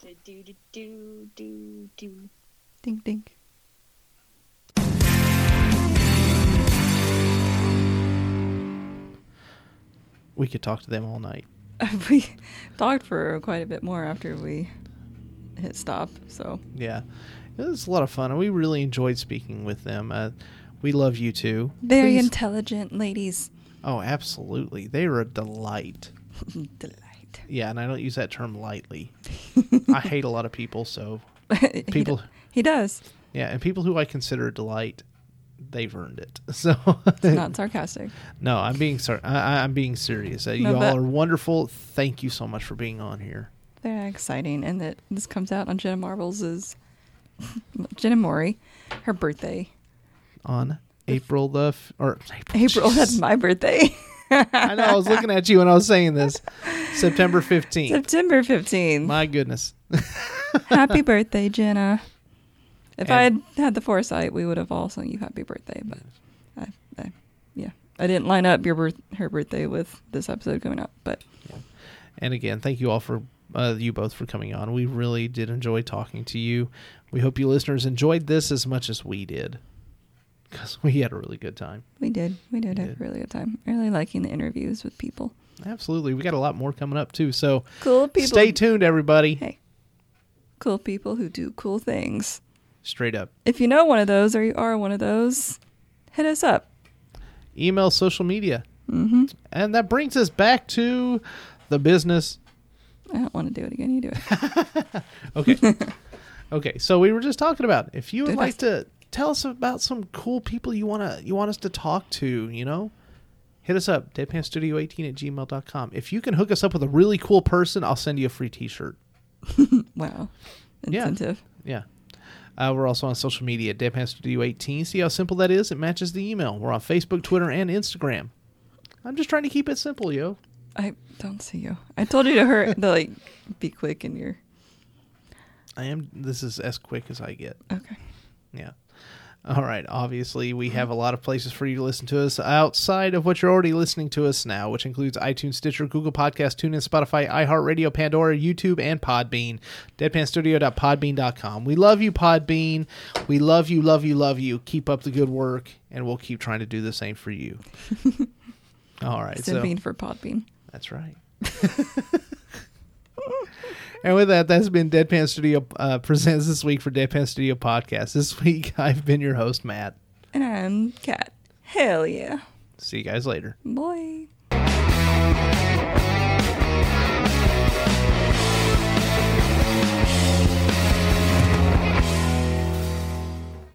do do do do do do. Ding ding. We could talk to them all night. we talked for quite a bit more after we hit stop. So Yeah, it was a lot of fun, and we really enjoyed speaking with them. Uh, we love you too. very Please- intelligent ladies. Oh, absolutely, they are a delight. Delight. Yeah, and I don't use that term lightly. I hate a lot of people, so he, people. he does. Yeah, and people who I consider a delight, they've earned it. So It's not sarcastic. no, I'm being sor- I, I'm being serious. Uh, you all are wonderful. Thank you so much for being on here. Very exciting, and that this comes out on Jenna Marbles' is Jenna Mourey, her birthday. On April the f- or April. April. That's my birthday. I know. I was looking at you when I was saying this. September fifteenth. September fifteenth. My goodness. happy birthday, Jenna. If I had had the foresight, we would have all sung you happy birthday. But I, I, yeah, I didn't line up your birth, her birthday with this episode coming up. But And again, thank you all for uh, you both for coming on. We really did enjoy talking to you. We hope you listeners enjoyed this as much as we did, because we had a really good time. we did, we did We have did. a really good time. Really liking the interviews with people. Absolutely, we got a lot more coming up too. So Cool people. stay tuned, everybody. Hey, cool people who do cool things. Straight up, If you know one of those or you are one of those, hit us up. email, social media, Mm-hmm. and that brings us back to the business. I don't want to do it again. You do it. Okay, okay. So we were just talking about if you would like I- to tell us about some cool people you wanna you want us to talk to, you know. Hit us up, deadpanstudio18 at gmail.com. If you can hook us up with a really cool person, I'll send you a free t shirt. Wow. Yeah. Incentive. Yeah. Uh, we're also on social media, Deadpan Studio 18. See how simple that is? It matches the email. We're on Facebook, Twitter, and Instagram. I'm just trying to keep it simple, yo. I don't see you. I told you to hurt. to like be quick in your. I am. This is as quick as I get. Okay. Yeah. All right. Obviously, we mm-hmm. have a lot of places for you to listen to us outside of what you're already listening to us now, which includes iTunes, Stitcher, Google Podcast, TuneIn, Spotify, iHeartRadio, Pandora, YouTube, and Podbean. DeadpanStudio.podbean.com. We love you, Podbean. We love you, love you, love you. Keep up the good work, and we'll keep trying to do the same for you. All right. So Simping for Podbean. that's right. and with that, that's been Deadpan Studio uh, presents this week for Deadpan Studio Podcast. This week, I've been your host, Matt. And I'm Kat. Hell yeah. See you guys later. Boy.